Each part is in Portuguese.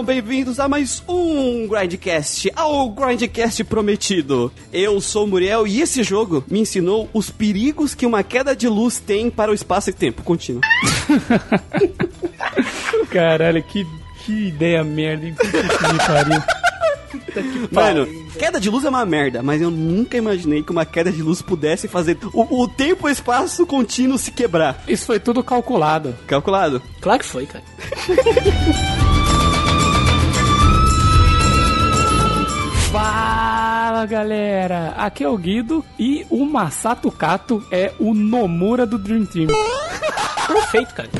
Sejam bem-vindos a mais um Grindcast, ao Grindcast prometido. Eu sou o Muriel e esse jogo me ensinou os perigos que uma queda de luz tem para o espaço e tempo contínuo. Caralho, que, que ideia merda, hein? Puta que me pariu. Mano, queda de luz é uma merda, mas eu nunca imaginei que uma queda de luz pudesse fazer o, o tempo e o espaço contínuo se quebrar. Isso foi tudo calculado. Calculado. Claro que foi, cara. Fala galera, aqui é o Guido e o Masato Kato é o Nomura do Dream Team. Perfeito, cara.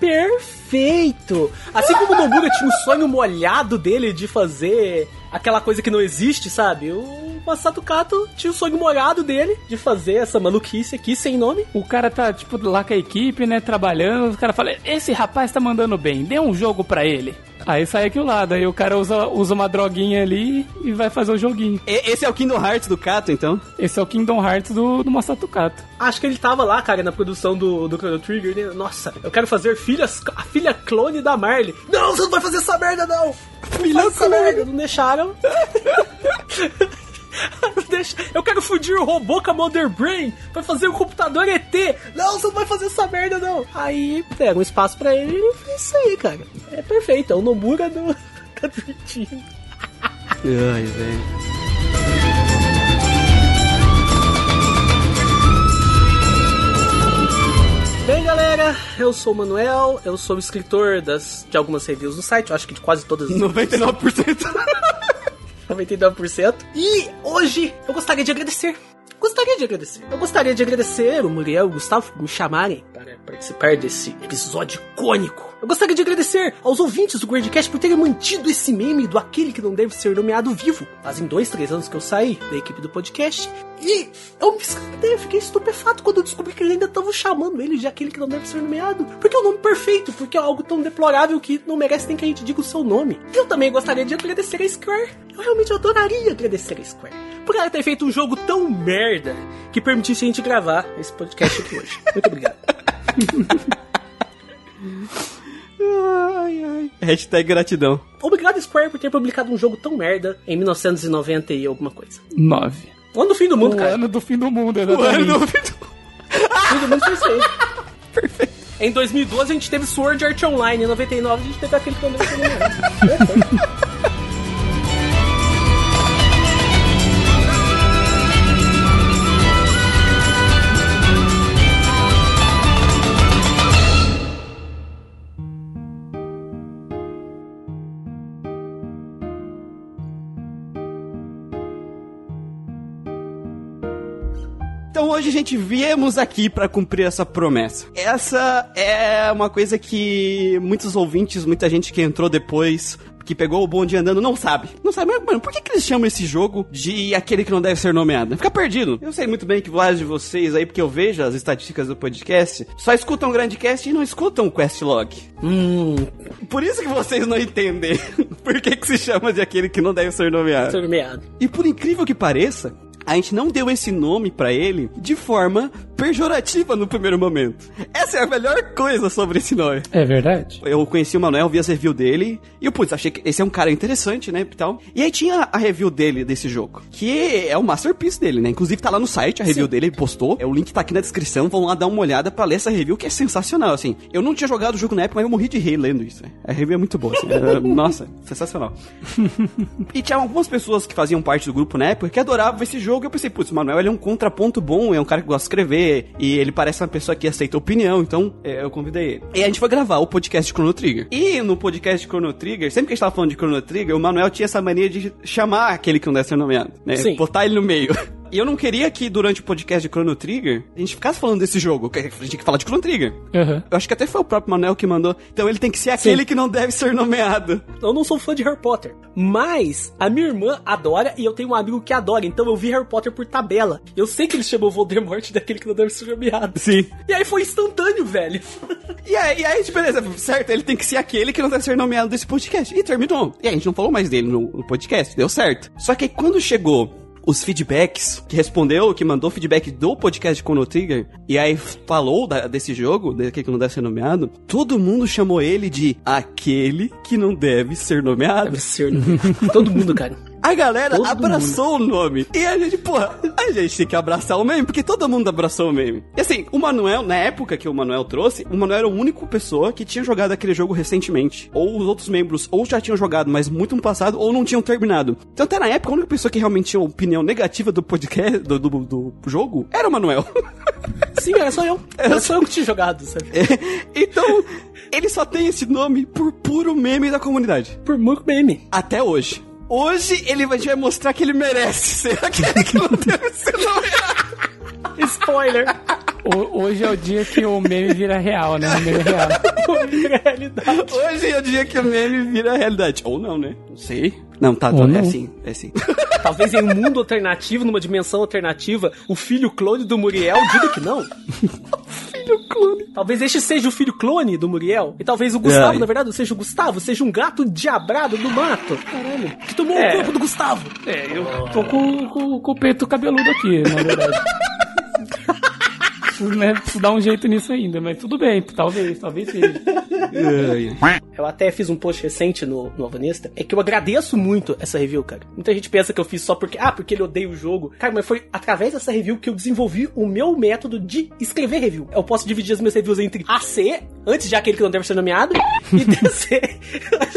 Perfeito! Assim como o Nomura tinha um sonho molhado dele de fazer aquela coisa que não existe, sabe? O Masato Kato tinha o sonho molhado dele de fazer essa maluquice aqui sem nome. O cara tá, tipo, lá com a equipe, né, trabalhando, o cara fala, esse rapaz tá mandando bem, dê um jogo pra ele. Aí sai aqui o lado, aí o cara usa, usa uma droguinha ali e vai fazer o joguinho. E- esse é o Kingdom Hearts do Kato, então? Esse é o Kingdom Hearts do, do Masato Kato. Acho que ele tava lá, cara, na produção do, do Chrono Trigger, né? Nossa, eu quero fazer filhas, a filha clone da Marley. Não, você não vai fazer essa merda, não! Filha merda, não deixaram. Eu quero fundir o robô com a Mother Brain pra fazer o computador ET. Não, você não vai fazer essa merda, não. Aí pega um espaço pra ele e fez isso aí, cara. É perfeito, é o Nomura do, da Dream Team. Ai, velho. Bem, galera, eu sou o Manuel, eu sou escritor das, de algumas reviews do site, eu acho que de quase todas. 99%. 99%. E hoje eu gostaria de agradecer. Gostaria de agradecer. Eu gostaria de agradecer o Muriel e o Gustavo por me chamarem para participar desse episódio icônico. Eu gostaria de agradecer aos ouvintes do Gradcast por terem mantido esse meme do aquele que não deve ser nomeado vivo. Fazem dois, três anos que eu saí da equipe do podcast. E eu me escandei, eu fiquei estupefato quando eu descobri que eles ainda estavam chamando ele de aquele que não deve ser nomeado. Porque é um nome perfeito, porque é algo tão deplorável que não merece nem que a gente diga o seu nome. Eu também gostaria de agradecer a Square. Eu realmente adoraria agradecer a Square. Por ela ter feito um jogo tão merda que permitisse a gente gravar esse podcast aqui hoje. Muito obrigado. Ai, ai. Hashtag gratidão. Obrigado, Square, por ter publicado um jogo tão merda em 1990 e alguma coisa. 9. O ano do fim do mundo, O cara. ano do fim do mundo, O exatamente. ano do... O fim do mundo foi isso aí. Perfeito. Em 2012 a gente teve Sword Art Online, em 99 a gente teve aquele que eu não Então hoje a gente viemos aqui pra cumprir essa promessa. Essa é uma coisa que muitos ouvintes, muita gente que entrou depois, que pegou o bonde andando, não sabe. Não sabe, mas, mano, por que, que eles chamam esse jogo de aquele que não deve ser nomeado? Fica perdido. Eu sei muito bem que vários de vocês aí, porque eu vejo as estatísticas do podcast, só escutam o Grandcast e não escutam o Questlog. Hum, Por isso que vocês não entendem por que, que se chama de aquele que não deve ser nomeado. ser nomeado. E por incrível que pareça, a gente não deu esse nome pra ele de forma pejorativa no primeiro momento. Essa é a melhor coisa sobre esse nome. É verdade? Eu conheci o Manuel, vi as reviews dele, e eu, putz, achei que esse é um cara interessante, né, e tal. E aí tinha a review dele desse jogo, que é o masterpiece dele, né? Inclusive tá lá no site, a review dele, ele postou. É, o link tá aqui na descrição, vão lá dar uma olhada pra ler essa review, que é sensacional, assim. Eu não tinha jogado o jogo na época, mas eu morri de rir lendo isso. né? A review é muito boa, assim. É, nossa, sensacional. E tinha algumas pessoas que faziam parte do grupo na época que adoravam esse jogo. E eu pensei, putz, o Manuel ele é um contraponto bom, é um cara que gosta de escrever. E ele parece uma pessoa que aceita opinião. Então é, eu convidei ele. E a gente foi gravar o podcast de Chrono Trigger. E no podcast de Chrono Trigger, sempre que a gente tava falando de Chrono Trigger, o Manuel tinha essa mania de chamar aquele que não deve ser nomeado, né? Sim. Botar ele no meio. E eu não queria que durante o podcast de Chrono Trigger a gente ficasse falando desse jogo. que A gente tinha que falar de Chrono Trigger. Aham. Eu acho que até foi o próprio Manuel que mandou. Então ele tem que ser aquele Sim. que não deve ser nomeado. Eu não sou fã de Harry Potter, mas a minha irmã adora e eu tenho um amigo que adora, então eu vi Harry Potter por tabela. Eu sei que ele chamou Voldemort daquele que não deve ser nomeado. Sim. E aí foi instantâneo, velho. E aí, e aí, beleza, certo, ele tem que ser aquele que não deve ser nomeado desse podcast. E terminou. E aí, a gente não falou mais dele no, no podcast, deu certo. Só que aí, quando chegou os feedbacks, que respondeu, que mandou feedback do podcast Chrono Trigger, e aí falou da- desse jogo, daquele que não deve ser nomeado, todo mundo chamou ele de aquele que não deve ser nomeado. Deve ser, né? Todo mundo, cara. A galera Todo abraçou o nome. E a gente, porra, a gente tem que abraçar o meme, porque todo mundo abraçou o meme. E assim, o Manuel, na época que o Manuel trouxe, o Manuel era a única pessoa que tinha jogado aquele jogo recentemente. Ou os outros membros, ou já tinham jogado, mas muito no passado, ou não tinham terminado. Então, até na época, a única pessoa que realmente tinha uma opinião negativa do podcast, do, do, do jogo, era o Manuel. Sim, era só eu. Era só eu que tinha jogado, sabe? então, ele só tem esse nome por puro meme da comunidade. Por muito meme. Até hoje. Hoje ele vai, vai mostrar que ele merece ser aquele que não deve ser nomeado. Spoiler. Ho- Hoje é o dia que o meme vira real, né? O meme é real. realidade. Hoje é o dia que o meme vira realidade. Ou não, né? Não sei. Não, tá, tá, não. é assim, é assim. Talvez em um mundo alternativo, numa dimensão alternativa, o filho clone do Muriel diga que não. Filho clone. Talvez este seja o filho clone do Muriel. E talvez o Gustavo, Ai. na verdade, seja o Gustavo, seja um gato diabrado do mato. Caralho. Que tomou É. o corpo do Gustavo. É, eu tô com, com, com o peito cabeludo aqui, na verdade. Né, dar um jeito nisso ainda, mas tudo bem, talvez, talvez seja. Eu até fiz um post recente no, no Alvanista. É que eu agradeço muito essa review, cara. Muita gente pensa que eu fiz só porque, ah, porque ele odeia o jogo. Cara, mas foi através dessa review que eu desenvolvi o meu método de escrever review. Eu posso dividir as minhas reviews entre AC, antes de aquele que não deve ser nomeado, e DC,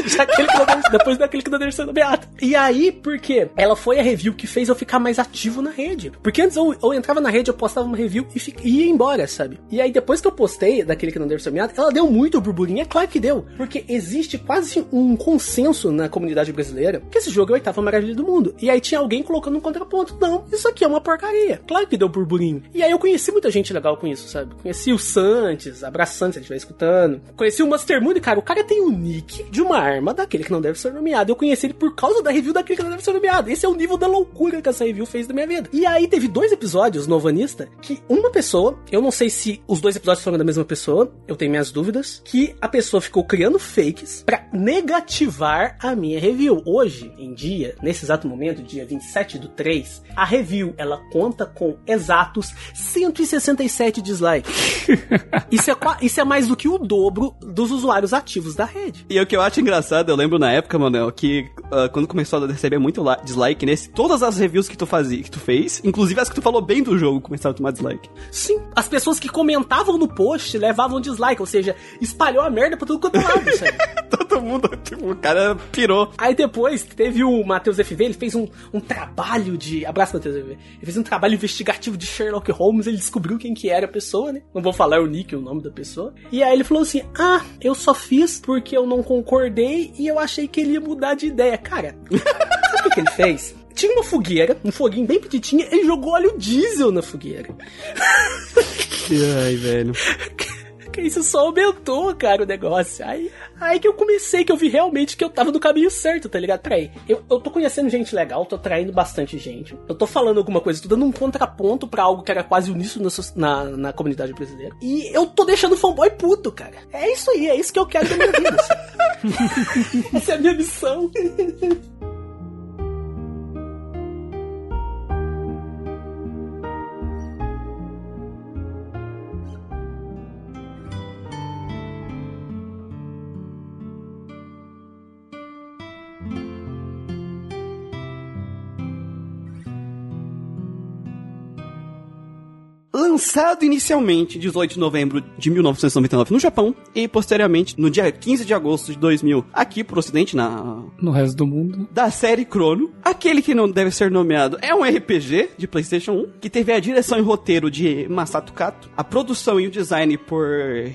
já aquele que não deve, depois daquele que não deve ser nomeado. E aí, porque ela foi a review que fez eu ficar mais ativo na rede. Porque antes eu, eu entrava na rede, eu postava uma review e fi- e ia embora, sabe? E aí depois que eu postei daquele que não deve ser nomeado, ela deu muito burburinho. É claro que deu. Porque existe quase um consenso na comunidade brasileira que esse jogo é a oitava maravilha do mundo. E aí tinha alguém colocando um contraponto. Não, isso aqui é uma porcaria. Claro que deu burburinho. E aí eu conheci muita gente legal com isso, sabe? Conheci o Santos, abraçando se ele estiver escutando. Conheci o Master Moon, e, cara, o cara tem o nick de uma arma daquele que não deve ser nomeado. Eu conheci ele por causa da review daquele que não deve ser nomeado. Esse é o nível da loucura que essa review fez da minha vida. E aí teve dois episódios no Ovanista que uma pessoa, eu não sei se os dois episódios foram da mesma pessoa, eu tenho minhas dúvidas, que a pessoa ficou criando fakes pra negativar a minha review. Hoje, em dia, nesse exato momento, dia 27 do 3, a review, ela conta com exatos 167 dislikes. isso, é, isso é mais do que o dobro dos usuários ativos da rede. E o que eu acho engraçado, eu lembro na época, Manuel, que ah, quando começou a receber muito dislike nesse, todas as reviews que tu fazia, que tu fez, inclusive as que tu falou bem do jogo, começaram a tomar dislike. Sim, as pessoas que comentavam no post levavam dislike, ou seja, espalhou a merda pra tudo quanto é lado, sabe? Todo mundo, tipo, o cara pirou. Aí depois teve o Matheus FV, ele fez um, um trabalho de. Abraço, Matheus FV. Ele fez um trabalho investigativo de Sherlock Holmes, ele descobriu quem que era a pessoa, né? Não vou falar o nick, o nome da pessoa. E aí ele falou assim: Ah, eu só fiz porque eu não concordei e eu achei que ele ia mudar de ideia. Cara, sabe o que ele fez? Tinha uma fogueira, um foguinho bem petitinho, ele jogou óleo diesel na fogueira. Ai, velho. Que isso só aumentou, cara, o negócio. Aí, aí que eu comecei, que eu vi realmente que eu tava no caminho certo, tá ligado? Peraí, eu, eu tô conhecendo gente legal, tô atraindo bastante gente. Eu tô falando alguma coisa, tô dando um contraponto pra algo que era quase uníssono na, na, na comunidade brasileira. E eu tô deixando o fanboy puto, cara. É isso aí, é isso que eu quero da minha vida. Essa é a minha missão. Lançado inicialmente 18 de novembro de 1999 no Japão e posteriormente no dia 15 de agosto de 2000 aqui pro ocidente na No resto do mundo. da série Chrono. Aquele que não deve ser nomeado é um RPG de PlayStation 1, que teve a direção e roteiro de Masato Kato, a produção e o design por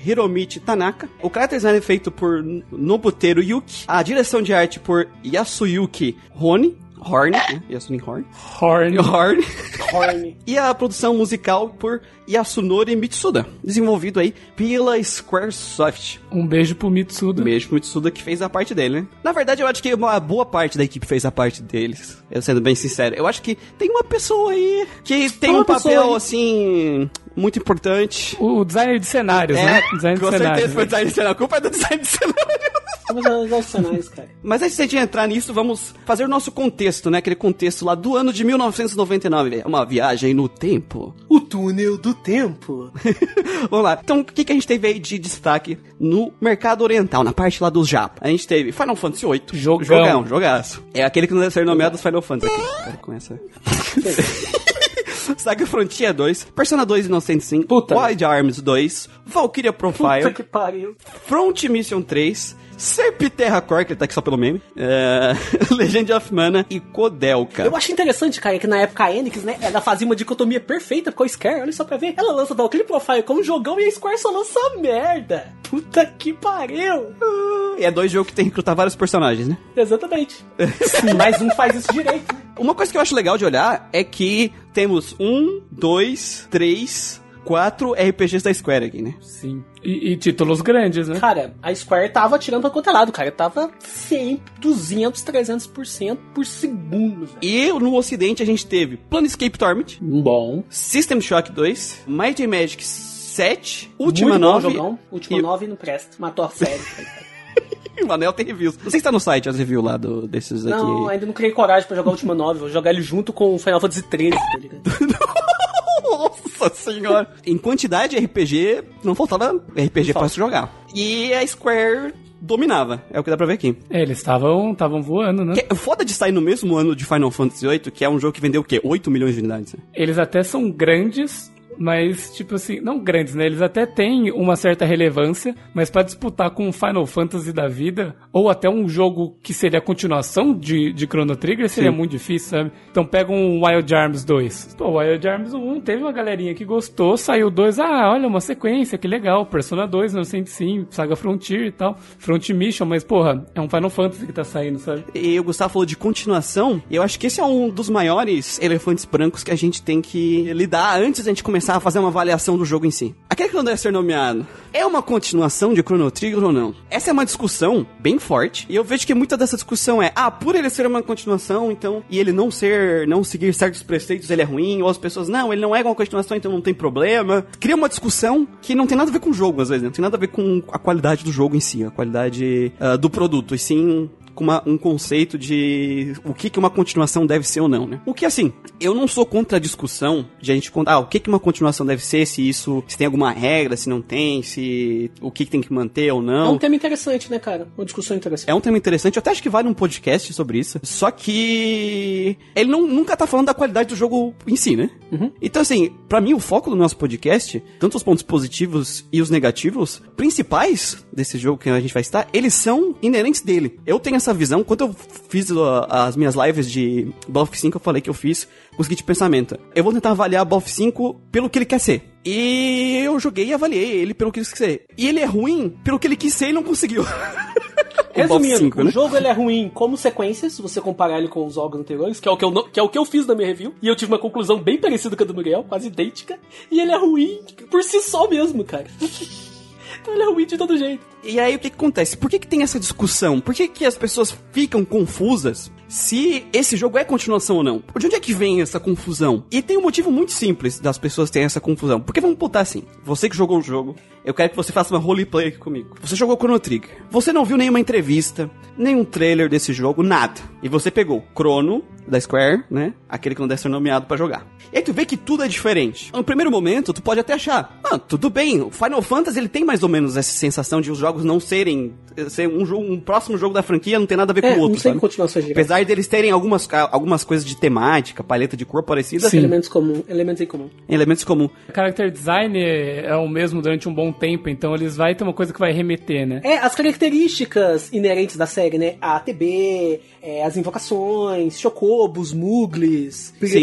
Hiromichi Tanaka, o character design é feito por Nobuteru Yuki, a direção de arte por Yasuyuki Hone, Horn, né? Yasuni Horn. Horn. Horn. Horny. E a produção musical por Yasunori Mitsuda, desenvolvido aí pela Squaresoft. Um beijo pro Mitsuda. Mesmo pro Mitsuda que fez a parte dele, né? Na verdade, eu acho que uma boa parte da equipe fez a parte deles. Eu sendo bem sincero. Eu acho que tem uma pessoa aí que tem uma um papel, assim, muito importante. O designer de cenários, É, né? Design de com certeza cenários. foi o design de cenário. A culpa é do design de cenário. Somos exaustionais, cara. Mas antes de a gente entrar nisso, vamos fazer o nosso contexto, né? Aquele contexto lá do ano de 1999. É uma viagem no tempo. O túnel do tempo. Vamos lá. Então, o que, que a gente teve aí de destaque no mercado oriental, na parte lá dos Japa? A gente teve Final Fantasy VIII. Jogão. Jogão, jogaço. É aquele que não deve ser nomeado dos Final Fantasy aqui. Cara, começa. Saga Frontier 2, Persona 2 Innocent Sim, Puta. Wild Arms 2, Valkyria Profile, Puta que pariu. Front Mission 3, Serpterra Core, que ele tá aqui só pelo meme, é... Legend of Mana e Kodelka. Eu acho interessante, cara, que na época a Enix, né, ela fazia uma dicotomia perfeita com a Square, olha só pra ver. Ela lança Valkyrie Profile como jogão e a Square só lança merda. Puta que pariu. E é dois jogos que tem que recrutar vários personagens, né? Exatamente. Mais um faz isso direito. Uma coisa que eu acho legal de olhar é que temos um, dois, três, quatro RPGs da Square aqui, né? Sim. E, e títulos grandes, né? Cara, a Square tava tirando pra quanto é lado, cara. Tava 100, 200, 300% por segundo, velho. E no ocidente a gente teve Planescape Torment, Bom. System Shock 2, Might and Magic 7, Ultima Muito bom 9 jogão. Última e- 9 não presta. Matou a série. o Anel tem reviews. Não sei se tá no site as reviews lá do, desses aqui. não, ainda não criei coragem pra jogar a Última 9. Vou jogar ele junto com o Final Fantasy 13, tá ligado? Nossa senhora. em quantidade de RPG, não faltava RPG pra falta. se jogar. E a Square dominava, é o que dá pra ver aqui. É, eles estavam estavam voando, né? Que é foda de sair no mesmo ano de Final Fantasy VIII, que é um jogo que vendeu o quê? 8 milhões de unidades. né? Eles até são grandes, mas, tipo assim, não grandes, né? Eles até têm uma certa relevância, mas pra disputar com o Final Fantasy da vida, ou até um jogo que seria a continuação de, de Chrono Trigger, seria Sim. muito difícil, sabe? Então pega um Wild Arms 2. Pô, Wild Arms 1 teve uma galerinha que gostou, saiu 2, ah, olha, uma sequência, que legal. Persona 2, não sei sim, Saga Frontier e tal. Front Mission, mas, porra, é um Final Fantasy que tá saindo, sabe? E o Gustavo falou de continuação, eu acho que esse é um dos maiores elefantes brancos que a gente tem que lidar antes da gente começar a fazer uma avaliação do jogo em si. Aquele que não deve ser nomeado, é uma continuação de Chrono Trigger ou não? Essa é uma discussão bem forte, e eu vejo que muita dessa discussão é, ah, por ele ser uma continuação, então, e ele não ser, não seguir certos preceitos, ele é ruim, ou as pessoas, não, ele não é uma continuação, então não tem problema. Cria uma discussão que não tem nada a ver com o jogo, às vezes, né? não tem nada a ver com a qualidade do jogo em si, a qualidade ah, do produto, e sim com uma- um conceito de o que, que uma continuação deve ser ou não, né? O que, assim, eu não sou contra a discussão de a gente contar ah, o que, que uma continuação deve ser, se isso, se tem alguma regra, se não tem, se o que, que tem que manter ou É não. um tema interessante, né, cara? Uma discussão interessante. É um tema interessante, eu até acho que vale um podcast sobre isso. Só que ele não, nunca tá falando da qualidade do jogo em si, né? Então, assim, pra mim, o foco do nosso podcast, tanto os pontos positivos e os negativos, principais desse jogo que a gente vai estar, eles são inerentes dele. Eu tenho essa visão, quando eu fiz as minhas lives de BoF 5, eu falei que eu fiz com o seguinte pensamento. Eu vou tentar avaliar BoF 5 pelo que ele quer ser. E eu joguei e avaliei ele pelo que ele quis ser. E ele é ruim pelo que ele quis ser e não conseguiu. Resumindo, 5, o né? jogo ele é ruim como sequência, se você comparar ele com os jogos anteriores, que é, o que, eu, não- que é o que eu fiz na minha review, e eu tive uma conclusão bem parecida com a do Muriel, quase idêntica, e ele é ruim por si só mesmo, cara. então ele é ruim de todo jeito. E aí o que, que acontece? Por que, que tem essa discussão? Por que, que as pessoas ficam confusas se esse jogo é continuação ou não? De onde é que vem essa confusão? E tem um motivo muito simples das pessoas terem essa confusão. Porque vamos botar assim: você que jogou o jogo, eu quero que você faça uma roleplay aqui comigo. Você jogou Chrono Trigger. Você não viu nenhuma entrevista, nenhum trailer desse jogo, nada. E você pegou Chrono da Square, né? Aquele que não deve ser nomeado pra jogar. E aí tu vê que tudo é diferente. No primeiro momento, tu pode até achar, ah, tudo bem, o Final Fantasy ele tem mais ou menos essa sensação de os jogos não serem ser um, jogo, um próximo jogo da franquia não tem nada a ver É, com o outro, não tem continuações diretas. Apesar deles terem algumas, algumas coisas de temática, paleta de cor parecida, Sim. Elementos comuns, elementos em comum. elementos comuns. O character design é o mesmo durante um bom tempo, então eles vai ter uma coisa que vai remeter, né? É, as características inerentes da série, né? A ATB, é, as invocações, chocobos.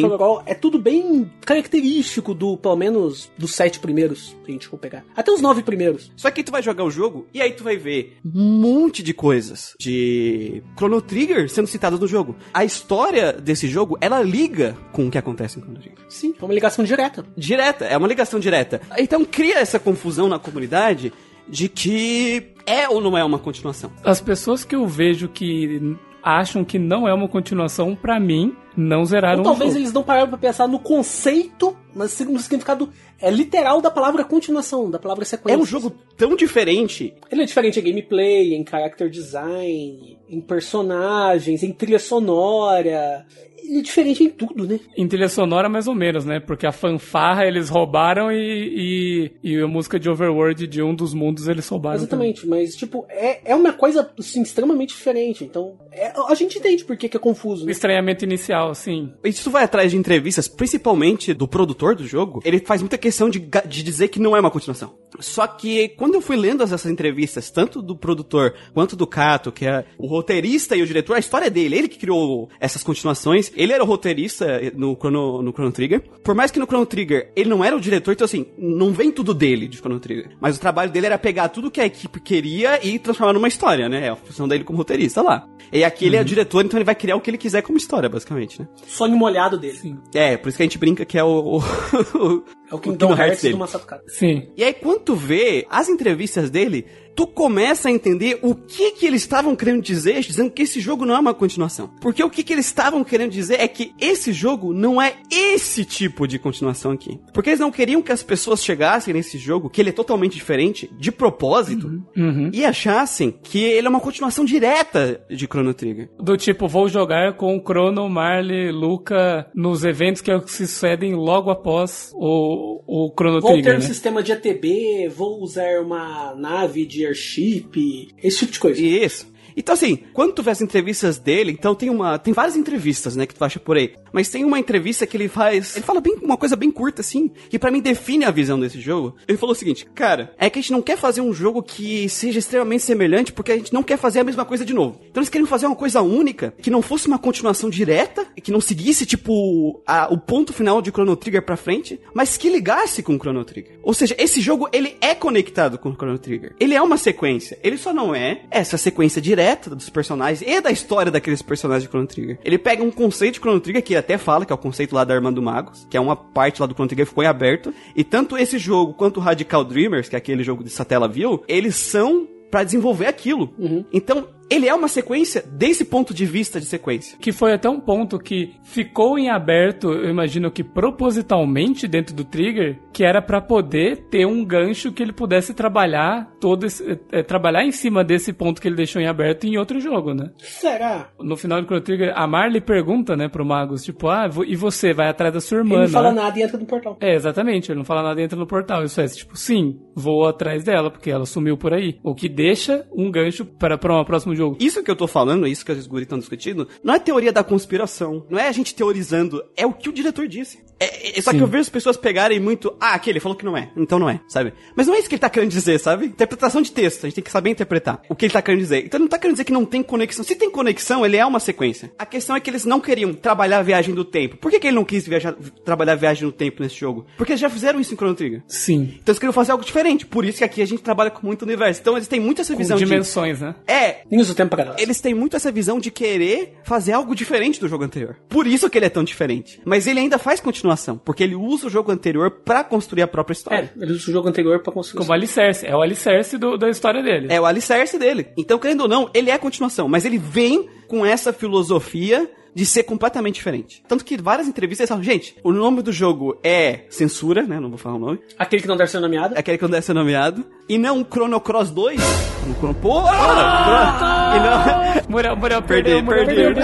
Porogó, é tudo bem característico do, pelo menos, dos sete primeiros, se a gente for pegar. Até os nove primeiros. Só que tu vai jogar o jogo e aí tu vai ver um monte de coisas de Chrono Trigger sendo citadas no jogo. A história desse jogo, ela liga com o que acontece em Chrono Trigger. Sim, é uma ligação direta. Direta, é uma ligação direta. Então cria essa confusão na comunidade de que é ou não é uma continuação. As pessoas que eu vejo que acham que não é uma continuação, pra mim, não zeraram Ou talvez o jogo. eles não pararam pra pensar no conceito mas no significado é literal da palavra continuação, da palavra sequência. É um jogo tão diferente. Ele é diferente em gameplay, em character design, em personagens, em trilha sonora. Ele é diferente em tudo, né? Em trilha sonora, mais ou menos, né? Porque a fanfarra eles roubaram e, e, e a música de Overworld de um dos mundos eles roubaram. Exatamente, mas, tipo, é, é uma coisa, assim, extremamente diferente. Então, é- a gente entende por que, que é confuso, O né? estranhamento inicial, sim. Isso vai atrás de entrevistas, principalmente do produtor do jogo. Ele faz muita questão de, de dizer que não é uma continuação. Só que quando eu fui lendo essas entrevistas, tanto do produtor quanto do Kato, que é o roteirista e o diretor, a história é dele, ele que criou essas continuações. Ele era o roteirista no Chrono, no Chrono Trigger. Por mais que no Chrono Trigger ele não era o diretor, então assim, não vem tudo dele de Chrono Trigger. Mas o trabalho dele era pegar tudo que a equipe queria e transformar numa história, né? É a função dele como roteirista lá. E aqui ele é o diretor, então ele vai criar o que ele quiser como história, basicamente, né? Sonho molhado dele. Sim. É, por isso que a gente brinca que é o. o, É o Kingdom Hearts dele. do Masato. Sim. E aí, quando tu vê as entrevistas dele, tu começa a entender o que que eles estavam querendo dizer, dizendo que esse jogo não é uma continuação. Porque o que que eles estavam querendo dizer é que esse jogo não é esse tipo de continuação aqui. Porque eles não queriam que as pessoas chegassem nesse jogo, que ele é totalmente diferente, de propósito, Uhum. e achassem que ele é uma continuação direta de Chrono Trigger. Do tipo, vou jogar com o Chrono, Marley, Luca nos eventos que se sucedem logo após o, o Chrono Vou ter Trigger, um né? sistema de ATB, vou usar uma nave de airship, esse tipo de coisa. Isso. Então, assim, quando tu vê as entrevistas dele, então tem uma. Tem várias entrevistas, né, que tu acha por aí. Mas tem uma entrevista que ele faz. Ele fala bem uma coisa bem curta, assim, que pra mim define a visão desse jogo. Ele falou o seguinte, cara, é que a gente não quer fazer um jogo que seja extremamente semelhante, porque a gente não quer fazer a mesma coisa de novo. Então eles queriam fazer uma coisa única, que não fosse uma continuação direta, e que não seguisse, tipo, a- o ponto final de Chrono Trigger pra frente, mas que ligasse com o Chrono Trigger. Ou seja, esse jogo, ele é conectado com o Chrono Trigger. Ele é uma sequência. Ele só não é essa sequência direta dos personagens e da história daqueles personagens de Chrono Trigger. Ele pega um conceito de Chrono Trigger, que ele até fala, que é o conceito lá da Irmã do Magos, que é uma parte lá do Chrono Trigger que foi aberto, e tanto esse jogo quanto o Radical Dreamers, que é aquele jogo de Satella View, eles são pra desenvolver aquilo. Então, ele é uma sequência desse ponto de vista de sequência. Que foi até um ponto que ficou em aberto, eu imagino que propositalmente dentro do Trigger, que era pra poder ter um gancho que ele pudesse trabalhar todo esse, é, trabalhar em cima desse ponto que ele deixou em aberto em outro jogo, né? Será? No final do Chrono Trigger, a Marley pergunta, né, pro Magus, tipo, ah, e você vai atrás da sua irmã, Ele não fala né? nada e entra no portal. É, exatamente, ele não fala nada e entra no portal. Isso é tipo, sim, vou atrás dela, porque ela sumiu por aí. O que deixa um gancho para, para um próximo jogo. Isso que eu tô falando, isso que os guris estão discutindo, não é teoria da conspiração, não é a gente teorizando, é o que o diretor disse. É, é- só que Sim. eu vejo as pessoas pegarem muito, ah, aquele falou que não é, então não é, sabe? Mas não é isso que ele tá querendo dizer, sabe? Interpretação de texto, a gente tem que saber interpretar o que ele tá querendo dizer. Então ele não tá querendo dizer que não tem conexão. Se tem conexão, ele é uma sequência. A questão é que eles não queriam trabalhar a viagem do tempo. Por que, que ele não quis viajar, trabalhar a viagem do tempo nesse jogo? Porque eles já fizeram isso em Chrono Trigger. Sim. Então eles queriam fazer algo diferente. Por isso que aqui a gente trabalha com muito universo. Então eles têm muito essa Com visão de. dimensões, né? É, Nem o tempo pra galera. eles têm muito essa visão de querer fazer algo diferente do jogo anterior. Por isso que ele é tão diferente. Mas ele ainda faz continuação, porque ele usa o jogo anterior pra construir a própria história. É, ele usa o jogo anterior pra construir. Como alicerce. É o alicerce do- da história dele. É. o alicerce dele. Então, querendo ou não, ele é continuação, mas ele vem com essa filosofia de ser completamente diferente. Tanto que várias entrevistas falam, gente, o nome do jogo é censura, né? Não vou falar o nome. Aquele que não deve ser nomeado. Aquele que não deve ser nomeado. E não Chrono Cross 2. Um Chrono... Porra! Ah! E não... Muriel, Muriel, perdeu, perdeu.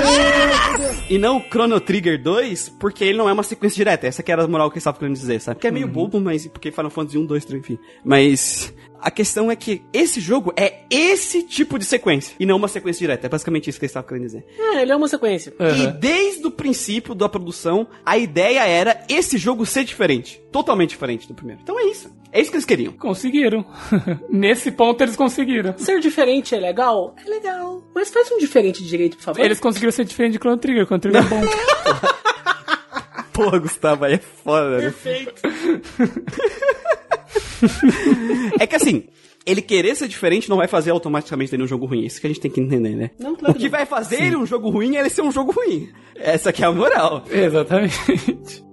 E não o Chrono Trigger 2, porque ele não é uma sequência direta. Essa que era a moral que eles estavam querendo dizer, sabe? Que é meio bobo, mas porque Final Fantasy 1, 2, 3, enfim. Mas a questão é que esse jogo é esse tipo de sequência. E não uma sequência direta. É basicamente isso que eles estavam querendo dizer. É, ele é uma sequência. E Aham. desde o princípio da produção, a ideia era esse jogo ser diferente. Totalmente diferente do primeiro. Então é isso. É isso que eles queriam. Conseguiram. Nesse ponto eles conseguiram. Ser diferente é legal? É legal. Mas faz um diferente direito, por favor. Eles conseguiram ser diferente de Chrono Trigger. Chrono Trigger é bom. Porra, Gustavo, aí é foda, né? Perfeito. É que assim, ele querer ser diferente não vai fazer automaticamente dele um jogo ruim. Isso que a gente tem que entender, né? Não, claro o que não. vai fazer ele um jogo ruim é ele ser um jogo ruim. Essa que é a moral. Exatamente.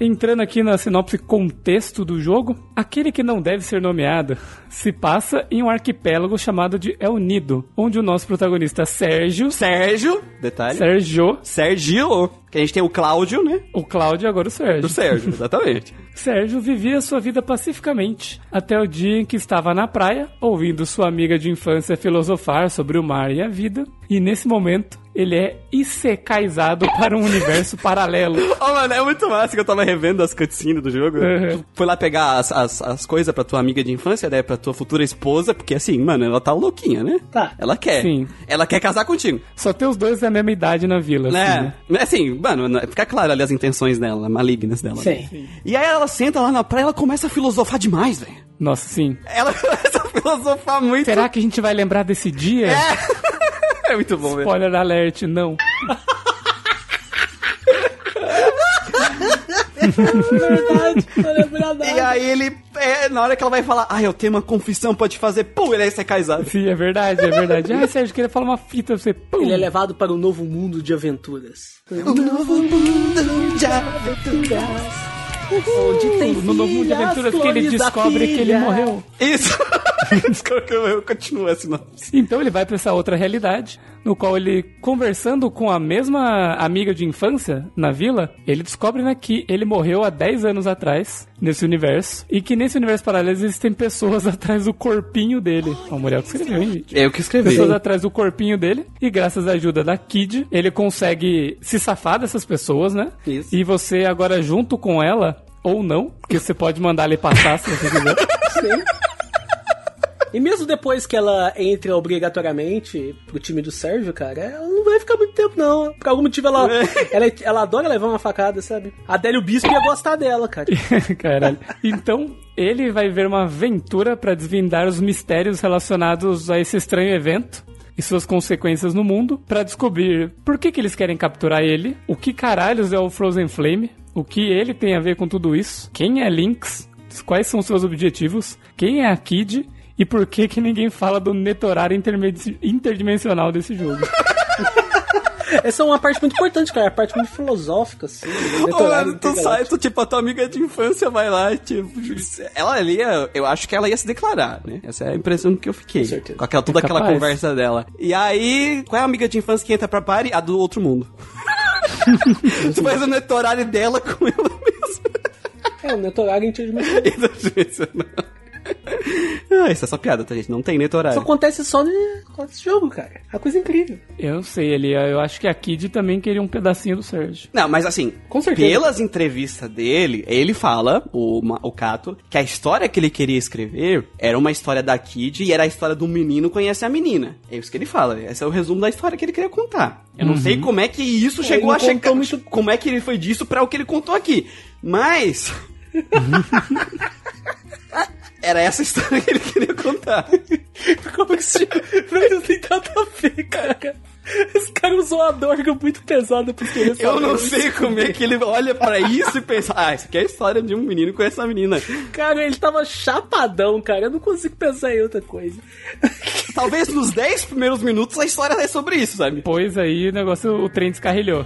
Entrando aqui na sinopse contexto do jogo, aquele que não deve ser nomeado se passa em um arquipélago chamado de El Nido, onde o nosso protagonista Sérgio, Sérgio, detalhe. Sérgio, Sérgio, que a gente tem o Cláudio, né? o Cláudio e agora o Sérgio. Do Sérgio, exatamente. Sérgio vivia sua vida pacificamente, até o dia em que estava na praia, ouvindo sua amiga de infância filosofar sobre o mar e a vida, e nesse momento ele é isecaizado para um universo paralelo. Ô, mano, é muito massa que eu tava revendo as cutscenes do jogo. Uhum. Tu foi lá pegar as, as, as coisas pra tua amiga de infância, né? Pra tua futura esposa, porque assim, mano, ela tá louquinha, né? Tá. Ela quer. Sim. Ela quer casar contigo. Só tem os dois da mesma idade na vila. assim, Né? né? Assim, mano, fica claro ali as intenções dela, malignas dela. né? Sim. E aí ela senta lá na praia e ela começa a filosofar demais, velho. Nossa, sim. Ela começa a filosofar muito. Será que a gente vai lembrar desse dia? É muito bom, velho. Spoiler alert, não. Verdade, lembro nada. E aí ele, é, na hora que ela vai falar, ah, eu tenho uma confissão pra te fazer, pum, ele é secaizado. Sim, é verdade, é verdade. Ah, Sérgio, queria falar uma fita pra você. Pum. Ele é levado para um novo mundo de aventuras. O novo mundo de aventuras. Onde tem no novo mundo de aventuras que ele descobre que ele morreu. Isso. Continuo assim, não. Então ele vai pra essa outra realidade, no qual ele, conversando com a mesma amiga de infância na vila, ele descobre né, que ele morreu há 10 anos atrás, nesse universo, e que nesse universo paralelo existem pessoas atrás do corpinho dele. Ó, O Muriel que escreveu, hein, gente? Eu que escrevi. Pessoas atrás do corpinho dele, e graças à ajuda da Kid, ele consegue se safar dessas pessoas, né? Isso. E você agora, junto com ela, ou não, porque você pode mandar ele passar se você quiser. Sim. E mesmo depois que ela entra obrigatoriamente pro time do Sérgio, cara, ela não vai ficar muito tempo, não. Por algum motivo ela, ela, ela adora levar uma facada, sabe? A Délio Bispo ia gostar dela, cara. Caralho. Então, ele vai ver uma aventura pra desvendar os mistérios relacionados a esse estranho evento e suas consequências no mundo, pra descobrir por que, que eles querem capturar ele, o que caralhos é o Frozen Flame, o que ele tem a ver com tudo isso, quem é Lynx, quais são seus objetivos, quem é a Kid e por que que ninguém fala do netorário intermedi- interdimensional desse jogo. Essa é uma parte muito importante, cara. A parte muito filosófica, assim. mano, tu sai, tu, tipo, a tua amiga de infância vai lá, e, tipo, ela ali, ia- eu acho que ela ia se declarar, né? Essa é a impressão que eu fiquei. Com certeza. Com aquela, toda É aquela conversa dela. E aí, qual é a amiga de infância que entra pra party? A do outro mundo. tu faz o netorário dela com ela mesma. É, o netorário interdimensional. ah, isso é só piada, tá, gente? Não tem netorário. Isso acontece só ne- nesse jogo, cara. É uma coisa incrível. Eu sei, ele, eu acho que a Kid também queria um pedacinho do Sérgio. Não, mas assim, Com certeza. pelas entrevistas dele, ele fala, o, o Cato, que a história que ele queria escrever era uma história da Kid e era a história do menino conhece a menina. É isso que ele fala. Esse é o resumo da história que ele queria contar. Eu não sei como é que isso chegou Uhum. ele a chegar. muito- Como é que ele foi disso pra o que ele contou aqui. Mas. Era essa história que ele queria contar. Como que se Não tem nada a ver, cara. Esse cara usou uma dorga muito pesada pra escrever Eu não sei como é que ele olha pra isso e pensa, ah, isso aqui é a história de um menino com essa menina. Cara, ele tava chapadão, cara. Eu não consigo pensar em outra coisa. Talvez nos 10 primeiros minutos a história é sobre isso, sabe? Pois aí o negócio, o trem descarrilhou.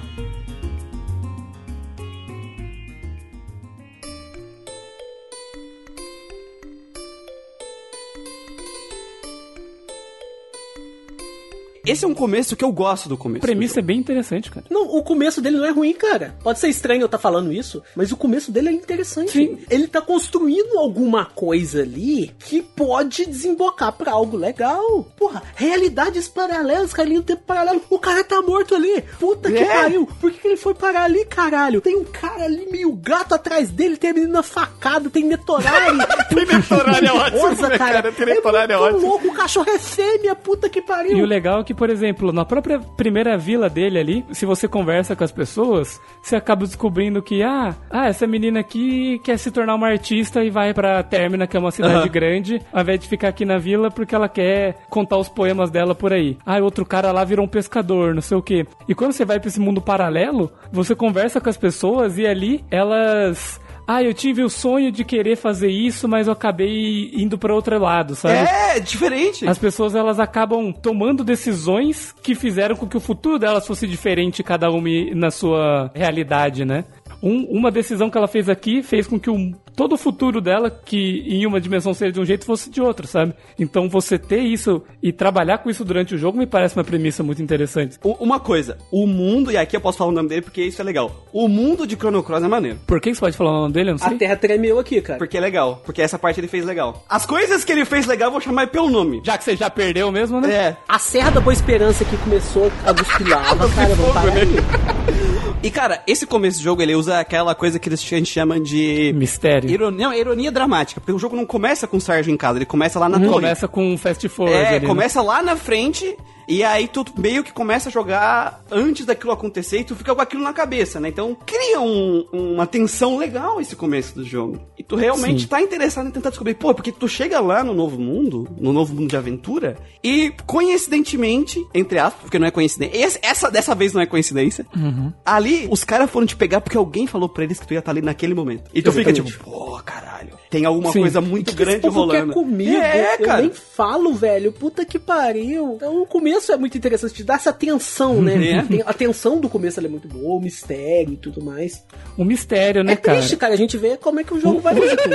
Esse é um começo que eu gosto do começo. A premissa é bem interessante, cara. Não, o começo dele não é ruim, cara. Pode ser estranho eu estar falando isso, mas o começo dele é interessante. Sim. Ele tá construindo alguma coisa ali que pode desembocar pra algo legal. Porra, realidades paralelas, cara, linha do tempo paralelo. O cara tá morto ali. Puta que É. pariu. Por que, que ele foi parar ali, caralho? Tem um cara ali meio gato atrás dele, tem a menina facada, tem Netorari. tem Netorari é ótimo, né, cara? Tem Netorari é muito ótimo. louco, o cachorro é fêmea, puta que pariu. E o legal é que, por exemplo, na própria primeira vila dele ali, se você conversa com as pessoas, você acaba descobrindo que, ah, ah essa menina aqui quer se tornar uma artista e vai pra Términa, que é uma cidade Aham. grande, ao invés de ficar aqui na vila porque ela quer contar os poemas dela por aí. Ah, outro cara lá virou um pescador, não sei o quê. E quando você vai pra esse mundo paralelo, você conversa com as pessoas e ali elas. Ah, eu tive o sonho de querer fazer isso, mas eu acabei indo pra outro lado, sabe? É, diferente. As pessoas elas acabam tomando decisões que fizeram com que o futuro delas fosse diferente, cada uma na sua realidade, né? Um- uma decisão que ela fez aqui fez com que o, todo o futuro dela, que em uma dimensão seria de um jeito, fosse de outra, sabe? Então você ter isso e trabalhar com isso durante o jogo me parece uma premissa muito interessante. U- Uma coisa, o mundo, e aqui eu posso falar o nome dele porque isso é legal. O mundo de Chrono Cross é maneiro. Por que que você pode falar o nome dele? Eu não A sei. terra tremeu aqui, cara. Porque é legal. Porque essa parte ele fez legal. As coisas que ele fez legal, eu vou chamar pelo nome. Já que você já perdeu mesmo, né? É. A Serra da Boa Esperança que começou a cuspir lava, cara, vamos parar aí. E cara, esse começo do jogo ele usa aquela coisa que a gente chama de. Mistério. Ironia, não, ironia dramática, porque o jogo não começa com o Sérgio em casa, ele começa lá na torre. Começa com um fast forward É, ali, né? começa lá na frente e aí tu meio que começa a jogar antes daquilo acontecer e tu fica com aquilo na cabeça, né? Então cria um- uma tensão legal esse começo do jogo. E tu realmente Sim. tá interessado em tentar descobrir, pô, porque tu chega lá no novo mundo, no novo mundo de aventura, e coincidentemente, entre aspas, porque não é coincidência, essa dessa vez não é coincidência, Uhum. ali os caras foram te pegar porque alguém falou pra eles que tu ia estar ali naquele momento. E tu fica Exatamente. tipo, pô, caralho, tem alguma Sim. coisa muito O que esse grande povo rolando. quer comigo? É, eu cara. nem falo, velho. Puta que pariu. Então o começo é muito interessante, te dá essa tensão, né? É. Tem- A tensão do começo ela é muito boa, o mistério e tudo mais. Um mistério, né, é cara? triste, cara, a gente vê como é que o jogo vai fazer tudo.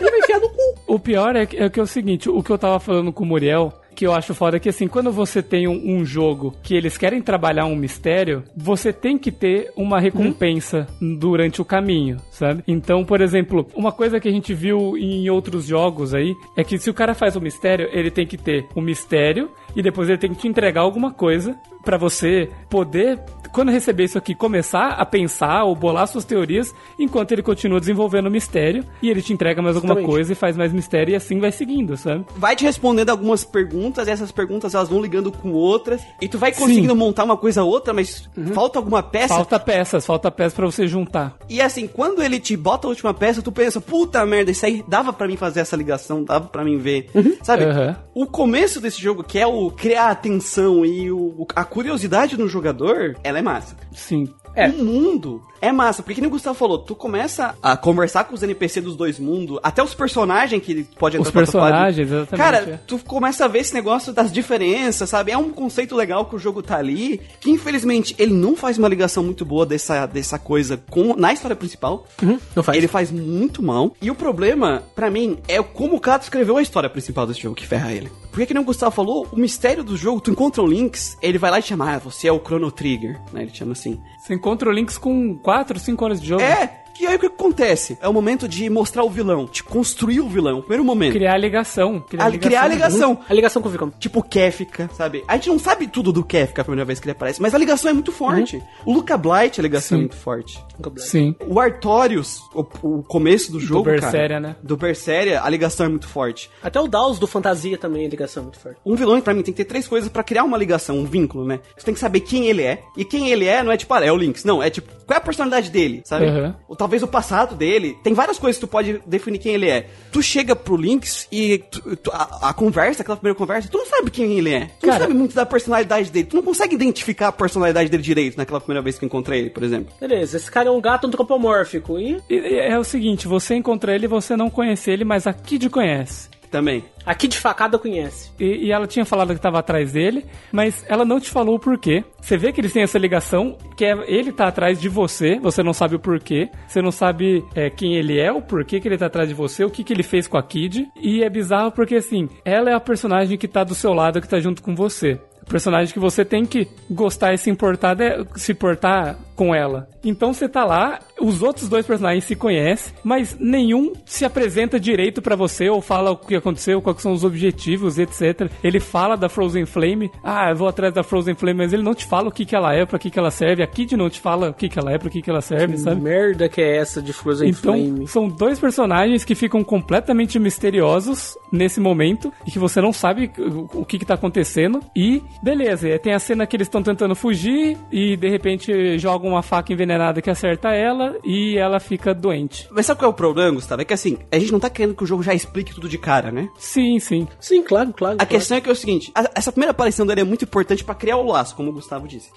Ele vai enfiar no cu. O pior é que, é que é o seguinte, o que eu tava falando com o Muriel, que eu acho foda é que assim, quando você tem um, um jogo que eles querem trabalhar um mistério, você tem que ter uma recompensa durante o caminho, sabe? Então, por exemplo, uma coisa que a gente viu em outros jogos aí é que se o cara faz um mistério, ele tem que ter um mistério e depois ele tem que te entregar alguma coisa pra você poder quando receber isso aqui, começar a pensar ou bolar suas teorias enquanto ele continua desenvolvendo o mistério e ele te entrega mais alguma Exatamente. coisa e faz mais mistério e assim vai seguindo, sabe? vai te respondendo algumas perguntas, e essas perguntas elas vão ligando com outras, e tu vai conseguindo montar uma coisa ou outra, mas falta alguma peça. Falta peças, falta peças pra você juntar. E assim, quando ele te bota a última peça, tu pensa, puta merda, isso aí dava pra mim fazer essa ligação, dava pra mim ver. Sabe? Aham. O começo desse jogo, que é o criar a tensão e o, a curiosidade no jogador, ela é massa. Sim. É. O mundo é massa, porque que nem o Gustavo falou, tu começa a conversar com os NPC dos dois mundos, até os personagens que pode entrar Os personagens, exatamente, Cara, é. tu começa a ver esse negócio das diferenças, sabe? É um conceito legal que o jogo tá ali, que infelizmente ele não faz uma ligação muito boa dessa, dessa coisa com na história principal. Não faz. Ele faz muito mal. E o problema, pra mim, é como o Kato escreveu a história principal desse jogo que ferra ele. Porque que nem o Gustavo falou, o mistério do jogo, tu encontra o Lynx, ele vai lá e te chama, ah, você é o Chrono Trigger, né? Ele chama assim. Você encontra o links com 4, 5 horas de jogo. É, que aí o que acontece? É o momento de mostrar o vilão, de construir o vilão, o primeiro momento. Criar a ligação. Criar, A- criar a ligação. A ligação com o Vicom. Tipo Kefka, sabe? A gente não sabe tudo do Kefka a primeira vez que ele aparece, mas a ligação é muito forte. O Luca Blight, a ligação Sim. é muito forte. Sim. O Artorius, o, o começo do jogo, Berseria, cara, né? Do Berseria, a ligação é muito forte. Até o Daos do Fantasia também, a ligação é muito forte. Um vilão, pra mim, tem que ter três coisas pra criar uma ligação, um vínculo, né? Você tem que saber quem ele é. E quem ele é não é tipo, ah, é o Lynx. Não, é tipo, qual é a personalidade dele, sabe? Uhum. Ou talvez o passado dele. Tem várias coisas que tu pode definir quem ele é. Tu chega pro Lynx e tu- tu- a, a conversa, aquela primeira conversa, tu não sabe quem ele é. Tu não Cara- sabe muito da personalidade dele. Tu não consegue identificar a personalidade dele direito naquela primeira vez que eu encontrei ele, por exemplo. Beleza, esse cara é um gato antropomórfico e E- e é o seguinte, você encontra ele e você não conhece ele, mas a Kid conhece. Também. aqui de facada conhece. E, e ela tinha falado que tava atrás dele, mas ela não te falou o porquê. Você vê que eles têm essa ligação, que é ele tá atrás de você, você não sabe o porquê, você não sabe é, quem ele é, o porquê que ele tá atrás de você, o que, que ele fez com a Kid. E é bizarro porque, assim, ela é a personagem que tá do seu lado, que tá junto com você. Personagem que você tem que gostar e se importar, de- se importar com ela. Então você tá lá, os outros dois personagens se conhecem, mas nenhum se apresenta direito pra você ou fala o que aconteceu, quais são os objetivos, etc. Ele fala da Frozen Flame, ah, eu vou atrás da Frozen Flame, mas ele não te fala o que que ela é, pra que que ela serve. A Kid não te fala o que que ela é, pra que que ela serve, Que sabe? merda que é essa de Frozen Então, Flame? são dois personagens que ficam completamente misteriosos nesse momento e que você não sabe o que que tá acontecendo. E, beleza, tem a cena que eles estão tentando fugir e de repente jogam uma faca envenenada que acerta ela e ela fica doente. Mas sabe qual é o problema, Gustavo? É que assim, a gente não tá querendo que o jogo já explique tudo de cara, né? Sim, sim. Sim, claro, claro. A claro. questão é que é o seguinte, a- essa primeira aparição dele é muito importante pra criar o laço, como o Gustavo disse.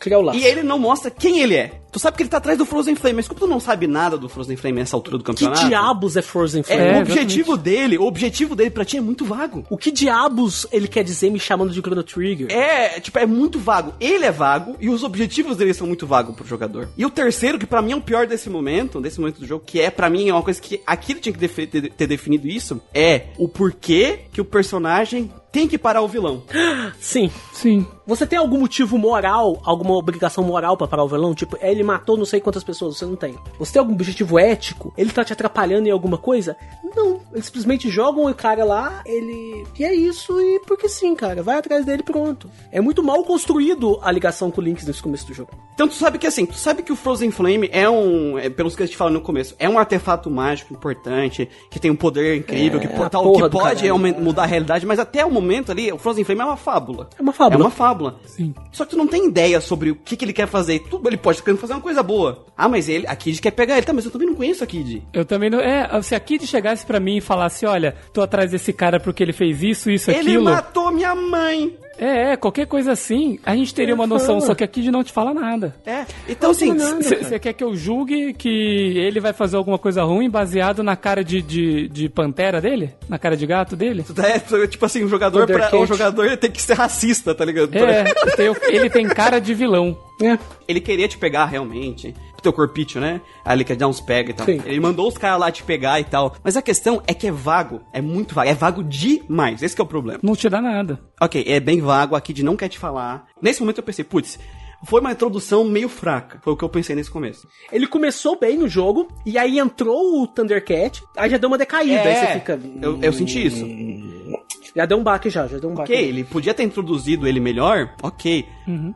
Criar o laço. E ele não mostra quem ele é. Tu sabe que ele tá atrás do Frozen Flame, mas como tu não sabe nada do Frozen Flame nessa altura do Que campeonato... diabos é Frozen É, Flame? É, o objetivo dele, o objetivo dele pra ti é muito vago. O que diabos ele quer dizer me chamando de Chrono Trigger? É, tipo, é muito vago. Ele é vago e os objetivos dele são muito vagos. vago pro jogador. E o terceiro, que pra mim é o pior desse momento, desse momento do jogo, que é pra mim é uma coisa que aqui ele tinha que ter definido isso, é o porquê que o personagem tem que parar o vilão. Sim. Sim. Você tem algum motivo moral, alguma obrigação moral pra parar o vilão? Tipo, ele matou não sei quantas pessoas, você não tem. Você tem algum objetivo ético? Ele tá te atrapalhando em alguma coisa? Não. Eles simplesmente jogam o cara lá, ele. E é isso, e porque sim, cara. Vai atrás dele pronto. É muito mal construído a ligação com o Lynx nesse começo do jogo. Então tu sabe que assim, tu sabe que o Frozen Flame é um, é, pelos que eu te falo no começo, é um artefato mágico importante, que tem um poder incrível, que, portal, porra que do pode mudar a realidade, mas até o momento ali, o Frozen Flame é uma fábula. É uma fábula. É uma fábula. Sim. Só que tu não tem ideia sobre o que, que ele quer fazer. Tu, ele pode estar querendo fazer uma coisa boa. Ah, mas ele, a Kid quer pegar ele. Tá, mas eu também não conheço a Kid. Eu também não. É, se a Kid chegasse pra mim e falasse, olha, tô atrás desse cara porque ele fez isso, isso, Ele aquilo. matou minha mãe. É, é, qualquer coisa assim, a gente teria uma noção, só que a Kid não te fala nada. É. Então, assim, não. Você quer que eu julgue que ele vai fazer alguma coisa ruim baseado na cara de, de, de pantera dele? Na cara de gato dele? é, tipo assim, o jogador, pra, o jogador tem que ser racista, tá ligado? É, ele tem cara de vilão. É. Ele queria te pegar realmente. Teu corpício, né? Aí ele quer dar uns pega e tal. Sim. Ele mandou os caras lá te pegar e tal. Mas a questão é que é vago. É muito vago. É vago demais. Esse que é o problema. Não te dá nada. Ok, é bem vago. A Kid não quer te falar. Nesse momento eu pensei, putz, foi uma introdução meio fraca. Foi o que eu pensei nesse começo. Ele começou bem no jogo, e aí entrou o Thundercat, aí já deu uma decaída, aí você fica. É, eu, eu senti isso. Já deu um baque já, já deu um baque. Ok, ele podia ter introduzido ele melhor. Ok.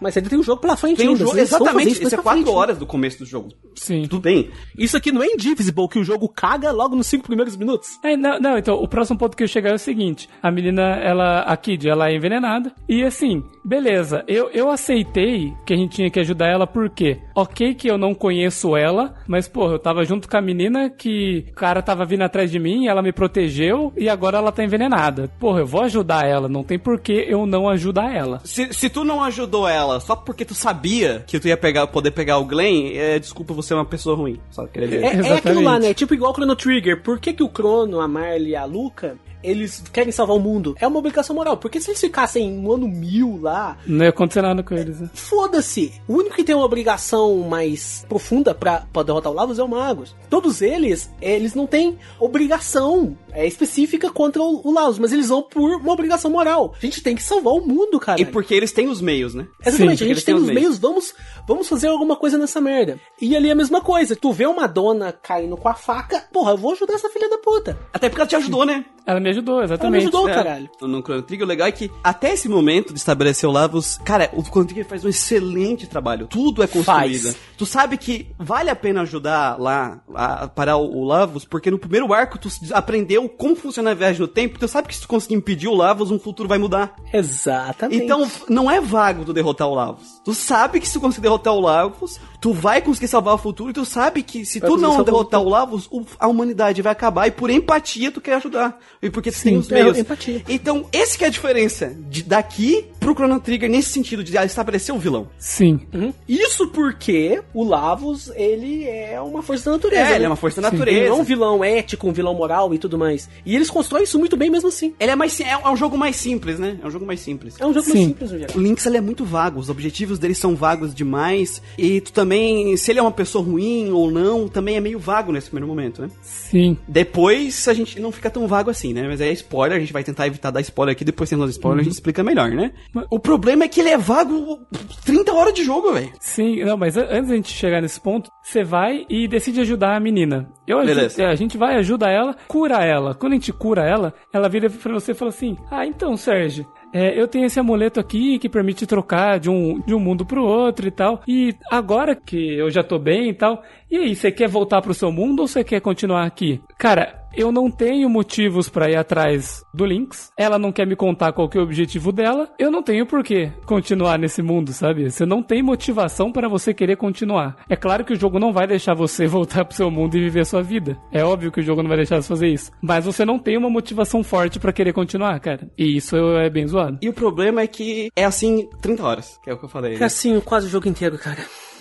Mas ainda tem um jogo pela frente Tem um jogo. Exatamente. mais Isso é pra quatro frente, né? horas do começo do jogo. Sim. Tudo bem. Isso aqui não é Indivisible, que o jogo caga logo nos cinco primeiros minutos. É, não, não, então, o próximo ponto que eu chegar é o seguinte: a menina, ela, a Kid, ela é envenenada. E assim, beleza, eu, eu aceitei que a gente tinha que ajudar ela, porque, ok, que eu não conheço ela, mas, porra, eu tava junto com a menina que o cara tava vindo atrás de mim, ela me protegeu e agora ela tá envenenada. Porra, eu vou ajudar ela, não tem por que eu não ajudar ela. Se, se tu não ajudou ela só porque tu sabia que tu ia pegar, poder pegar o Glenn, é, desculpa, você é uma pessoa ruim. Só queria dizer. É, é aquilo lá, né? Tipo igual o Chrono Trigger. Por que, que o Crono, a Marley e a Luca, eles querem salvar o mundo? É uma obrigação moral. Porque se eles ficassem um ano mil lá, Não ia acontecer nada com eles, né? foda-se. O único que tem uma obrigação mais profunda pra, pra derrotar o Lavos é o Magus. Todos eles, eles não têm obrigação é, específica contra o, o Lavos, mas eles vão por uma obrigação moral. A gente tem que salvar o mundo, cara. E porque eles têm os meios, né? Exatamente, Sim, a gente tem os têm meios, vamos, vamos fazer alguma coisa nessa merda. E ali é a mesma coisa. Tu vê uma dona caindo com a faca, porra, eu vou ajudar essa filha da puta. Até porque ela te ajudou, né? Ela me ajudou, Ela me exatamente. ajudou, É. caralho. No Chrono Trigger, o legal é que até esse momento de estabelecer o Lavos, cara, o Chrono Trigger faz um excelente trabalho. Tudo é construído. Faz. Tu sabe que vale a pena ajudar lá a parar o, o Lavos, porque no primeiro arco tu aprendeu como funciona a viagem no tempo, tu sabe que se tu conseguir impedir o Lavos, um futuro vai mudar. Exatamente. Então, não é vago tu derrotar o Lavos. Tu sabe que se tu conseguir derrotar o Lavos, tu vai conseguir salvar o futuro e tu sabe que se Vai tu não salvar o derrotar o Lavos, a humanidade vai acabar e por empatia tu quer ajudar. E porque tu tem os é, meios. empatia. Então, esse que é a diferença de daqui pro Chrono Trigger nesse sentido de estabelecer o vilão. Sim. Uhum. Isso porque o Lavos, ele é uma força da natureza. É, né? ele é uma força da Ele natureza. não é um vilão ético, um vilão moral e tudo mais. E eles constroem isso muito bem mesmo assim. Ele é mais é, é um jogo mais simples, né? É um jogo mais simples. É um jogo mais Sim. simples, no geral. O Lynx ele é muito vago, os objetivos dele são vagos demais. E tu também, se ele é uma pessoa ruim ou não, também é meio vago nesse primeiro momento, né? Sim. Depois a gente não fica tão vago assim, né? Mas aí é spoiler, a gente vai tentar evitar dar spoiler aqui, depois tem os spoilers, a gente explica melhor, né? O problema é que ele é vago 30 horas de jogo, velho. Sim, não, mas antes da gente chegar nesse ponto, você vai e decide ajudar a menina. Eu Beleza. é, a gente vai, ajuda ela, cura ela. Quando a gente cura ela, ela vira pra você e fala assim: Ah, então, Sérgio. é, eu tenho esse amuleto aqui que permite trocar de um, de um mundo pro outro e tal. E agora que eu já tô bem e tal, e aí, você quer voltar pro seu mundo ou você quer continuar aqui? Cara, eu não tenho motivos pra ir atrás do Lynx. Ela não quer me contar qual que é o objetivo dela. Eu não tenho por que continuar nesse mundo, sabe? Você não tem motivação para você querer continuar. É claro que o jogo não vai deixar você voltar pro seu mundo e viver a sua vida. É óbvio que o jogo não vai deixar você fazer isso. Mas você não tem uma motivação forte pra querer continuar, cara. E isso é bem zoado. E o problema é que é assim 30 horas, que é o que eu falei. É Né? assim quase o jogo inteiro, cara.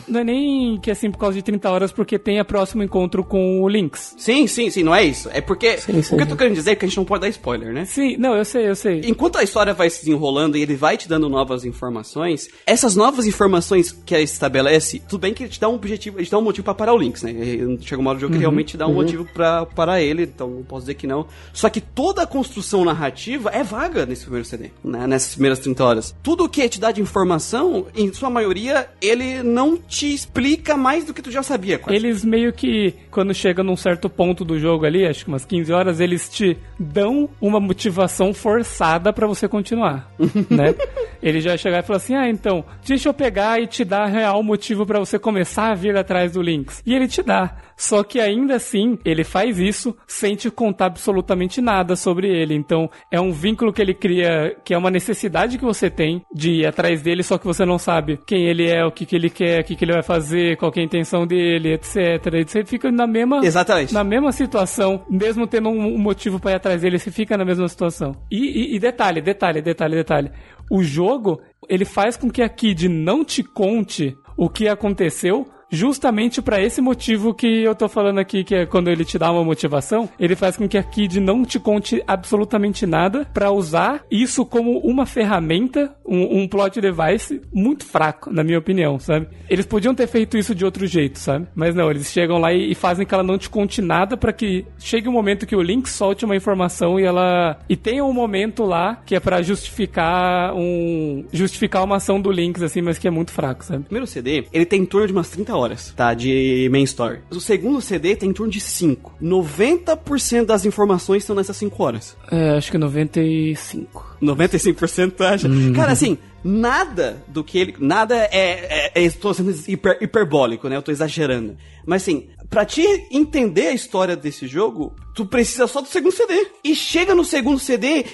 Não é nem que assim por causa de 30 horas, porque tem a próximo encontro com o Lynx. Sim, sim, sim, não é isso. É porque. Sim, sim, o que eu tô querendo dizer é que a gente não pode dar spoiler, né? Sim, não, eu sei, eu sei. Enquanto a história vai se desenrolando e ele vai te dando novas informações, essas novas informações que ele estabelece, tudo bem que ele te dá um objetivo, ele te dá um motivo pra parar o Lynx, né? Chega uma hora do jogo que ele realmente te dá um motivo pra parar ele, então não posso dizer que não. Só que toda a construção narrativa é vaga nesse primeiro CD, né? Nessas primeiras 30 horas. Tudo que te dá de informação, em sua maioria, ele não te explica mais do que tu já sabia, quase. Eles meio que, quando chega num certo ponto do jogo ali, acho que umas 15 horas, eles te dão uma motivação forçada pra você continuar, né? Ele já chegar e falar assim, ah, então, deixa eu pegar e te dar real motivo pra você começar a vir atrás do Lynx. E ele te dá. Só que ainda assim, ele faz isso sem te contar absolutamente nada sobre ele. Então, é um vínculo que ele cria, que é uma necessidade que você tem de ir atrás dele, só que você não sabe quem ele é, o que, que ele quer, o que, que ele vai fazer, qual que é a intenção dele, etc. E você fica na mesma, Exatamente. na mesma situação, mesmo tendo um motivo pra ir atrás dele, você fica na mesma situação. E, e- e detalhe, detalhe, detalhe, detalhe. O jogo, ele faz com que a Kid não te conte o que aconteceu justamente pra esse motivo que eu tô falando aqui, que é quando ele te dá uma motivação, ele faz com que a Kid não te conte absolutamente nada pra usar isso como uma ferramenta, um, um plot device muito fraco, na minha opinião, sabe? Eles podiam ter feito isso de outro jeito, sabe? Mas não, eles chegam lá e, e fazem que ela não te conte nada pra que chegue um momento que o Link solte uma informação e ela e tenha um momento lá que é pra justificar um justificar uma ação do Lynx assim, mas que é muito fraco, sabe? O primeiro CD, ele tem em torno de umas 30 horas, tá? De main story. O segundo CD tem em torno de 5. 90% das informações estão nessas 5 horas. É, acho que 95. 95% tu acha? Cara, assim, nada do que ele. Nada é. é, é estou sendo hiper- hiperbólico, né? Eu tô exagerando. Mas assim, pra te entender a história desse jogo, tu precisa só do segundo CD. E chega no segundo CD.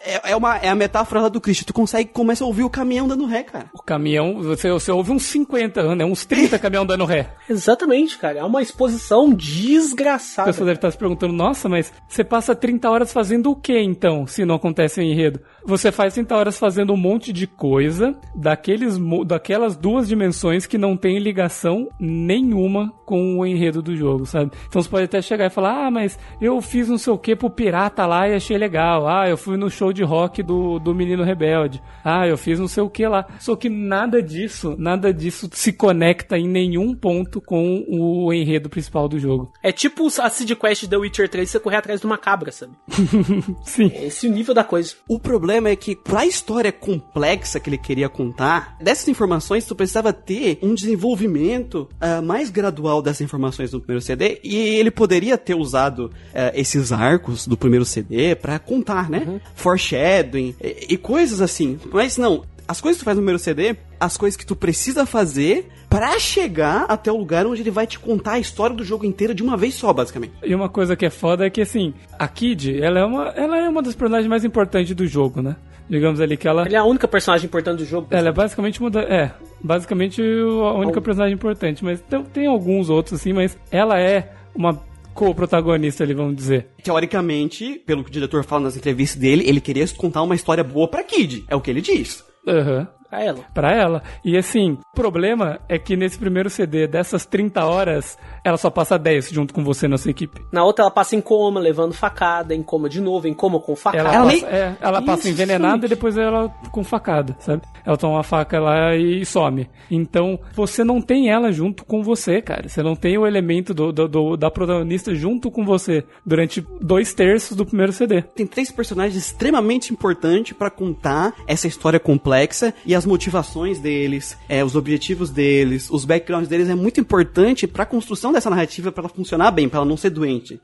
É, é uma, é a metáfora lá do Christian. Tu consegue começa a ouvir o caminhão dando ré, cara. O caminhão, você, você ouve uns 50, né? Uns 30 caminhão dando ré. Exatamente, cara. É uma exposição A desgraçada. pessoa deve estar se perguntando, nossa, mas você passa 30 horas fazendo o que então, se não acontece em enredo? Você faz 30 horas fazendo um monte de coisa daqueles, daquelas duas dimensões que não tem ligação nenhuma com o enredo do jogo, sabe? Então você pode até chegar e falar, ah, mas eu fiz não sei o que pro pirata lá e achei legal. Ah, eu fui no show de rock do, do menino rebelde. Ah, eu fiz não sei o que lá. Só que nada disso, nada disso se conecta em nenhum ponto com o enredo principal do jogo. É tipo a Seed Quest da Witcher 3 você correr atrás de uma cabra, sabe? Sim. É esse o nível da coisa. O problema é que, pra história complexa que ele queria contar, dessas informações tu precisava ter um desenvolvimento ah, mais gradual dessas informações do primeiro CD, e ele poderia ter usado ah, esses arcos do primeiro CD pra contar, né? Foreshadowing e, e coisas assim. Mas não, as coisas que tu faz no primeiro CD, as coisas que tu precisa fazer pra chegar até o lugar onde ele vai te contar a história do jogo inteiro de uma vez só, basicamente. E uma coisa que é foda é que, assim, a Kid, ela é uma, ela é uma das personagens mais importantes do jogo, né? Digamos ali que ela... Ele é a única personagem importante do jogo. Ela é basicamente uma da, É, basicamente o- a única personagem importante. Mas tem, tem alguns outros, assim, mas ela é uma co-protagonista ali, vamos dizer. Teoricamente, pelo que o diretor fala nas entrevistas dele, ele queria contar uma história boa pra Kid. É o que ele diz. Aham. Pra ela. Pra ela. E assim, o problema é que nesse primeiro CD, dessas 30 horas, ela só passa 10 junto com você na sua equipe. Na outra ela passa em coma, levando facada, em coma de novo, em coma com facada. Ela, Ela passa, nem- é, ela passa envenenada gente. e depois ela com facada, sabe? Ela toma uma faca lá e some. Então, você não tem ela junto com você, cara. Você não tem o elemento do, do- do- da protagonista junto com você durante dois terços do primeiro CD. Tem três personagens extremamente importantes pra contar essa história complexa e as motivações deles, é, os objetivos deles, os backgrounds deles é muito importante pra construção dessa narrativa pra ela funcionar bem, pra ela não ser doente.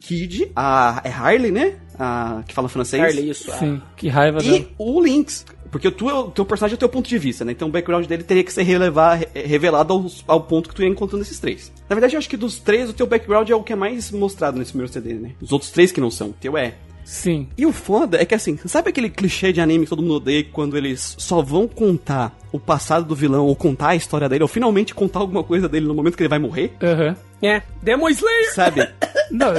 Kid, a é Harley, né? A que fala francês. Harley, isso. Sim, que raiva dela. E o Lynx. Porque o teu, personagem é o teu ponto de vista, né? Então o background dele teria que ser relevar, re- revelado aos- ao, ponto que tu ia encontrando esses três. Na verdade, eu acho que dos três, o teu background é o que é mais mostrado nesse primeiro CD, né? Os outros três que não são. O teu é. Sim. E o foda é que assim, sabe aquele clichê de anime que todo mundo odeia quando eles só vão contar o passado do vilão ou contar a história dele, ou finalmente contar alguma coisa dele no momento que ele vai morrer? Aham. É. Demon Slayer! Sabe? Não,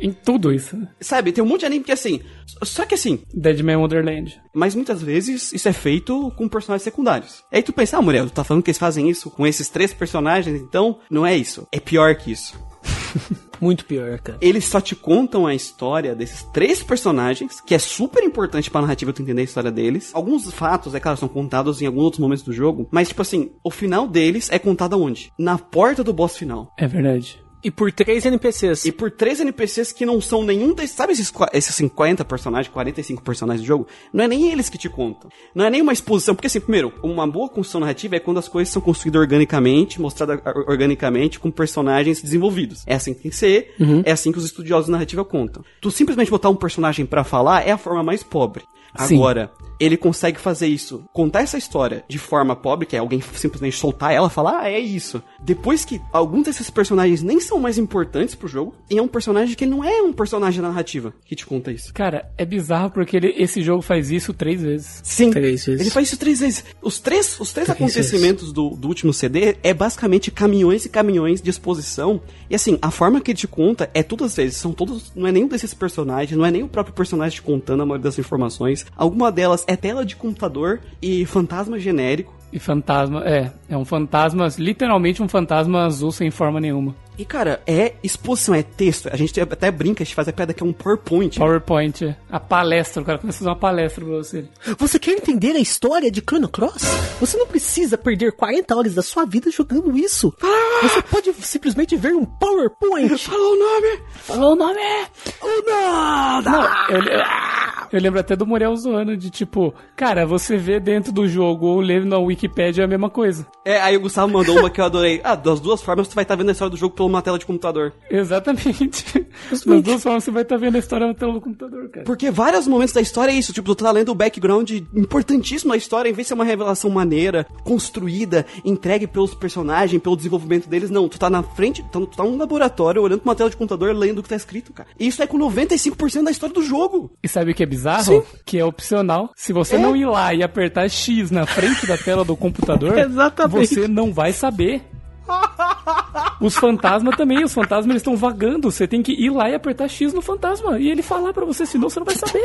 Em tudo isso. Sabe, tem um monte de anime que assim. Só que assim, Deadman Wonderland. mas muitas vezes isso é feito com personagens secundários. Aí tu pensa, ah, Muriel, tu tá falando que eles fazem isso com esses três personagens, então não é isso. É pior que isso. Muito pior, cara. Eles só te contam a história desses três personagens, que é super importante pra narrativa tu entender a história deles. Alguns fatos, é claro, são contados em alguns outros momentos do jogo, mas tipo assim, o final deles é contado aonde? Na porta do boss final. É verdade. E por três NPCs. E por três NPCs que não são nenhum desses. Sabe esses, esses 50 personagens, 45 personagens do jogo? Não é nem eles que te contam. Não é nem uma exposição. Porque, assim, primeiro, uma boa construção narrativa é quando as coisas são construídas organicamente, mostradas or- organicamente, com personagens desenvolvidos. É assim que tem que ser. É assim que os estudiosos de narrativa contam. Tu simplesmente botar um personagem pra falar é a forma mais pobre. Sim. Agora, ele consegue fazer isso, contar essa história de forma pobre, que é alguém simplesmente soltar ela e falar, ah, é isso. Depois que alguns desses personagens nem são mais importantes pro jogo, e é um personagem que não é um personagem da narrativa que te conta isso. Cara, é bizarro porque ele- esse jogo faz isso três vezes. Sim. Três vezes. Ele faz isso três vezes. Os três, os três Três acontecimentos do, do último CD é basicamente caminhões e caminhões de exposição. E assim, a forma que ele te conta é todas as vezes. São todos. Não é nenhum desses personagens, não é nem o próprio personagem te contando a maioria das informações. Alguma delas é tela de computador e fantasma genérico. E fantasma, é, é um fantasma, literalmente um fantasma azul sem forma nenhuma. E, cara, é exposição, é texto. A gente até brinca, a gente faz a piada que é um PowerPoint. PowerPoint, é. a palestra, o cara começa a fazer uma palestra pra você. Você quer entender a história de Chrono Cross? Você não precisa perder 40 horas da sua vida jogando isso. Você pode simplesmente ver um PowerPoint. Falou o nome! Falou o nome! O nada! Não, eu, eu- eu lembro até do Muriel zoando de tipo, cara, você vê dentro do jogo ou lê na Wikipedia é a mesma coisa. É, aí o Gustavo mandou uma que eu adorei. Ah, das duas formas tu vai estar vendo a história do jogo pela uma tela de computador. Exatamente. Das duas formas você vai estar vendo a história na tela do computador, cara. Porque vários momentos da história é isso, tipo, tu tá lendo o background importantíssimo da história, em vez de ser uma revelação maneira, construída, entregue pelos personagens, pelo desenvolvimento deles, não, tu tá na frente, tu tu tá num laboratório, olhando pra uma tela de computador, lendo o que tá escrito, cara. E isso é com 95% da história do jogo. E sabe o que é bizarro? Sim. Que é opcional. Se você É. não ir lá e apertar X na frente da tela do computador, Exatamente. você não vai saber. Os fantasmas também, os fantasmas eles estão vagando. Você tem que ir lá e apertar X no fantasma e ele falar pra você, senão você não vai saber.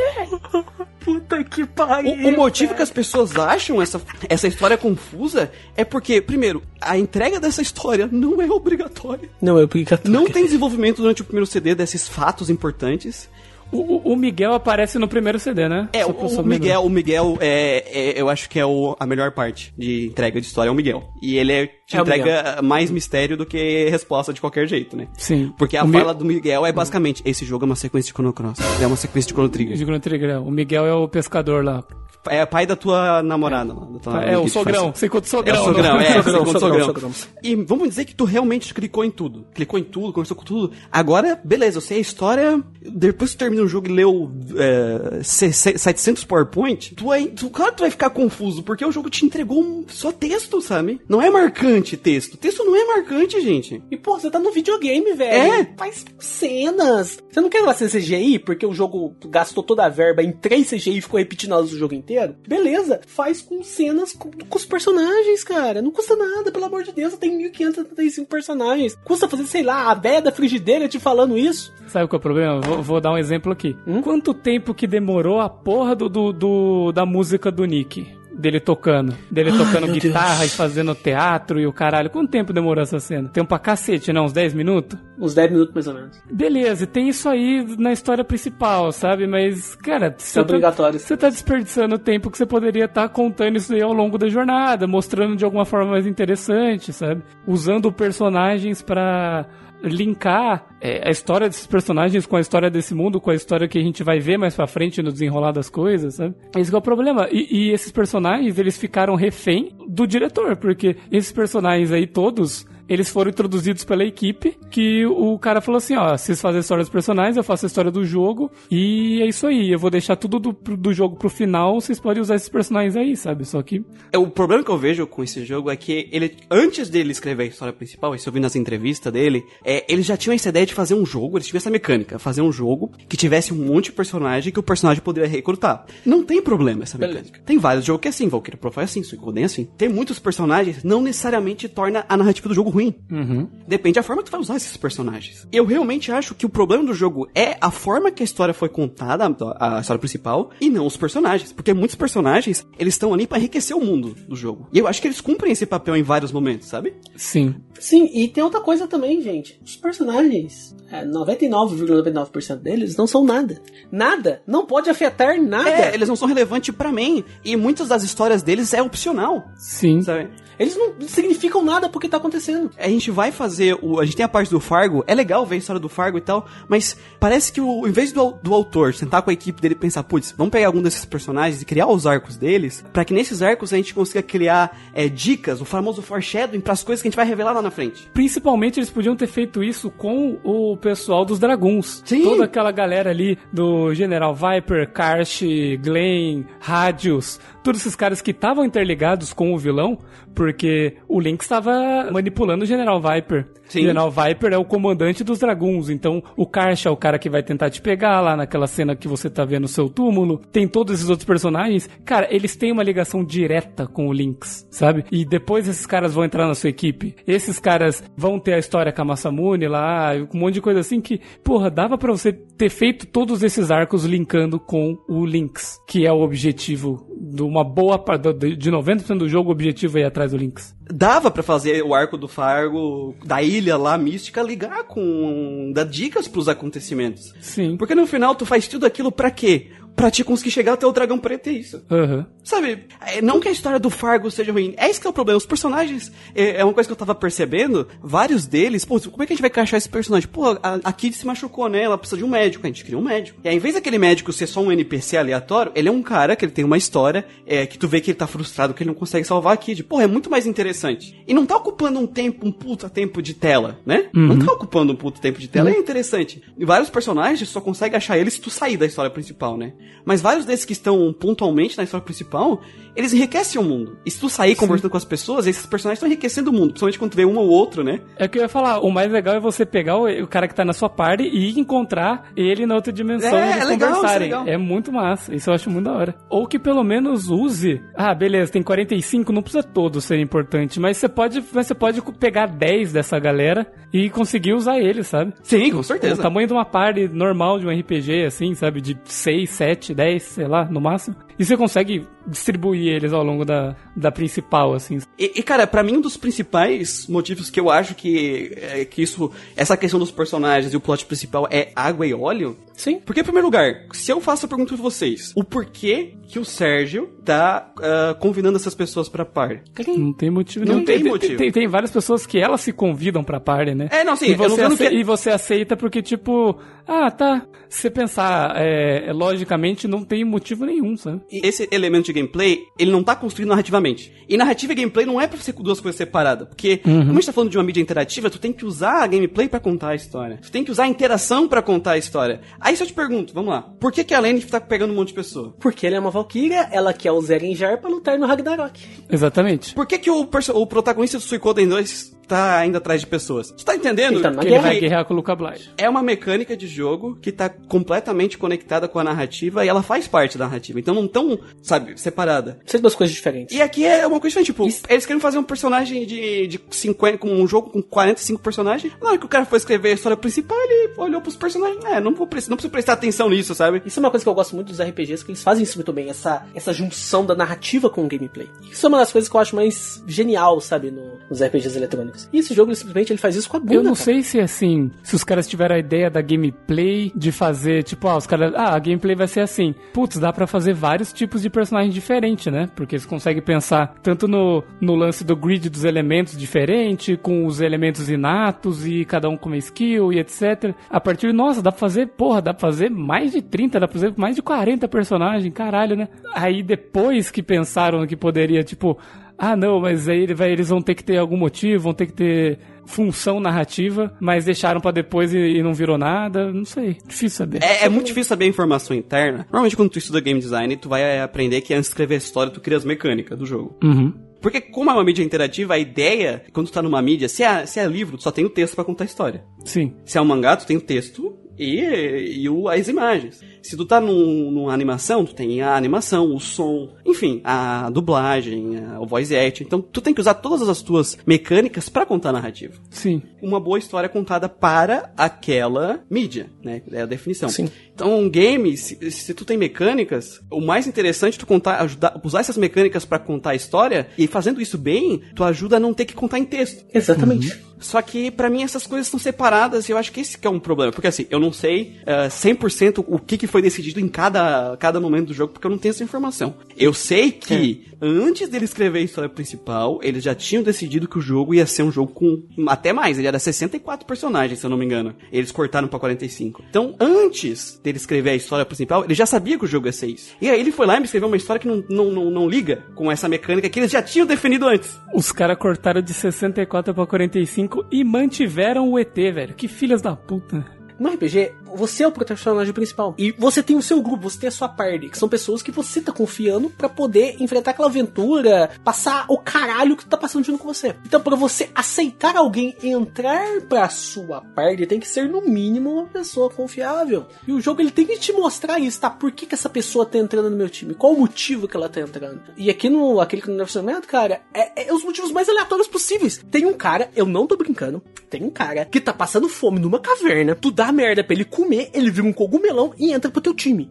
Puta que O, pariu. o motivo que as pessoas acham essa, essa história confusa é porque, primeiro, a entrega dessa história não é obrigatória. Não é obrigatório. Não tem desenvolvimento durante o primeiro CD desses fatos importantes. O, o- o Miguel aparece no primeiro CD, né? É, o, o Miguel, o Miguel é, é- eu acho que é o- a melhor parte de entrega de história é o Miguel. E ele é- te É o entrega mais mistério do que resposta de qualquer jeito, né? Sim. Porque a O Mi- fala do Miguel é basicamente, esse jogo é uma sequência de Chrono Cross. É uma sequência de Chrono Trigger. De Chrono Trigger, O Miguel é o pescador lá. É pai da tua namorada. lá, da tua é o que te sogrão. faz- Você conta o sogrão. É o sogrão, não? é, Sogrão, o sogrão, sogrão. sogrão. E vamos dizer que tu realmente clicou em tudo. Clicou em tudo, conversou com tudo. Agora, beleza, eu sei a história. Depois que tu termina o jogo e leu é, se- se- 700 PowerPoint, tu, é, tu, claro que tu vai ficar confuso, porque o jogo te entregou um- só texto, sabe? Não é marcante texto. Texto não é marcante, gente. E, pô, você tá no videogame, velho. É. Faz cenas. Você não quer lá ser CGI, porque o jogo gastou toda a verba em três CGI e ficou repetindo elas o jogo inteiro? Beleza. Faz com cenas com, com os personagens, cara. Não custa nada, pelo amor de Deus. Tem 1575 personagens. Custa fazer, sei lá, a véia da frigideira te falando isso? Sabe qual é o problema? Vou, vou dar um exemplo aqui. Hum? Quanto tempo que demorou a porra do, do- do- da música do Nick? Dele tocando. Dele tocando meu guitarra Deus. e fazendo teatro e o caralho. Quanto tempo demorou essa cena? Tempo pra cacete, não? Uns 10 minutos? Uns 10 minutos mais ou menos. Beleza, e tem isso aí na história principal, sabe? Mas, cara, você é obrigatório. Tá, você tá desperdiçando o tempo que você poderia estar contando isso aí ao longo da jornada, mostrando de alguma forma mais interessante, sabe? Usando personagens pra linkar é, a história desses personagens com a história desse mundo, com a história que a gente vai ver mais pra frente no desenrolar das coisas, sabe? Esse é o problema. E, e esses personagens, eles ficaram refém do diretor, porque esses personagens aí todos eles foram introduzidos pela equipe, que o cara falou assim, ó, vocês fazem a história dos personagens, eu faço a história do jogo, e é isso aí, eu vou deixar tudo do, do jogo pro final, vocês podem usar esses personagens aí, sabe? Só que É, O problema que eu vejo com esse jogo é que ele, antes dele escrever a história principal, isso eu vi nas entrevistas dele, é, eles já tinham essa ideia de fazer um jogo, eles tinham essa mecânica, fazer um jogo que tivesse um monte de personagem que o personagem poderia recrutar. Não tem problema essa mecânica. Tem vários jogos que é assim, Valkyrie Profile é assim, Suicoden é assim. Tem muitos personagens, não necessariamente torna a narrativa do jogo ruim. Ruim. Uhum. Depende da forma que tu vai usar esses personagens. Eu realmente acho que o problema do jogo é a forma que a história foi contada, a história principal, e não os personagens. Porque muitos personagens, eles estão ali pra enriquecer o mundo do jogo. E eu acho que eles cumprem esse papel em vários momentos, sabe? Sim. Sim, e tem outra coisa também, gente. Os personagens, é, 99,99% deles não são nada. Nada. Não pode afetar nada. É, eles não são relevantes pra mim. E muitas das histórias deles é opcional, Sim. sabe? Eles não significam nada porque tá acontecendo. A gente vai fazer o. A gente tem a parte do Fargo, é legal ver a história do Fargo e tal, mas parece que o, em vez do, do autor sentar com a equipe dele e pensar, putz, vamos pegar algum desses personagens e criar os arcos deles, pra que nesses arcos a gente consiga criar é, dicas, o famoso foreshadowing, pras coisas que a gente vai revelar lá na frente. Principalmente eles podiam ter feito isso com o pessoal dos Draguns. Sim. Toda aquela galera ali do General Viper, Karsh, Glenn, Radius, todos esses caras que estavam interligados com o vilão, porque o Link estava manipulando o General Viper. Sim. O General Viper é o comandante dos Draguns, então o Karsh é o cara que vai tentar te pegar lá naquela cena que você tá vendo no seu túmulo. Tem todos esses outros personagens. Cara, eles têm uma ligação direta com o Lynx, sabe? E depois esses caras vão entrar na sua equipe. Esses caras vão ter a história com a Masamune lá, um monte de coisa assim que, porra, dava pra você ter feito todos esses arcos linkando com o Lynx, que é o objetivo de uma boa parte, de 90% do jogo, o objetivo é ir atrás do Lynx. Dava pra fazer o arco do Fargo, da ilha lá mística, ligar com. dar dicas pros acontecimentos. Sim. Porque no final tu faz tudo aquilo pra quê? Pra te conseguir chegar até o dragão preto, é isso. Aham. Sabe, é, não que a história do Fargo seja ruim, é isso que é o problema. Os personagens, é, é uma coisa que eu tava percebendo, vários deles, pô, como é que a gente vai encaixar esse personagem? Pô, a, a Kid se machucou, né? Ela precisa de um médico, a gente cria um médico. E aí, em vez daquele médico ser só um NPC aleatório, ele é um cara que ele tem uma história, é, que tu vê que ele tá frustrado, que ele não consegue salvar a Kid. Pô, é muito mais interessante. E não tá ocupando um tempo, um puta tempo de tela, né? Não tá ocupando um puta tempo de tela, é interessante. E vários personagens só consegue achar eles se tu sair da história principal, né? Mas vários desses que estão pontualmente na história principal, eles enriquecem o mundo. E se tu sair conversando com as pessoas, esses personagens estão enriquecendo o mundo, principalmente quando tu vê um ou outro, né? É o que eu ia falar, o mais legal é você pegar o, o cara que tá na sua party e encontrar ele na outra dimensão É, e eles é legal, conversarem. é. É muito massa, isso eu acho muito da hora. Ou que pelo menos use. Ah, beleza, tem 45, não precisa todos ser importante, mas você pode, mas você pode pegar 10 dessa galera e conseguir usar eles, sabe? Sim, com O certeza. tamanho de uma party normal de um RPG, assim, sabe? De 6, 7, 10, sei lá, no máximo. E você consegue distribuir eles ao longo da, da principal, assim. E, e, cara, pra mim um dos principais motivos que eu acho que, é, que isso, essa questão dos personagens e o plot principal é água e óleo. Sim. Porque, em primeiro lugar, se eu faço a pergunta pra vocês, o porquê que o Sérgio tá ah, convidando essas pessoas pra par? Não tem motivo Não nenhum. tem motivo. Tem, tem várias pessoas que elas se convidam pra party, né? É, não, sim, E não você, tô ace- dizendo que- e você aceita porque, tipo, ah, tá. Se você pensar é, logicamente, não tem motivo nenhum, sabe? Esse elemento de gameplay, ele não tá construído narrativamente. E narrativa e gameplay não é pra ser duas coisas separadas. Porque, como a gente tá falando de uma mídia interativa, tu tem que usar a gameplay pra contar a história. Tu tem que usar a interação pra contar a história. Aí se eu te pergunto, vamos lá, por que, que a Lane tá pegando um monte de pessoa? Porque ela é uma Valkyria, ela quer o Zerinjar pra lutar no Ragnarok. Exatamente. Por que, que o, o protagonista do Suicoden 2 tá ainda atrás de pessoas? Tu tá entendendo? Ele tá Porque ele vai guerrear com o Luca Blige. É uma mecânica de jogo que tá completamente conectada com a narrativa e ela faz parte da narrativa. Então não tão, sabe, separada. São duas coisas diferentes. E aqui é uma coisa diferente, tipo, Isso. eles querem fazer um personagem de, de 50, com um jogo com 45 personagens. Na hora que o cara foi escrever a história principal, ele olhou pros personagens. É, não, vou, não preciso prestar atenção nisso, sabe? Isso é uma coisa que eu gosto muito dos RPGs, que eles fazem isso muito bem, essa, essa junção da narrativa com o gameplay. Isso é uma das coisas que eu acho mais genial, sabe, no- nos RPGs eletrônicos. E esse jogo, ele simplesmente, ele faz isso com a bunda, Eu não cara. sei se assim, se os caras tiveram a ideia da gameplay de fazer, tipo, ah, os caras, ah, a gameplay vai ser assim. Putz, dá pra fazer vários tipos de personagem diferente, né? Porque eles conseguem pensar tanto no, no lance do grid dos elementos diferente, com os elementos inatos e cada um com uma skill e etc. A partir, nossa, dá pra fazer, porra, dá pra fazer mais de 30, dá pra fazer mais de 40 personagens, caralho, né? Aí depois que pensaram que poderia, tipo, ah, não, mas aí ele vai- eles vão ter que ter algum motivo, vão ter que ter função narrativa, mas deixaram pra depois e, e não virou nada. Não sei, difícil saber. É, é muito difícil saber a informação interna. Normalmente, quando tu estuda game design, tu vai é, aprender que antes de escrever a história, tu cria as mecânicas do jogo. Uhum. Porque, como é uma mídia interativa, a ideia, quando tu tá numa mídia, se é, se é livro, tu só tem o texto pra contar a história. Sim. Se é um mangá, tu tem o texto e, e o- as imagens. Se tu tá num, numa animação, tu tem a animação, o som, enfim, a dublagem, a, o voice act. Então, tu tem que usar todas as tuas mecânicas para contar a narrativa. Sim. Uma boa história contada para aquela mídia, né? É a definição. Sim. Então, um game, se, se tu tem mecânicas, o mais interessante é tu contar, ajudar, usar essas mecânicas para contar a história e fazendo isso bem, tu ajuda a não ter que contar em texto. Exatamente. Só que pra mim essas coisas estão separadas e eu acho que esse que é um problema. Porque assim, eu não sei uh, 100% o que, que foi decidido em cada, cada momento do jogo, porque eu não tenho essa informação. Eu sei que antes dele escrever a história principal, eles já tinham decidido que o jogo ia ser um jogo com até mais, ele era 64 personagens, se eu não me engano. Eles cortaram pra 45. Então, antes dele escrever a história principal, ele já sabia que o jogo ia ser isso. E aí ele foi lá e me escreveu uma história que não, não, não, não liga com essa mecânica que eles já tinham definido antes. Os caras cortaram de 64 pra 45 e mantiveram o ET, velho. Que filhas da puta. No RPG, você é o personagem principal. E você tem o seu grupo, você tem a sua party, que são pessoas que você tá confiando para poder enfrentar aquela aventura, passar o caralho que tá passando junto com você. Então, para você aceitar alguém entrar pra sua party, tem que ser no mínimo uma pessoa confiável. E o jogo ele tem que te mostrar isso, tá? Por que, que essa pessoa tá entrando no meu time? Qual o motivo que ela tá entrando? E aqui no aquele no relacionamento, cara, é, é os motivos mais aleatórios possíveis. Tem um cara, eu não tô brincando, tem um cara que tá passando fome numa caverna, tu dá merda pra ele comer, ele vira um cogumelão e entra pro teu time.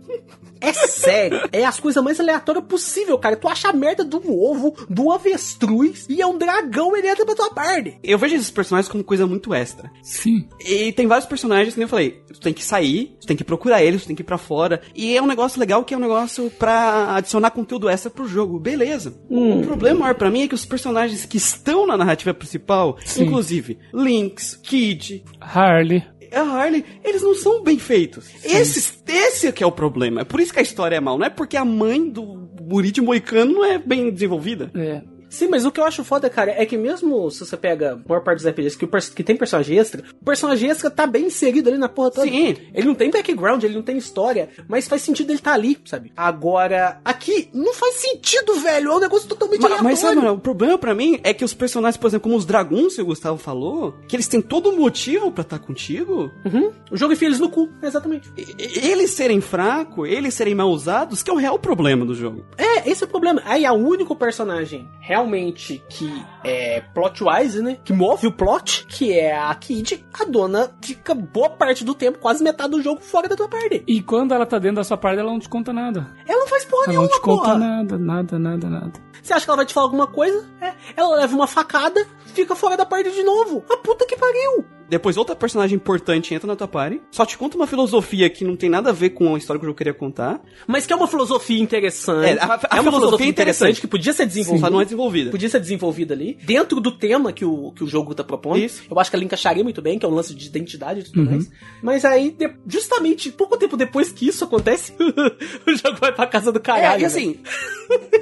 É sério. É as coisas mais aleatórias possível, cara. Tu acha a merda do ovo, do avestruz, e é um dragão, ele entra pra tua party. Eu vejo esses personagens como coisa muito extra. Sim. E tem vários personagens, como eu falei, tu tem que sair, tu tem que procurar eles, tu tem que ir pra fora. E é um negócio legal que é um negócio pra adicionar conteúdo extra pro jogo. Beleza. Hum. O problema maior pra mim é que os personagens que estão na narrativa principal, Sim. inclusive Lynx, Kid, Harley. A Harley, eles não são bem feitos. Esse, esse que é o problema. É por isso que a história é mal. Não é porque a mãe do Buriti Moicano não é bem desenvolvida. É. Sim, mas o que eu acho foda, cara, é que mesmo se você pega a maior parte dos RPGs que, que tem personagem extra, o personagem extra tá bem inserido ali na porra toda. Sim. Ele não tem background, ele não tem história, mas faz sentido ele tá ali, sabe? Agora, aqui, não faz sentido, velho. É um negócio totalmente Mas, mas sabe, mano, o problema pra mim é que os personagens, por exemplo, como os dragões, que o Gustavo falou, que eles têm todo motivo pra estar contigo, Uhum. O jogo enfia eles no cu, exatamente. e- eles serem fracos, eles serem mal usados, que é o real problema do jogo. É, esse é o problema. Aí é o único personagem realmente que é plot-wise, né? Que move o plot, que é a Kid, a dona fica boa parte do tempo, quase metade do jogo, fora da tua party. E quando ela tá dentro da sua parte, ela não te conta nada. Ela não faz porra Ela não nenhuma, te conta porra. nada, nada, nada, nada. Você acha que ela vai te falar alguma coisa? É. Ela leva uma facada, fica fora da party de novo. A puta que pariu. Depois outra personagem importante entra na tua party, só te conta uma filosofia que não tem nada a ver com a história que o jogo queria contar, Mas que é uma filosofia interessante. É, a- a uma filosofia filosofia é interessante interessante. que podia ser desenvolvida. só não é desenvolvida. Podia ser desenvolvida ali, dentro do tema que o, que o jogo tá propondo. Isso. Eu acho que ela encaixaria muito bem, que é um lance de identidade e tudo mais. Mas aí, de- justamente, pouco tempo depois que isso acontece, o jogo vai pra casa do caralho. É, e né? assim,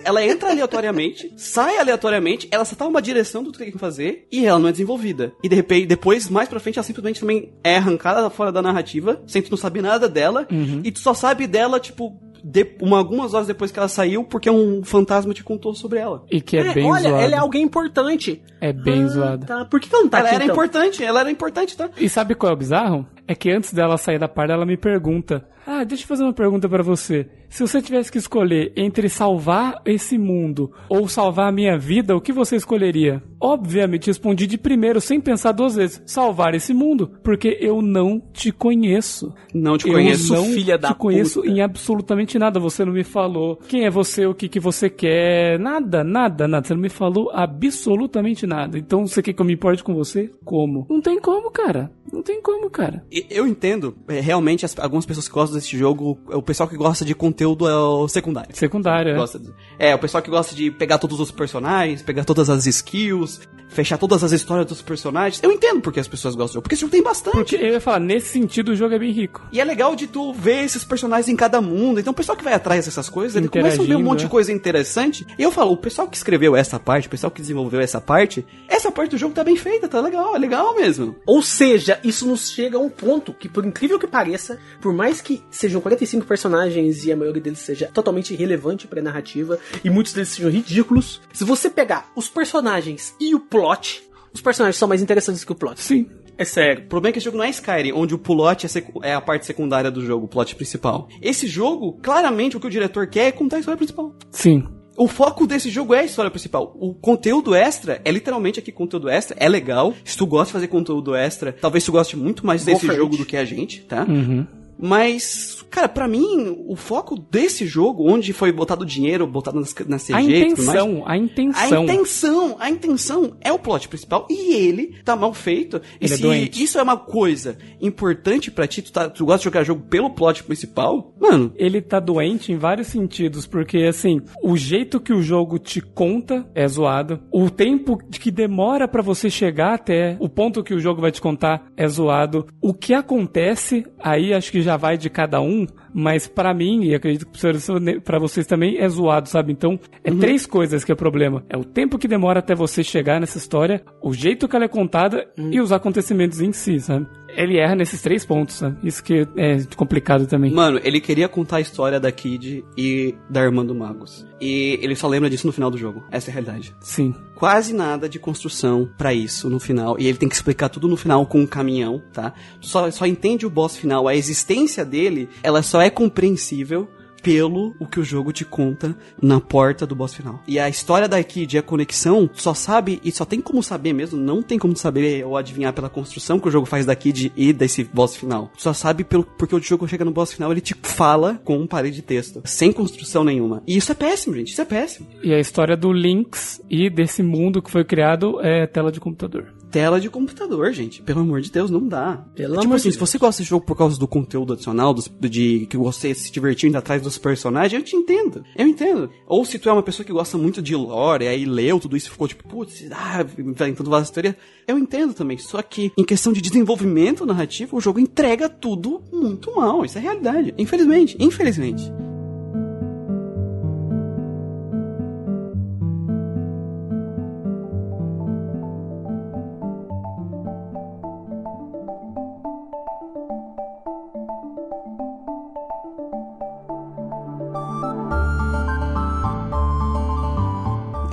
ela entra aleatoriamente, sai aleatoriamente, ela só tá uma direção do que tem que fazer e ela não é desenvolvida. E de repente, depois, mais pra frente, ela simplesmente também é arrancada fora da narrativa, sem tu não saber nada dela, e tu só sabe dela, tipo, de- uma, algumas horas depois que ela saiu, porque um fantasma te contou sobre ela. E que é, É, bem olha, zoado. ela é alguém importante. É bem Ah, zoada. Tá. Por que, ela não tá ela aqui, era então? importante, ela era importante, tá? E sabe qual é o bizarro? É que antes dela sair da parda, ela me pergunta: Ah, deixa eu fazer uma pergunta pra você. Se você tivesse que escolher entre salvar esse mundo ou salvar a minha vida, o que você escolheria? Obviamente, respondi de primeiro, sem pensar duas vezes: salvar esse mundo, porque eu não te conheço. Não te eu conheço. não filha da te conheço puta. em absolutamente nada. Você não me falou quem é você, o que, que você quer, nada, nada, nada. Você não me falou absolutamente nada. Então você quer que eu me importe com você? Como? Não tem como, cara. Não tem como, cara. E- Eu entendo, é, realmente, as- algumas pessoas que gostam desse jogo, o pessoal que gosta de conteúdo é o secundário. Secundária. é. Gosta de- é, o pessoal que gosta de pegar todos os personagens, pegar todas as skills, fechar todas as histórias dos personagens. Eu entendo porque as pessoas gostam, porque esse jogo tem bastante. Porque eu ia falar, nesse sentido o jogo é bem rico. E é legal de tu ver esses personagens em cada mundo. Então o pessoal que vai atrás dessas coisas, ele começa a ver um monte de é. coisa interessante. E eu falo, o pessoal que escreveu essa parte, o pessoal que desenvolveu essa parte, essa parte do jogo tá bem feita, tá legal, é legal mesmo. Ou seja, isso nos chega a um ponto que, por incrível que pareça, por mais que sejam 45 personagens e a maioria deles seja totalmente irrelevante pra narrativa e muitos deles sejam ridículos, se você pegar os personagens e o plot, os personagens são mais interessantes que o plot. Sim. É sério. O problema é que esse jogo não é Skyrim, onde o plot é, é a parte secundária do jogo, o plot principal. Esse jogo, claramente, o que o diretor quer é contar a história principal. Sim. O foco desse jogo é a história principal. O conteúdo extra é literalmente aqui conteúdo extra, é legal. Se tu gosta de fazer conteúdo extra, talvez tu goste muito mais Go desse jogo do que a gente, tá? Uhum. Mas, cara, pra mim, o foco desse jogo, onde foi botado dinheiro, botado nas, nas CG A e tudo mais, intenção, a a intenção. intenção, a intenção é o plot principal e ele tá mal feito. E Ele é se doente. isso é uma coisa importante pra ti, tu, tá, tu gosta de jogar jogo pelo plot principal, mano, ele tá doente em vários sentidos, porque assim, o jeito que o jogo te conta é zoado, o tempo que demora pra você chegar até o ponto que o jogo vai te contar é zoado, o que acontece, aí acho que já vai de cada um, mas pra mim, e acredito que pra vocês também, é zoado, sabe? Então, é três coisas que é o problema. É o tempo que demora até você chegar nessa história, o jeito que ela é contada e os acontecimentos em si, sabe? Ele erra nesses três pontos, sabe? Isso que é complicado também. Mano, ele queria contar a história da Kid e da irmã do Magus. E ele só lembra disso no final do jogo. Essa é a realidade. Sim. Quase nada de construção pra isso no final. E ele tem que explicar tudo no final com um caminhão, tá? Só, só entende o boss final. A existência dele, ela só é compreensível pelo o que o jogo te conta na porta do boss final. E a história da Kid e a conexão, só sabe, e só tem como saber mesmo, não tem como saber ou adivinhar pela construção que o jogo faz da Kid e desse boss final. Só sabe pelo, porque o jogo chega no boss final, ele te fala com um parede de texto, sem construção nenhuma. E isso é péssimo, gente, isso é péssimo. E a história do Lynx e desse mundo que foi criado é tela de computador. Tela de computador, gente. Pelo amor de Deus, não dá. Pelo tipo assim, de se você gosta desse jogo por causa do conteúdo adicional, dos, de que você se divertiu indo atrás dos personagens, eu te entendo. Eu entendo. Ou se tu é uma pessoa que gosta muito de lore, aí leu tudo isso e ficou tipo, putz, ah, inventando várias histórias, eu entendo também. Só que, em questão de desenvolvimento narrativo, o jogo entrega tudo muito mal. Isso é realidade. Infelizmente. Infelizmente.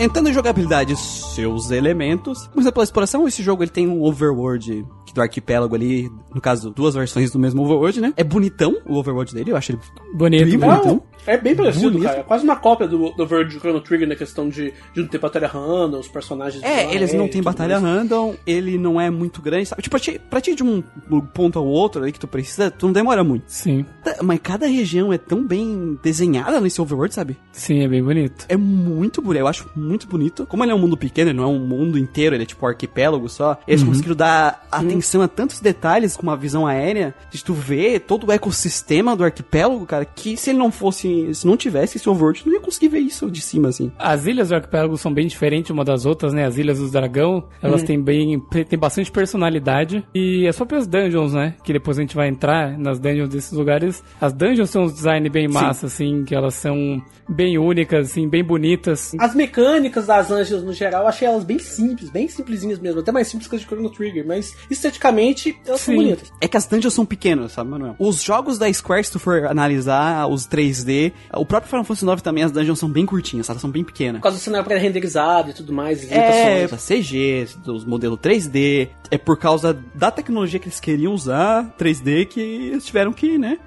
Entrando em jogabilidade, seus elementos. Começando pela exploração, esse jogo ele tem um overworld que do arquipélago ali, no caso, duas versões do mesmo overworld, né? É bonitão o overworld dele, eu acho ele Bonito. Bem bonito. bonitão. É bem parecido, Bonito. cara. É quase uma cópia do, do Verde Chrono Trigger na questão de, de não ter batalha random, os personagens. É, lá, eles não e têm batalha mais. random, ele não é muito grande, sabe? Tipo, pra ti, pra ti de um ponto ao outro ali que tu precisa, tu não demora muito. Sim. Tá, Mas cada região é tão bem desenhada nesse overworld, sabe? Sim, é bem bonito. É muito bonito, eu acho muito bonito. Como ele é um mundo pequeno, ele não é um mundo inteiro, ele é tipo um arquipélago só. Eles conseguiram dar atenção a tantos detalhes com uma visão aérea, de tu ver todo o ecossistema do arquipélago, cara, que se ele não fosse, se não tivesse esse overworld, tu não ia conseguir ver isso de cima, assim. As ilhas do arquipélago são bem diferentes uma das outras, né? As ilhas do dragão, elas têm bem, têm bastante personalidade. E as próprias dungeons, né? Que depois a gente vai entrar nas dungeons desses lugares. As dungeons são um design bem massa, assim, que elas são bem únicas, assim, bem bonitas. As mecânicas das anjas no geral, eu achei elas bem simples, bem simplesinhas mesmo, até mais simples que as de Chrono Trigger, mas esteticamente elas são Sim. bonitas. É que as dungeons são pequenas, sabe, Manuel? Os jogos da Square, se tu for analisar os 3D, o próprio Final Fantasy IX também, as dungeons são bem curtinhas, elas são bem pequenas. Por causa do cenário pré-renderizado e tudo mais, É, da CG, dos modelos 3D. É por causa da tecnologia que eles queriam usar, 3D, que eles tiveram que, né?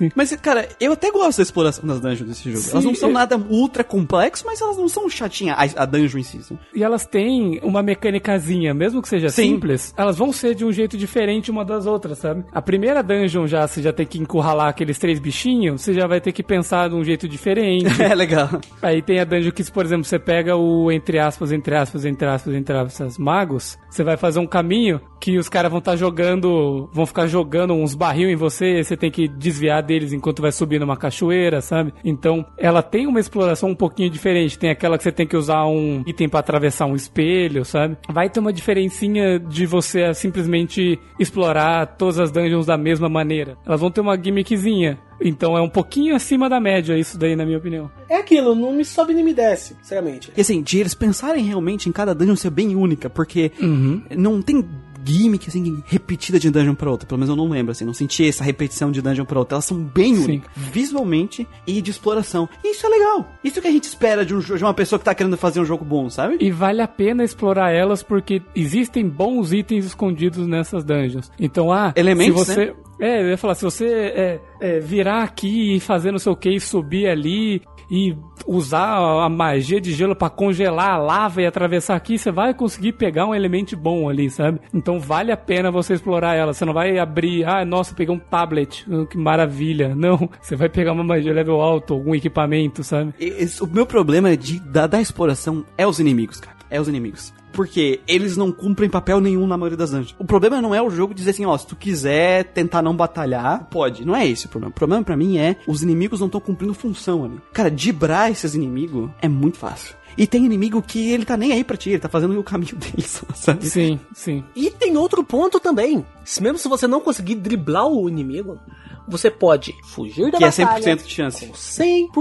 Sim. Mas, cara, eu até gosto da exploração das dungeons desse jogo. Sim, elas não são eu- nada ultra complexo, mas elas não são chatinhas, a, a dungeon em si. assim. E elas têm uma mecânicazinha, mesmo que seja Sim. simples, elas vão ser de um jeito diferente uma das outras, sabe? A primeira dungeon já, você já tem que encurralar aqueles três bichinhos, você já vai ter que pensar de um jeito diferente. É legal. Aí tem a dungeon que, por exemplo, você pega o entre aspas, entre aspas, entre aspas, entre aspas, magos, você vai fazer um caminho que os caras vão estar jogando, vão ficar jogando uns barril em você, você tem que desviar deles enquanto vai subir numa cachoeira, sabe? Então, ela tem uma exploração um pouquinho diferente. Tem aquela que você tem que usar um item pra atravessar um espelho, sabe? Vai ter uma diferencinha de você simplesmente explorar todas as dungeons da mesma maneira. Elas vão ter uma gimmickzinha. Então é um pouquinho acima da média isso daí, na minha opinião. É aquilo, não me sobe nem me desce, sinceramente. E assim, de eles pensarem realmente em cada dungeon ser bem única, porque não tem gimmick, assim, repetida de dungeon pra outra. Pelo menos eu não lembro, assim, não senti essa repetição de dungeon pra outra. Elas são bem Sim. únicas, visualmente e de exploração. E isso é legal. Isso que a gente espera de, um, de uma pessoa que tá querendo fazer um jogo bom, sabe? E vale a pena explorar elas porque existem bons itens escondidos nessas dungeons. Então, ah, Elementos, se você. É, eu ia falar, se você é, é, virar aqui e fazer não sei o que e subir ali e usar a magia de gelo pra congelar a lava e atravessar aqui, você vai conseguir pegar um elemento bom ali, sabe? Então vale a pena você explorar ela. Você não vai abrir, ah, nossa, peguei um tablet, ah, que maravilha. Não, você vai pegar uma magia level alto, algum equipamento, sabe? Esse- o meu problema de, da, da exploração é os inimigos, cara. É os inimigos. Porque eles não cumprem papel nenhum na maioria das dungeons. O problema não é o jogo dizer assim, ó, se tu quiser tentar não batalhar, pode. Não é esse o problema. O problema pra mim é os inimigos não estão cumprindo função ali. Cara, dibrar esses inimigos é muito fácil. E tem inimigo que ele tá nem aí pra ti, ele tá fazendo o caminho dele só, sabe? Sim, sim. E tem outro ponto também. Se mesmo se você não conseguir driblar o inimigo, você pode fugir da Que é batalha. 100% de chance. com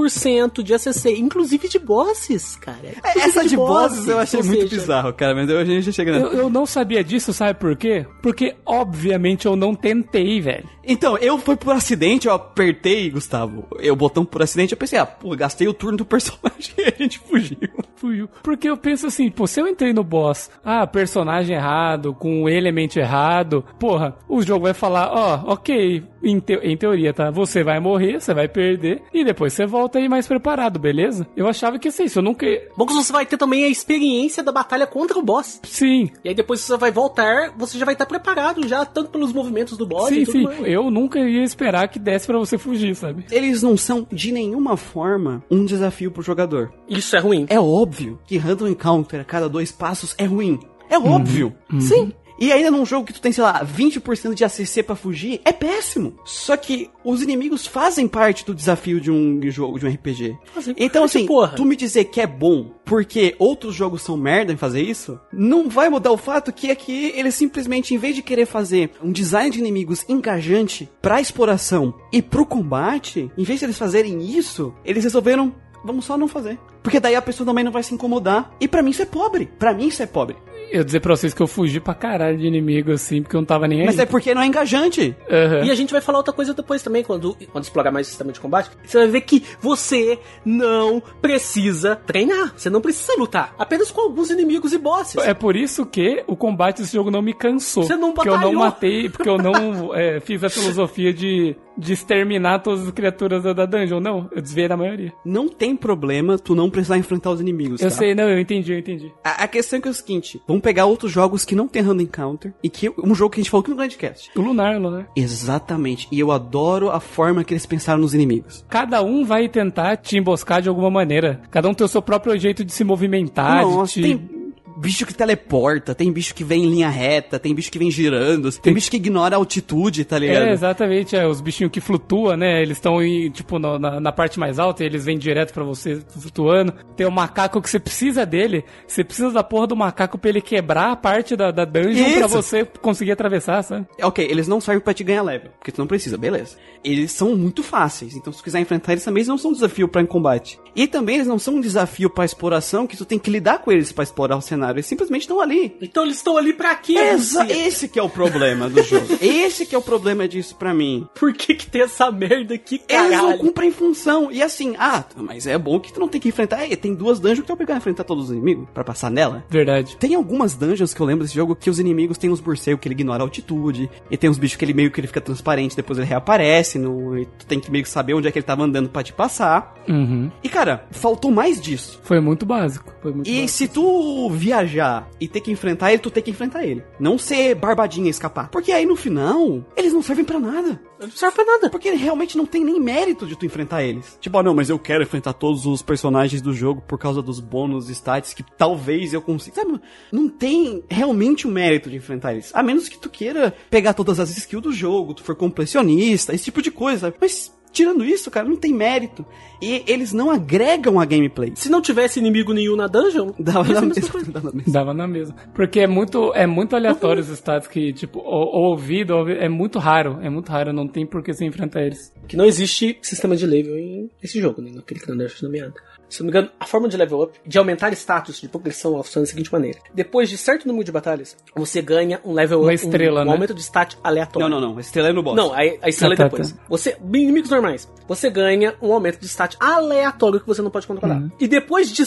100% de ACC, inclusive de bosses, cara. É, Inclusive Essa de bosses eu achei muito seja, bizarro, cara, mas a gente já chega na... Eu, eu não sabia disso, sabe por quê? Porque, obviamente, eu não tentei, velho. Então, eu foi por acidente, eu apertei, Gustavo, eu botão por acidente, eu pensei, ah, pô, gastei o turno do personagem e a gente fugiu. Fugiu. Porque eu penso assim, pô, se eu entrei no boss, ah, personagem errado, com o elemento errado, porra, o jogo vai falar, ó, ok, em, te- em teoria, tá? Você vai morrer, você vai perder, e depois você volta aí mais preparado, beleza? Eu achava que ser isso, eu nunca... Bom que você vai ter também a experiência da batalha contra o boss. Sim, E aí depois você vai voltar, você já vai estar preparado já, tanto pelos movimentos do boss sim, e tudo sim. mais. Eu nunca ia esperar que desse pra você fugir, sabe? Eles não são, de nenhuma forma, um desafio pro jogador. Isso é ruim. É óbvio que random encounter a cada dois passos é ruim. É óbvio. Uhum. Sim. E ainda num jogo que tu tem, sei lá, 20% de ACC pra fugir, é péssimo. Só que os inimigos fazem parte do desafio de um jogo, de um RPG. Então, assim, porra. tu me dizer que é bom porque outros jogos são merda em fazer isso, não vai mudar o fato que aqui eles simplesmente, em vez de querer fazer um design de inimigos engajante pra exploração e pro combate, em vez de eles fazerem isso, eles resolveram Vamos só não fazer. Porque daí a pessoa também não vai se incomodar. E pra mim isso é pobre. Pra mim isso é pobre. Eu dizer pra vocês que eu fugi pra caralho de inimigo, assim, porque eu não tava nem aí. Mas é porque não é engajante. Aham. E a gente vai falar outra coisa depois também, quando, quando explorar mais o sistema de combate. Você vai ver que você não precisa treinar. Você não precisa lutar. Apenas com alguns inimigos e bosses. É por isso que o combate desse jogo não me cansou. Você não Porque eu não batalhou. matei, porque eu não é, fiz a filosofia de, de exterminar todas as criaturas da, da dungeon. Não, eu desviei da maioria. Não tem problema tu não precisar enfrentar os inimigos. Eu tá? sei, não, eu entendi, eu entendi. A, a questão é que é o seguinte: vamos pegar outros jogos que não tem random encounter. E que um jogo que a gente falou aqui no Grandcast. O Lunar, o Lunar. Exatamente. E eu adoro a forma que eles pensaram nos inimigos. Cada um vai tentar te emboscar de alguma maneira. Cada um tem o seu próprio jeito de se movimentar. de Nossa, te- tem bicho que teleporta, tem bicho que vem em linha reta, tem bicho que vem girando, tem, bicho que ignora a altitude, tá ligado? É, exatamente, é, os bichinhos que flutuam, né? Eles estão tipo na, na parte mais alta e eles vêm direto pra você flutuando. Tem o macaco que você precisa dele, você precisa da porra do macaco pra ele quebrar a parte da, da dungeon pra Isso. você conseguir atravessar, sabe? Ok, eles não servem pra te ganhar level, porque tu não precisa, beleza. Eles são muito fáceis, então se tu quiser enfrentar eles também, eles não são um desafio pra em combate. E também eles não são um desafio pra exploração, que tu tem que lidar com eles pra explorar o cenário. Eles simplesmente estão ali. Então eles estão ali pra quê? Exa esse que é o problema do jogo. esse que é o problema disso pra mim. Por que que tem essa merda aqui, Eles não caralho? cumprem função. E assim, ah, mas é bom que tu não tem que enfrentar. É, tem duas dungeons que tu vai pegar enfrentar todos os inimigos pra passar nela. Verdade. Tem algumas dungeons que eu lembro desse jogo que os inimigos têm uns morcegos que ele ignora a altitude, e tem uns bichos que ele meio que ele fica transparente, depois ele reaparece, no, e tu tem que meio que saber onde é que ele tava andando pra te passar. Uhum. E cara, faltou mais disso. Foi muito básico. Foi muito E básico. se tu viajar e ter que enfrentar ele, tu tem que enfrentar ele. Não ser barbadinha e escapar. Porque aí no final, eles não servem pra nada. Não serve pra nada. Porque realmente não tem nem mérito de tu enfrentar eles. Tipo, ah, não, mas eu quero enfrentar todos os personagens do jogo por causa dos bônus stats que talvez eu consiga. Sabe? Não tem realmente o mérito de enfrentar eles. A menos que tu queira pegar todas as skills do jogo, tu for completionista, esse tipo de coisa. Mas. Tirando isso, cara, não tem mérito. E eles não agregam a gameplay. Se não tivesse inimigo nenhum na dungeon, Dava ia na mesma coisa. dava na mesma. Dava na mesma. Porque é muito, é muito aleatório os status que, tipo, o, ouvido, ouvi- é muito raro. É muito raro, não tem por que você enfrentar eles. Que não existe sistema de level em esse jogo, né? Naquele que não é nomeado. Se não me engano, a forma de level up, de aumentar status, de progressão, funciona da seguinte maneira. Depois de certo número de batalhas, você ganha um level Uma up, estrela, um, um né? aumento de stat aleatório. Não, não, não. Estrela é no boss. Não, a, a estrela Ah, tá, é depois. tá. Você, inimigos normais, você ganha um aumento de stat aleatório que você não pode controlar. Uhum. E depois de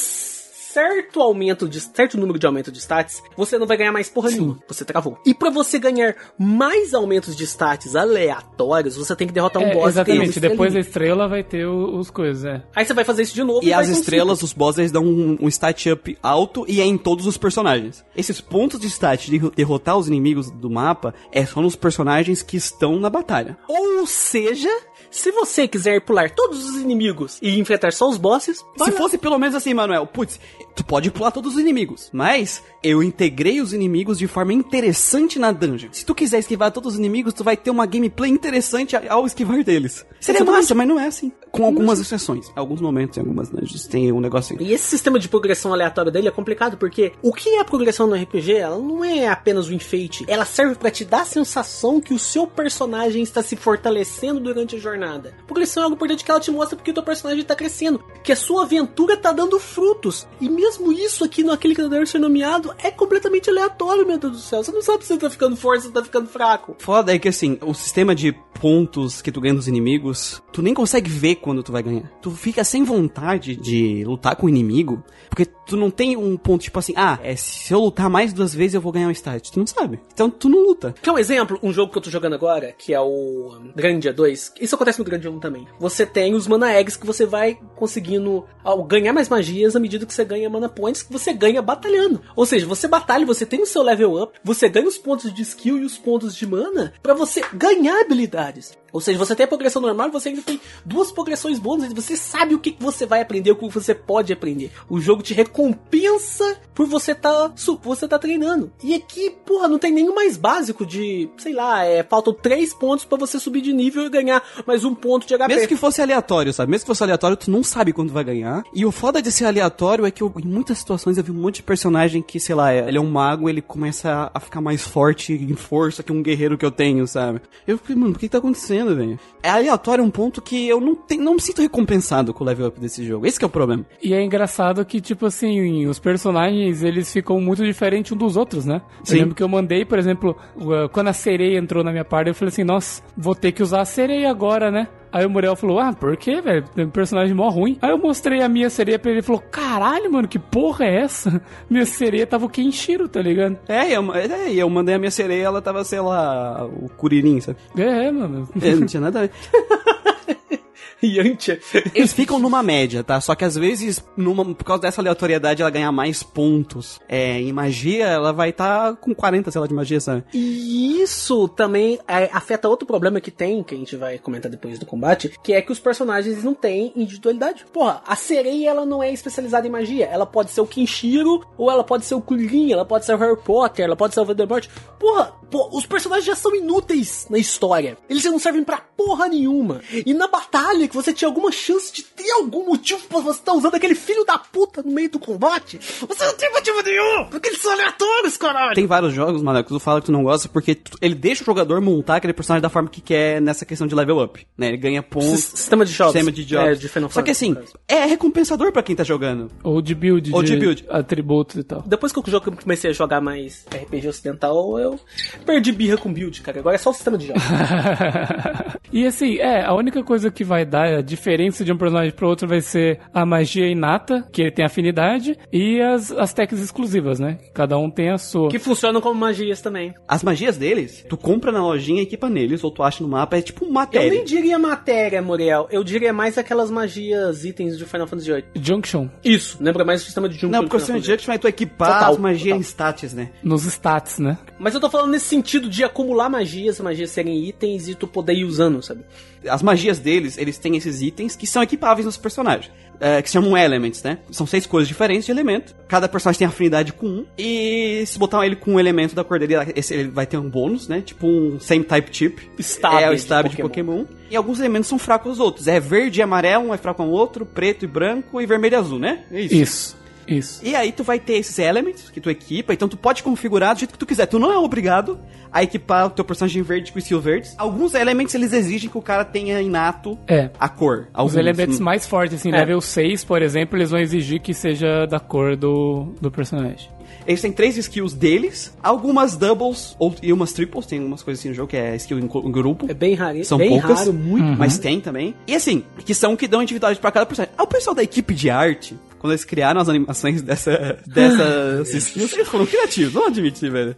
certo aumento de certo número de aumento de stats, você não vai ganhar mais porra nenhuma. Você travou. E pra você ganhar mais aumentos de stats aleatórios, você tem que derrotar um É, boss exatamente, depois da estrela vai ter os coisas, é. Aí você vai fazer isso de novo E vai as estrelas, cinco. os bosses, dão um, um stat up alto e é em todos os personagens. Esses pontos de stat de derrotar os inimigos do mapa é só nos personagens que estão na batalha. Ou seja, se você quiser pular todos os inimigos e enfrentar só os bosses, Se fosse pelo menos assim, Manuel, putz, tu pode pular todos os inimigos, mas eu integrei os inimigos de forma interessante na dungeon. Se tu quiser esquivar todos os inimigos, tu vai ter uma gameplay interessante ao esquivar deles. Seria massa, mas não é assim. Com algumas exceções. Em alguns momentos, em algumas dungeons, tem um negocinho. E esse sistema de progressão aleatória dele é complicado porque o que é a progressão no RPG? Ela não é apenas um enfeite. Ela serve pra te dar a sensação que o seu personagem está se fortalecendo durante a jornada. Progressão é algo importante que ela te mostra porque o teu personagem tá crescendo, que a sua aventura tá dando frutos. E mesmo isso aqui no aquele que deve ser nomeado é completamente aleatório, meu Deus do céu. Você não sabe se você tá ficando forte, se você tá ficando fraco. Foda é que assim, o sistema de pontos que tu ganha dos inimigos, tu nem consegue ver quando tu vai ganhar. Tu fica sem vontade de lutar com o inimigo, porque tu não tem um ponto tipo assim, ah, é, se eu lutar mais duas vezes eu vou ganhar um stat. Tu não sabe. Então tu não luta. Quer um exemplo? Um jogo que eu tô jogando agora, que é o Grandia 2. Isso acontece no Grandia 1 também. Você tem os Mana Eggs que você vai conseguindo ao ganhar mais magias à medida que você ganha Mana Points, que você ganha batalhando. Ou seja, você batalha, você tem o seu level up, você ganha os pontos de skill e os pontos de mana pra você ganhar habilidades. Ou seja, você tem a progressão normal você ainda tem duas progressões bônus você sabe o que você vai aprender, o que você pode aprender. O jogo te recompensa por você tá, você tá treinando. E aqui, porra, não tem nenhum mais básico de, sei lá, é, faltam três pontos pra você subir de nível e ganhar mais um ponto de HP. Mesmo que fosse aleatório, sabe? Mesmo que fosse aleatório, tu não sabe quando vai ganhar. E o foda de ser aleatório é que eu, em muitas situações eu vi um monte de personagem que, sei lá, é- ele é um mago, ele começa a ficar mais forte em força que um guerreiro que eu tenho, sabe? Eu fiquei, mano, o que que tá acontecendo, velho? É aleatório um ponto que eu não, tenho, não me sinto recompensado com o level up desse jogo. Esse que é o problema. E é engraçado que, tipo assim, os personagens, eles ficam muito diferentes um dos outros, né? Sim. Eu lembro que eu mandei, por exemplo, quando a sereia entrou na minha parte, eu falei assim, nossa, vou ter que usar a sereia agora, né? Aí o Muriel falou, ah, por quê, velho? Tem um personagem mó ruim. Aí eu mostrei a minha sereia pra ele e falou, caralho, mano, que porra é essa? Minha sereia tava o Kenshiro, tá ligado? É, eu, é, eu mandei a minha sereia, ela tava, sei lá, o Kuririn, sabe? É, mano. É, não tinha nada a ver. Yantia. Eles ficam numa média, tá? Só que às vezes, numa, por causa dessa aleatoriedade, ela ganha mais pontos. É, em magia, ela vai estar com 40, sei lá, de magia, sabe? E isso também é, afeta outro problema que tem, que a gente vai comentar depois do combate, que é que os personagens não têm individualidade. Porra, a sereia ela não é especializada em magia. Ela pode ser o Kenshiro, ou ela pode ser o Kuririn, ela pode ser o Harry Potter, ela pode ser o Voldemort. Porra, pô, os personagens já são inúteis na história. Eles já não servem pra porra nenhuma. E na batalha, que você tinha alguma chance de ter algum motivo pra você estar usando aquele filho da puta no meio do combate, você não tem motivo nenhum, porque eles são aleatórios, caralho. Tem vários jogos, mano, que tu fala que tu não gosta porque tu- ele deixa o jogador montar aquele personagem da forma que quer nessa questão de level up, né? Ele ganha pontos. Sis- sistema de jogos. Sistema de jogos. É, de Final Só que assim, é recompensador pra quem tá jogando. Ou de build, Ou de build. atributos e tal. Depois que eu comecei a jogar mais RPG ocidental, eu perdi birra com build, cara. Agora é só o sistema de jogos. e assim, é, a única coisa que vai dar a diferença de um personagem pro outro vai ser a magia inata, que ele tem afinidade, e as, as técnicas exclusivas, né? Cada um tem a sua. que funcionam como magias também. As magias deles, tu compra na lojinha e equipa neles, ou tu acha no mapa, é tipo Eu nem matéria. diria matéria, Muriel. Eu diria mais aquelas magias, itens de Final Fantasy VIII. Junction. Isso, lembra mais o sistema de Junction. Não, porque o sistema de Junction é tu equipar Total, as magias total. em status, né? Nos stats, né? Mas eu tô falando nesse sentido de acumular magias, magias serem itens e tu poder ir usando, sabe? As magias deles, eles têm esses itens que são equipáveis nos personagens. é, que se chamam elements, né? São seis coisas diferentes de elemento. Cada personagem tem afinidade com um. E se botar ele com um elemento da cor dele, esse, ele vai ter um bônus, né? Tipo um same type chip. Stab é o de stab de Pokémon. E alguns elementos são fracos aos outros. É verde e amarelo, um é fraco ao outro, preto e branco e vermelho e azul, né? É Isso. Isso. E aí tu vai ter esses elements que tu equipa, então tu pode configurar do jeito que tu quiser. Tu não é obrigado a equipar o teu personagem verde com skill verdes. Alguns elementos eles exigem que o cara tenha inato É. a cor. Alguns. Os elementos mais fortes, assim, É. level 6, por exemplo, eles vão exigir que seja da cor do, do personagem. Eles têm três skills deles, algumas doubles ou, e umas triples, tem umas coisas assim no jogo que é skill em, em grupo. É bem raro. São bem poucas, raro, muito. mas tem também. E assim, que são que dão individualidade pra cada personagem. Ah, o pessoal da equipe de arte, quando eles criaram as animações dessa, dessas skills, eles foram criativos, não admite, velho.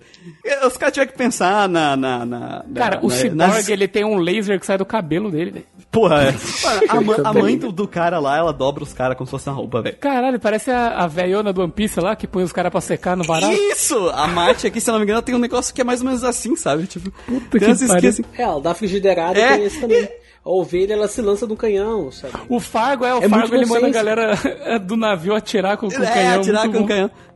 Os caras tiveram que pensar na... na, na Cara, na, o na- Cyborg, nas- ele tem um laser que sai do cabelo dele, velho. Porra, é. A, a mãe do, do cara lá, ela dobra os caras como se fosse uma roupa, velho. Caralho, parece a, a velhona do One Piece lá, que põe os caras pra secar no varal. Isso! A Mate aqui, se eu não me engano, tem um negócio que é mais ou menos assim, sabe? Tipo, Puta tem que assim. É, ela dá frigideirada É, tem esse também. A ovelha, ela se lança do canhão, sabe? O Fargo, é, o É Fargo ele manda a galera do navio atirar com, com o É, canhão. atirar muito com o bom.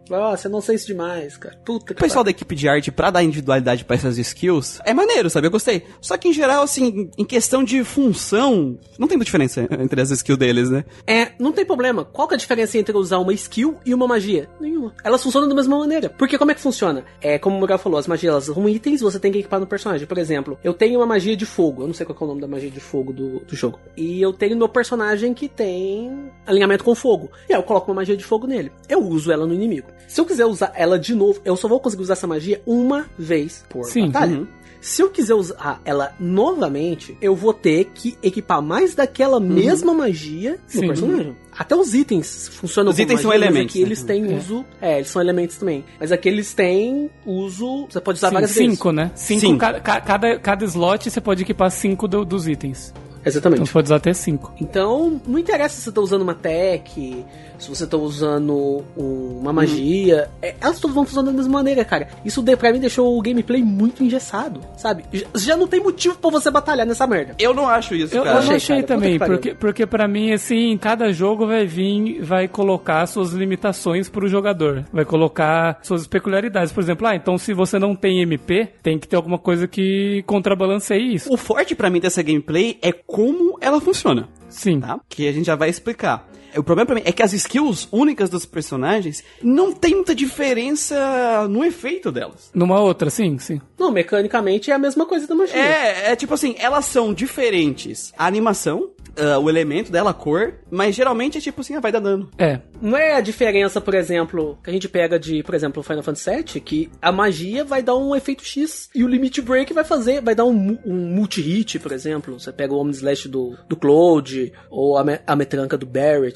Nossa, eu não sei isso demais, cara. Puta O que pessoal da equipe de arte, pra dar individualidade pra essas skills, é maneiro, sabe? Eu gostei. Só que, em geral, assim, em questão de função, não tem muita diferença entre as skills deles, né? É, não tem problema. Qual que é a diferença entre usar uma skill e uma magia? Nenhuma. Elas funcionam da mesma maneira. Porque como é que funciona? É, como o Muriel falou, as magias elas são itens você tem que equipar no personagem. Por exemplo, eu tenho uma magia de fogo. Eu não sei qual é o nome da magia de fogo do, do jogo. E eu tenho meu personagem que tem alinhamento com fogo. E aí eu coloco uma magia de fogo nele. Eu uso ela no inimigo. Se eu quiser usar ela de novo, eu só vou conseguir usar essa magia uma vez por Sim, batalha. uhum. Se eu quiser usar ela novamente, eu vou ter que equipar mais daquela mesma magia no Sim. personagem. Até os itens funcionam Os como itens são magia, mas elementos, Aqui né? eles têm É. uso. É, eles são elementos também. Mas aqui eles têm uso. Você pode usar várias vezes. cinco, né? Cinco, Cinco. ca- ca- cada, cada slot você pode equipar cinco do- dos itens. Então Exatamente. você pode usar até cinco. Então, não interessa se você tá usando uma tech, se você tá usando um- uma magia. é, elas todas vão funcionando da mesma maneira, cara. Isso de- pra mim deixou o gameplay muito engessado, sabe? Já, já não tem motivo pra você batalhar nessa merda. Eu não acho isso, Eu, eu cara. não achei, achei cara. Também, porque, porque pra mim, assim, cada jogo vai vir, vai colocar suas limitações pro jogador. Vai colocar suas peculiaridades. Por exemplo, ah, então se você não tem MP, tem que ter alguma coisa que contrabalanceie isso. O forte pra mim dessa gameplay é como ela funciona, Sim. tá? Que a gente já vai explicar. O problema pra mim é que as skills únicas dos personagens não tem muita diferença no efeito delas. Numa outra, sim, sim. Não, mecanicamente é a mesma coisa da magia. É, é tipo assim, elas são diferentes. A animação, ah, o elemento dela, a cor, mas geralmente é tipo assim, ah, vai dar dano. É. Não é a diferença, por exemplo, que a gente pega de, por exemplo, Final Fantasy VII, que a magia vai dar um efeito X e o Limit Break vai fazer, vai dar um, um multi-hit, por exemplo. Você pega o Omni Slash do, do Cloud ou a, me- a metranca do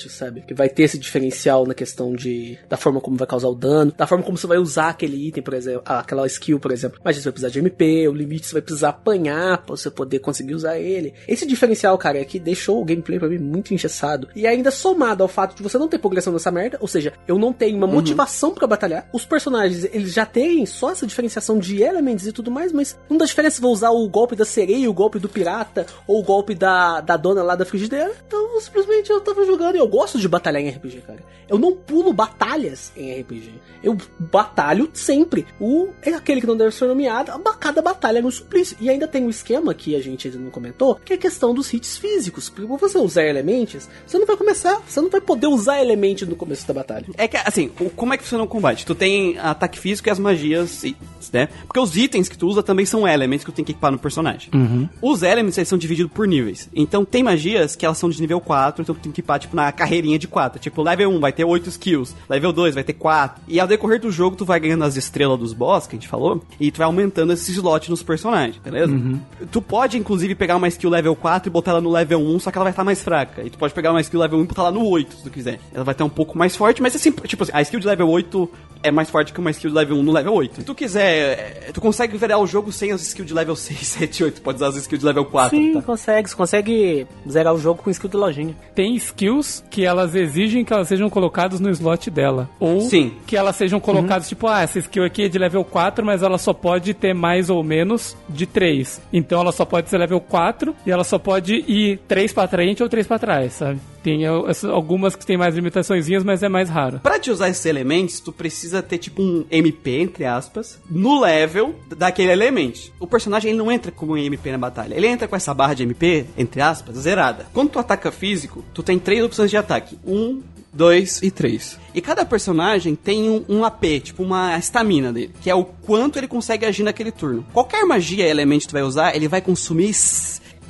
Sabe? Que vai ter esse diferencial na questão de da forma como vai causar o dano, da forma como você vai usar aquele item, por exemplo, ah, aquela skill, por exemplo. Mas você vai precisar de MP, o limite você vai precisar apanhar pra você poder conseguir usar ele. Esse diferencial, cara, é que deixou o gameplay pra mim muito engessado. E ainda somado ao fato de você não ter progressão nessa merda, ou seja, eu não tenho uma motivação pra batalhar. Os personagens, eles já têm só essa diferenciação de elementos e tudo mais, mas não dá diferença se vou usar o golpe da sereia, o golpe do pirata, ou o golpe da, da dona lá da frigideira. Então, simplesmente eu tava jogando e eu gosto de batalhar em RPG, cara. Eu não pulo batalhas em RPG. Eu batalho sempre. O é aquele que não deve ser nomeado, a- cada batalha é um suplício. E ainda tem um esquema que a gente ainda não comentou, que é a questão dos hits físicos. Porque você usar elementos, você não vai começar, você não vai poder usar elementos no começo da batalha. É que, assim, como é que funciona o combate? Tu tem ataque físico e as magias, né? Porque os itens que tu usa também são elementos que tu tem que equipar no personagem. Os elementos, eles são divididos por níveis. Então, tem magias que elas são de nível 4, então tu tem que equipar, tipo, na carreirinha de 4. Tipo, level 1 vai ter 8 skills, level 2 vai ter 4. E ao decorrer do jogo, tu vai ganhando as estrelas dos boss, que a gente falou, e tu vai aumentando esses slots nos personagens, beleza? Tu pode, inclusive, pegar uma skill level 4 e botar ela no level 1, só que ela vai estar mais fraca. E tu pode pegar uma skill level 1 e botar ela no 8, se tu quiser. Ela vai estar um pouco mais forte, mas assim, tipo assim, a skill de level 8 é mais forte que uma skill de level 1 no level 8. Se tu quiser, tu consegue virar o jogo sem as skills de level 6, 7, 8. Tu pode usar as skills de level 4, Sim, tá? consegue. Você consegue zerar o jogo com skill de lojinha. Tem skills que elas exigem que elas sejam colocadas no slot dela. Ou Sim. que elas sejam colocadas, tipo, ah, essa skill aqui é de level 4, mas ela só pode ter mais ou menos de 3. Então ela só pode ser level 4 e ela só pode ir 3 pra frente ou 3 pra trás, sabe? Tem uh, essas- algumas que tem mais limitaçõezinhas, mas é mais raro. Pra te usar esses elementos, tu precisa ter tipo um MP, entre aspas, no level daquele elemento. O personagem ele não entra como um MP na batalha. Ele entra com essa barra de MP, entre aspas, zerada. Quando tu ataca físico, tu tem três opções de ataque. Um, 2 e 3. E cada personagem tem um, um AP, tipo uma estamina dele, que é o quanto ele consegue agir naquele turno. Qualquer magia, elemento que tu vai usar, ele vai consumir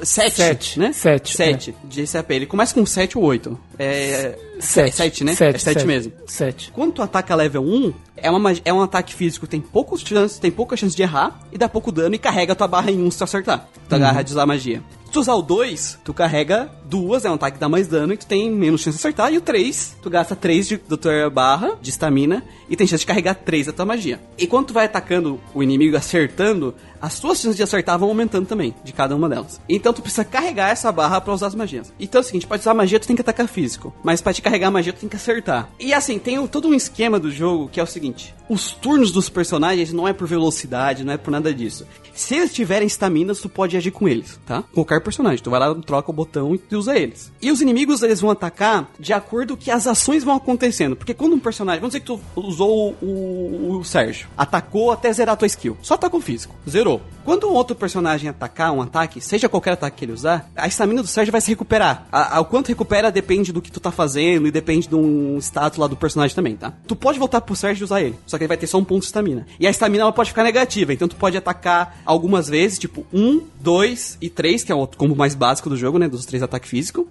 sete, Sete. né? Sete, Sete de CAP. Ele começa com 7 ou 8. É... Sete. Sete, né? Sete, é 7 sete. mesmo. Sete. Quando tu ataca level 1, é, uma, é um ataque físico, tem poucos chances, tem pouca chance de errar, e dá pouco dano e carrega a tua barra em 1 se tu acertar. Tu agarra de usar magia. Se tu usar o 2, tu carrega duas, é um ataque que dá mais dano e tu tem menos chance de acertar. E o 3, tu gasta 3 de, da tua barra de estamina e tem chance de carregar 3 da tua magia. E quando tu vai atacando o inimigo acertando, as tuas chances de acertar vão aumentando também, de cada uma delas. Então tu precisa carregar essa barra pra usar as magias. Então é o seguinte, pra usar magia tu tem que atacar físico, mas pra te carregar a magia tu tem que acertar. E assim, tem um- todo um esquema do jogo que é o seguinte, os turnos dos personagens não é por velocidade, não é por nada disso. Se eles tiverem estaminas, tu pode agir com eles, tá? Qualquer personagem, tu vai lá, troca o botão e tu usa eles. E os inimigos, eles vão atacar de acordo que as ações vão acontecendo. Porque quando um personagem, vamos dizer que tu usou o, o, Sérgio, atacou até zerar a tua skill. Só atacou físico, zerou. Quando um outro personagem atacar um ataque, seja qualquer ataque que ele usar, a estamina do Sérgio vai se recuperar. O quanto recupera depende do que tu tá fazendo e depende de um status lá do personagem também, tá? Tu pode voltar pro Sérgio e usar ele, só que ele vai ter só um ponto de estamina. E a estamina ela pode ficar negativa, então tu pode atacar algumas vezes, tipo um, dois e três, que é o combo mais básico do jogo, né? Dos três ataques físicos.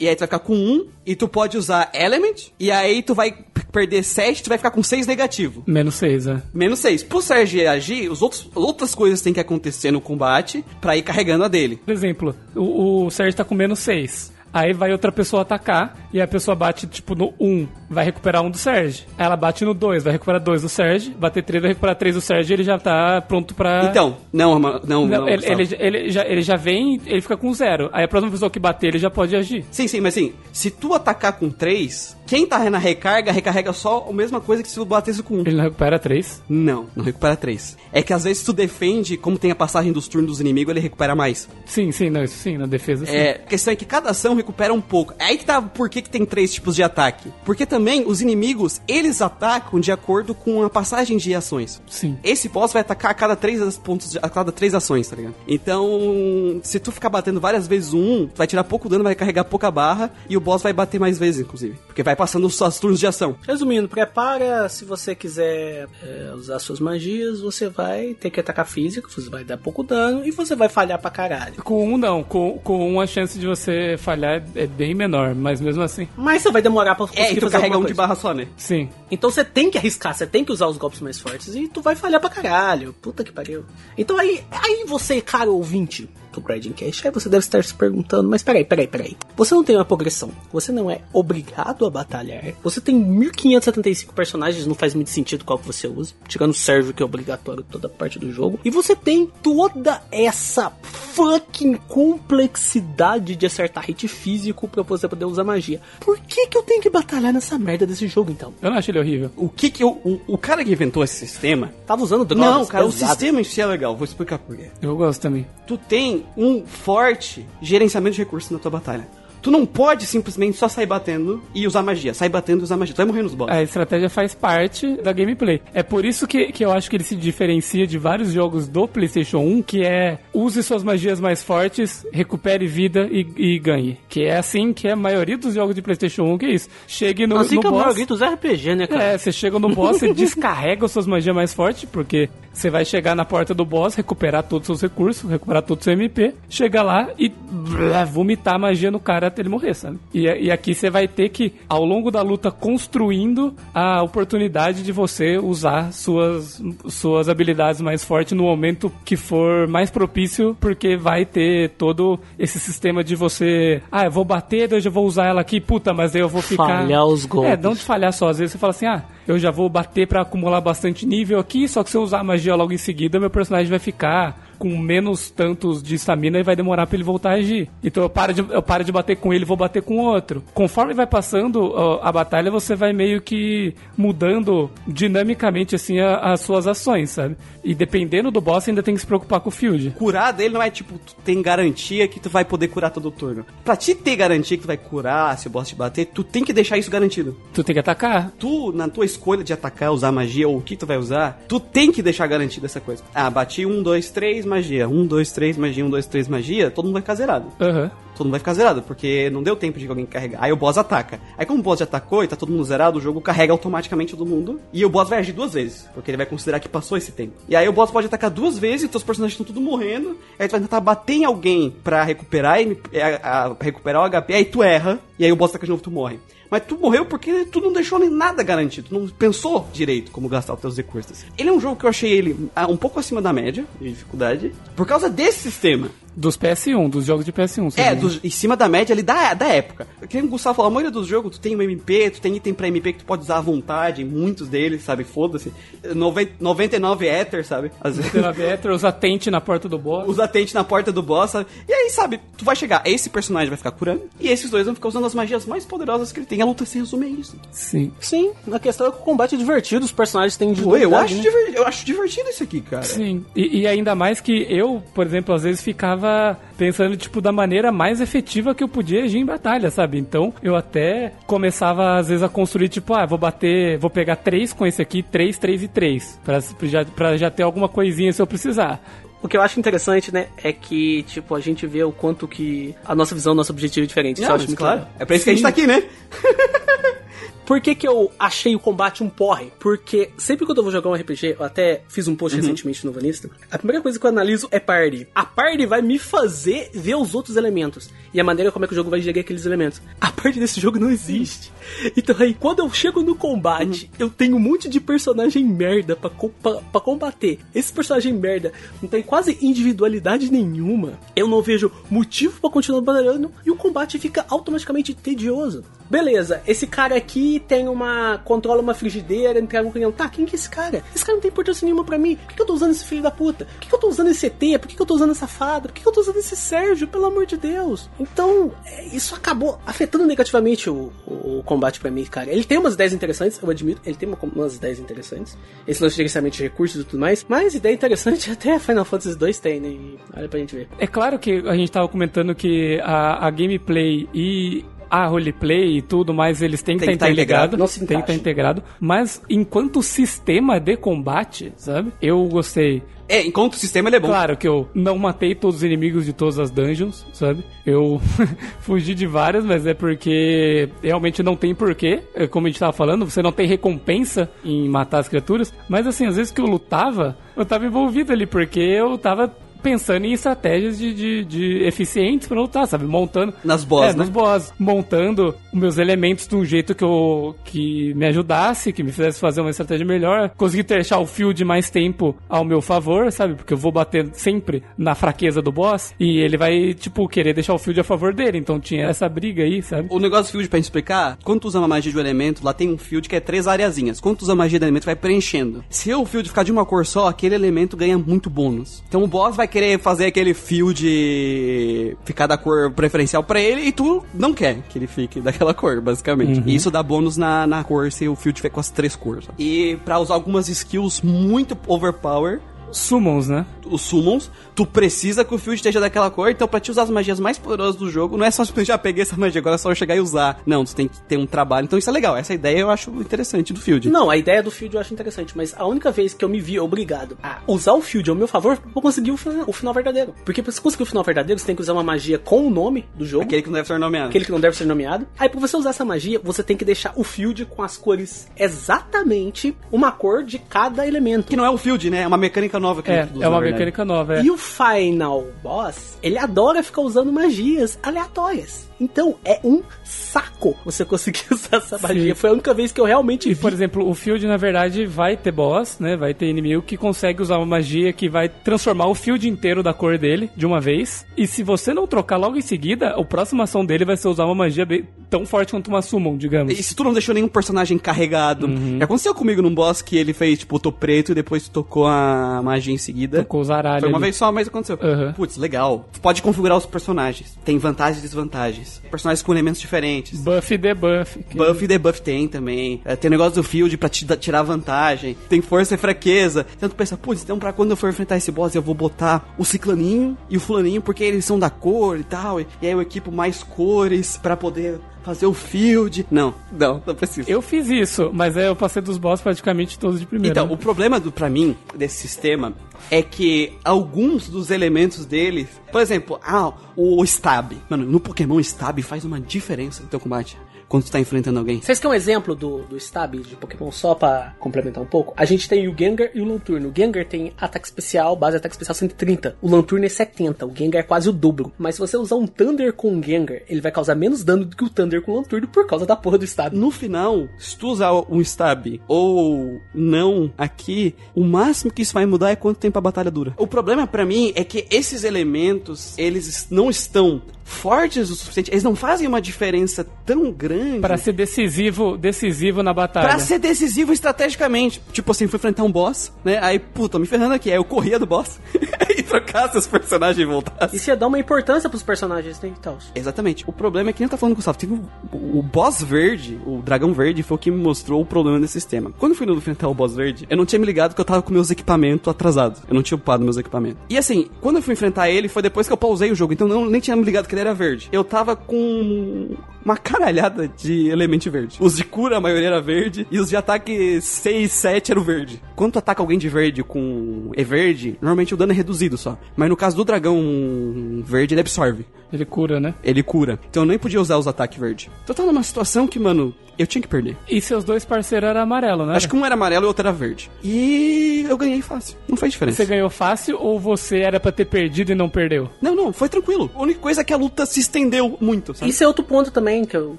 E aí tu vai ficar com um, e tu pode usar Element, e aí tu vai perder sete, tu vai ficar com seis negativo. Menos seis, é. Menos 6. Pro Sérgio agir, os outros, outras coisas têm que acontecer no combate pra ir carregando a dele. Por exemplo, o, o Sérgio tá com menos 6. Aí vai outra pessoa atacar e a pessoa bate, tipo, no 1, vai recuperar um do Sérgio. Aí ela bate no 2, vai recuperar 2 do Sérgio. Bater 3, vai recuperar 3 do Sérgio e ele já tá pronto pra. Então, não, não, não. Não, ele, ele, ele já, ele já vem, ele fica com zero. Aí a próxima pessoa que bater, ele já pode agir. Sim, sim, mas assim, se tu atacar com 3, quem tá na recarga, recarrega só a mesma coisa que se tu batesse com 1. Ele não recupera 3. Não, não recupera 3. É que às vezes tu defende, como tem a passagem dos turnos dos inimigos, ele recupera mais. Sim, sim, não, isso sim, na defesa sim. É, a questão é que cada ação recupera um pouco. É aí que tá por que, que tem três tipos de ataque. Porque também os inimigos, eles atacam de acordo com a passagem de ações. Sim. Esse boss vai atacar a cada três pontos, de- a cada três ações, tá ligado? Então, se tu ficar batendo várias vezes um, tu vai tirar pouco dano, vai carregar pouca barra e o boss vai bater mais vezes, inclusive. Porque vai passando os seus turnos de ação. Resumindo, prepara, se você quiser é, usar suas magias, você vai ter que atacar físico, você vai dar pouco dano e você vai falhar pra caralho. Com um não, com, com um a chance de você falhar é bem menor, mas mesmo assim, Mas você vai demorar pra É, conseguir e tu fazer carrega um de barra só, né? sim. Então você tem que arriscar, você tem que usar os golpes mais fortes e tu vai falhar pra caralho. Puta que pariu. Então aí, aí você, cara ouvinte do Grinding Cash, aí você deve estar se perguntando, mas peraí, peraí, peraí. Você não tem uma progressão, você não é obrigado a batalhar. Você tem 1575 personagens, não faz muito sentido qual que você usa, tirando o Sérgio que é obrigatório toda parte do jogo. E você tem toda essa fucking complexidade de acertar hit físico pra você poder usar magia. Por que que eu tenho que batalhar nessa merda desse jogo então? Eu não acho ele horrível. O que que o, o, o cara que inventou esse sistema... Tava usando drogas. Não, cara, o pesadas. sistema em si é legal. Vou explicar por quê. Eu gosto também. tu tem um forte gerenciamento de recursos na tua batalha. Tu não pode simplesmente só sair batendo e usar magia. Sair batendo e usar magia. Tu vai morrer nos bosses. A estratégia faz parte da gameplay. É por isso que, que eu acho que ele se diferencia de vários jogos do PlayStation 1, que é use suas magias mais fortes, recupere vida e, e ganhe. Que é assim que é a maioria dos jogos de PlayStation 1 que é isso. Chegue no, Assim no que boss. maior dos RPG, né, cara? É, você chega no boss, você descarrega as suas magias mais fortes, porque você vai chegar na porta do boss, recuperar todos os seus recursos, recuperar todo o seu MP, chegar lá e blá, vomitar a magia no cara até ele morrer, sabe? E, e aqui você vai ter que, ao longo da luta, construindo a oportunidade de você usar suas, suas habilidades mais fortes no momento que for mais propício, porque vai ter todo esse sistema de você, ah, eu vou bater, eu já vou usar ela aqui, puta, mas daí eu vou ficar... Falhar os golpes. É, não de falhar só. Às vezes você fala assim, ah, eu já vou bater pra acumular bastante nível aqui, só que se eu usar a magia logo em seguida, meu personagem vai ficar com menos tantos de estamina e vai demorar pra ele voltar a agir. Então eu paro de, eu paro de bater com ele e vou bater com outro. Conforme vai passando ó, a batalha, você vai meio que mudando dinamicamente assim a- as suas ações, sabe? E dependendo do boss, ainda tem que se preocupar com o field. Curar dele não é tipo, tu tem garantia que tu vai poder curar todo o turno. Pra te ter garantia que tu vai curar se o boss te bater, tu tem que deixar isso garantido. Tu tem que atacar. Tu, na tua escolha de atacar, usar magia ou o que tu vai usar, tu tem que deixar garantido essa coisa. Ah, bati um, dois, três, magia. Um, dois, três, magia. Um, dois, três, magia. Todo mundo vai ficar zerado. Aham. Todo mundo vai ficar zerado, porque não deu tempo de alguém carregar. Aí o boss ataca. Aí como o boss já atacou e tá todo mundo zerado, o jogo carrega automaticamente todo mundo. E o boss vai agir duas vezes, porque ele vai considerar que passou esse tempo. E aí o boss pode atacar duas vezes, e teus personagens estão tudo morrendo. Aí tu vai tentar bater em alguém pra recuperar, MP, a, a, recuperar o HP, aí tu erra, e aí o boss ataca de novo tu morre. Mas tu morreu porque tu não deixou nem nada garantido. Tu não pensou direito como gastar os teus recursos. Ele é um jogo que eu achei ele ah, um pouco acima da média de dificuldade. Por causa desse sistema. Dos PS1, dos jogos de PS1. É, dos, em cima da média ali da, da época. Que o Gustavo falou, a maioria dos jogos tu tem um MP, tu tem item pra MP que tu pode usar à vontade, muitos deles, sabe? Foda-se. Noven- 99 Ether, sabe? Às vezes. Pela Vetra, os atente na porta do boss. Os atentes na porta do boss, sabe? E aí, sabe, tu vai chegar, esse personagem vai ficar curando, e esses dois vão ficar usando as magias mais poderosas que ele tem. A luta se resume a isso. Sim. Sim, a questão é que o combate é divertido, os personagens têm Pô, eu, acho né? diver- eu acho divertido isso aqui, cara. Sim, e, e ainda mais que eu, por exemplo, às vezes ficava pensando, tipo, da maneira mais efetiva que eu podia agir em batalha, sabe? Então, eu até começava, às vezes, a construir, tipo, ah, vou bater, vou pegar três com esse aqui, três, três e três, pra, já, pra já ter alguma coisinha se eu precisar. O que eu acho interessante, né, é que, tipo, a gente vê o quanto que a nossa visão, nosso objetivo é diferente. Isso Não, eu acho mas muito claro. legal. É pra isso que a gente tá aqui, né? Por que, que eu achei o combate um porre? Porque sempre quando eu vou jogar um RPG, eu até fiz um post recentemente no Vanista, a primeira coisa que eu analiso é party. A party vai me fazer ver os outros elementos e a maneira como é que o jogo vai gerir aqueles elementos. A party desse jogo não existe. Então aí, quando eu chego no combate, eu tenho um monte de personagem merda pra, pra, pra combater. Esse personagem merda não tem quase individualidade nenhuma. Eu não vejo motivo pra continuar batalhando e o combate fica automaticamente tedioso. Beleza, esse cara aqui tem uma. controla uma frigideira, entrega um canhão. Tá, quem que é esse cara? Esse cara não tem importância nenhuma pra mim. Por que, que eu tô usando esse filho da puta? Por que, que eu tô usando esse ET? Por que, que eu tô usando essa fada? Por que, que eu tô usando esse Sérgio? Pelo amor de Deus. Então, é, isso acabou afetando negativamente o, o, o combate pra mim, cara. Ele tem umas ideias interessantes, eu admito. Ele tem uma- umas ideias interessantes. Esse lance de gerenciamento de recursos e tudo mais. Mas ideia interessante até Final Fantasy 2 tem, né? E olha pra gente ver. É claro que a gente tava comentando que a, a gameplay e a roleplay e tudo mais, eles têm que estar tá integrado, integrados. não se Tem que estar encaixa. integrado. Mas enquanto sistema de combate, sabe? Eu gostei. É, enquanto o sistema ele é bom. Claro que eu não matei todos os inimigos de todas as dungeons, sabe? Eu fugi de várias, mas é porque realmente não tem porquê. É Como a gente tava falando, você não tem recompensa em matar as criaturas. Mas assim, às vezes que eu lutava, eu tava envolvido ali, porque eu tava pensando em estratégias de, de, de eficientes pra lutar, sabe? Montando. Nas boss, é, né? nos boss. Montando os meus elementos de um jeito que eu que me ajudasse, que me fizesse fazer uma estratégia melhor. Consegui deixar o field mais tempo ao meu favor, sabe? Porque eu vou bater sempre na fraqueza do boss. E ele vai, tipo, querer deixar o field a favor dele. Então tinha essa briga aí, sabe? O negócio do field, pra gente explicar, quando tu usa uma magia de um elemento, lá tem um field que é três areazinhas. Quando tu usa a magia do elemento, vai preenchendo. Se o field ficar de uma cor só, aquele elemento ganha muito bônus. Então o boss vai querer fazer aquele field ficar da cor preferencial pra ele e tu não quer que ele fique daquela cor, basicamente. E isso dá bônus na, na cor se o field tiver com as três cores. E pra usar algumas skills muito overpower, Summons, né? Os summons, tu precisa que o field esteja daquela cor, então pra te usar as magias mais poderosas do jogo, não é só simplesmente já peguei essa magia, agora é só eu chegar e usar. Não, tu tem que ter um trabalho. Então isso é legal, essa ideia eu acho interessante do field. Não, a ideia do field eu acho interessante, mas a única vez que eu me vi obrigado a usar o field ao meu favor, eu consegui o final, o final verdadeiro. Porque pra você conseguir o final verdadeiro, você tem que usar uma magia com o nome do jogo. Aquele que não deve ser nomeado. aquele que não deve ser nomeado. Aí, pra você usar essa magia, você tem que deixar o field com as cores exatamente uma cor de cada elemento. Que não é um field, né? É uma mecânica nova que É, é uma verdade. Mecânica nova, é. E o Final Boss, ele adora ficar usando magias aleatórias. Então, é um saco você conseguir usar essa magia. Sim. Foi a única vez que eu realmente E, vi. por exemplo, o Field, na verdade, vai ter boss, né? Vai ter inimigo que consegue usar uma magia que vai transformar o Field inteiro da cor dele de uma vez. E se você não trocar logo em seguida, a próxima ação dele vai ser usar uma magia bem- tão forte quanto uma Summon, digamos. E se tu não deixou nenhum personagem carregado. Uhum. Já aconteceu comigo num boss que ele fez, tipo, tô preto e depois tu tocou a magia em seguida. Tocou os aralhos Foi uma ali. vez só, mas aconteceu. Uhum. Putz, legal. Tu pode configurar os personagens. Tem vantagens e desvantagens. Personagens com elementos diferentes. Buff e debuff. que- Buff e debuff tem também. É, tem negócio do field pra tirar vantagem. Tem força e fraqueza. Então tu pensa, putz, então pra quando eu for enfrentar esse boss eu vou botar o ciclaninho e o fulaninho porque eles são da cor e tal. E, e aí eu equipo mais cores pra poder fazer o field. Não, não, não precisa. Eu fiz isso, mas aí eu passei dos boss praticamente todos de primeira. Então, né? o problema do, pra mim desse sistema é que alguns dos elementos dele, por exemplo, ah, o stab. Mano, no Pokémon stab faz uma diferença no teu combate quando tu tá enfrentando alguém. Vocês querem um exemplo do, do stab de Pokémon só pra complementar um pouco? A gente tem o Gengar e o Lanturn. O Gengar tem ataque especial, base ataque especial 130. O Lanturn é 70. O Gengar é quase o dobro. Mas se você usar um Thunder com o Gengar, ele vai causar menos dano do que o Thunder com o Lanturn por causa da porra do stab. No final, se tu usar um stab ou não aqui, o máximo que isso vai mudar é quanto tempo a batalha dura. O problema pra mim é que esses elementos, eles não estão fortes o suficiente, eles não fazem uma diferença tão grande Pra ser decisivo, decisivo na batalha. Pra ser decisivo estrategicamente. Tipo assim, fui enfrentar um boss, né? Aí, puta, me ferrando aqui. Aí eu corria do boss e trocasse os personagens e voltasse. Isso ia dar uma importância pros personagens, né, e tal. Exatamente. O problema é que nem tá falando, Gustavo. Teve o, o boss verde, o dragão verde, foi o que me mostrou o problema desse sistema. Quando eu fui no enfrentar o boss verde, eu não tinha me ligado que eu tava com meus equipamentos atrasados. Eu não tinha upado meus equipamentos. E assim, quando eu fui enfrentar ele, foi depois que eu pausei o jogo. Então eu não, nem tinha me ligado que ele era verde. Eu tava com uma caralhada de elemento verde. Os de cura, a maioria era verde, e os de ataque 6, 7 eram verde. Quando tu ataca alguém de verde com E verde, normalmente o dano é reduzido só. Mas no caso do dragão verde, ele absorve. Ele cura, né? Ele cura. Então eu nem podia usar os ataques verde. Então eu tava numa situação que, mano, eu tinha que perder. E seus dois parceiros eram amarelo, né? Acho que um era amarelo e o outro era verde. E eu ganhei fácil. Não faz diferença. Você ganhou fácil ou você era pra ter perdido e não perdeu? Não, não, foi tranquilo. A única coisa é que a luta se estendeu muito, sabe? Isso é outro ponto também que eu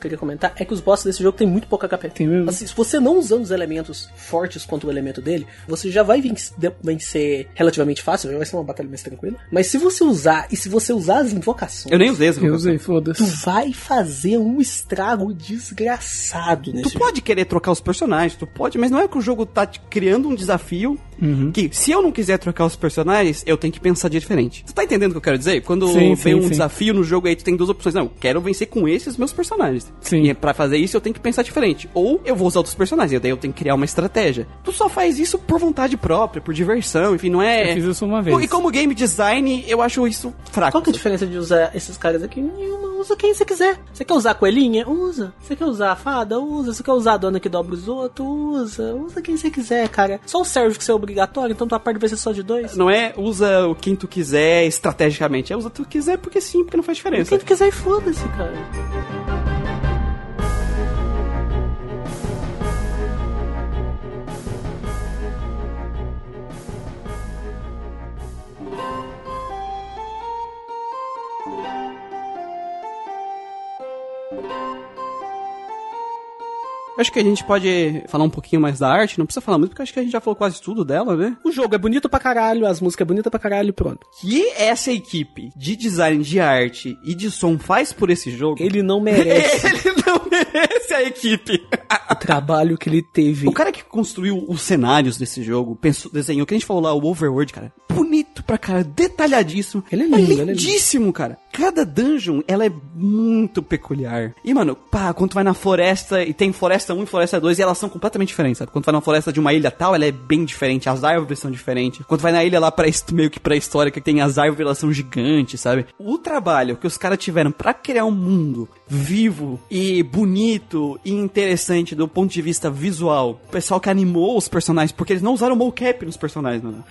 queria comentar, é que os bosses desse jogo tem muito pouca HP. Tem mesmo. Assim, se você não usando os elementos fortes quanto o elemento dele, você já vai vencer, relativamente fácil, vai ser uma batalha mais tranquila. Mas se você usar, e se você usar as invocações, Eu nem usei essa Eu invocação. usei, tu foda-se. vai fazer um estrago desgraçado nesse Tu pode querer trocar os personagens, tu pode, mas não é que o jogo tá te criando um desafio Uhum. que, se eu não quiser trocar os personagens, eu tenho que pensar diferente. Tu tá entendendo o que eu quero dizer? Quando Sim, vem sim, um sim. desafio no jogo aí, tu tem duas opções. Não, eu quero vencer com esses meus personagens. Sim. E pra fazer isso, eu tenho que pensar diferente. Ou eu vou usar outros personagens, e daí eu tenho que criar uma estratégia. Tu só faz isso por vontade própria, por diversão, enfim, não é... Eu fiz isso uma vez. E como game design, eu acho isso fraco. Qual que é a diferença de usar esses caras aqui? Nenhuma, usa quem você quiser. Você quer usar a coelhinha? Usa. Você quer usar a fada? Usa. Você quer usar a dona que dobra os outros? Usa. Usa quem você quiser, cara. Só o serve que você é obrigatório, então tua parte vai ser só de dois. Não é usa o quem tu quiser estrategicamente, é usa o que tu quiser porque sim, porque não faz diferença. Quem quiser foda-se, cara. Acho que a gente pode falar um pouquinho mais da arte, não precisa falar muito, porque acho que a gente já falou quase tudo dela, né? O jogo é bonito pra caralho, as músicas é bonita pra caralho, pronto. Que essa equipe de design de arte e de som faz por esse jogo. Ele não merece Ele não merece a equipe. o trabalho que ele teve. O cara que construiu os cenários desse jogo, pensou, desenhou, que a gente falou lá, o Overworld, cara, bonito pra cara, detalhadíssimo. Ele é lindo, ele é lindo. lindíssimo, cara. Cada dungeon, ela é muito peculiar. E, mano, pá, quando tu vai na floresta, e tem floresta 1 e floresta 2, e elas são completamente diferentes, sabe? Quando vai na floresta de uma ilha tal, ela é bem diferente, as árvores são diferentes. Quando vai na ilha lá, pré meio que pré-histórica, que tem as árvores, elas são gigantes, sabe? O trabalho que os caras tiveram pra criar um mundo vivo e bonito e interessante do ponto de vista visual. O pessoal que animou os personagens, porque eles não usaram mocap nos personagens, mano.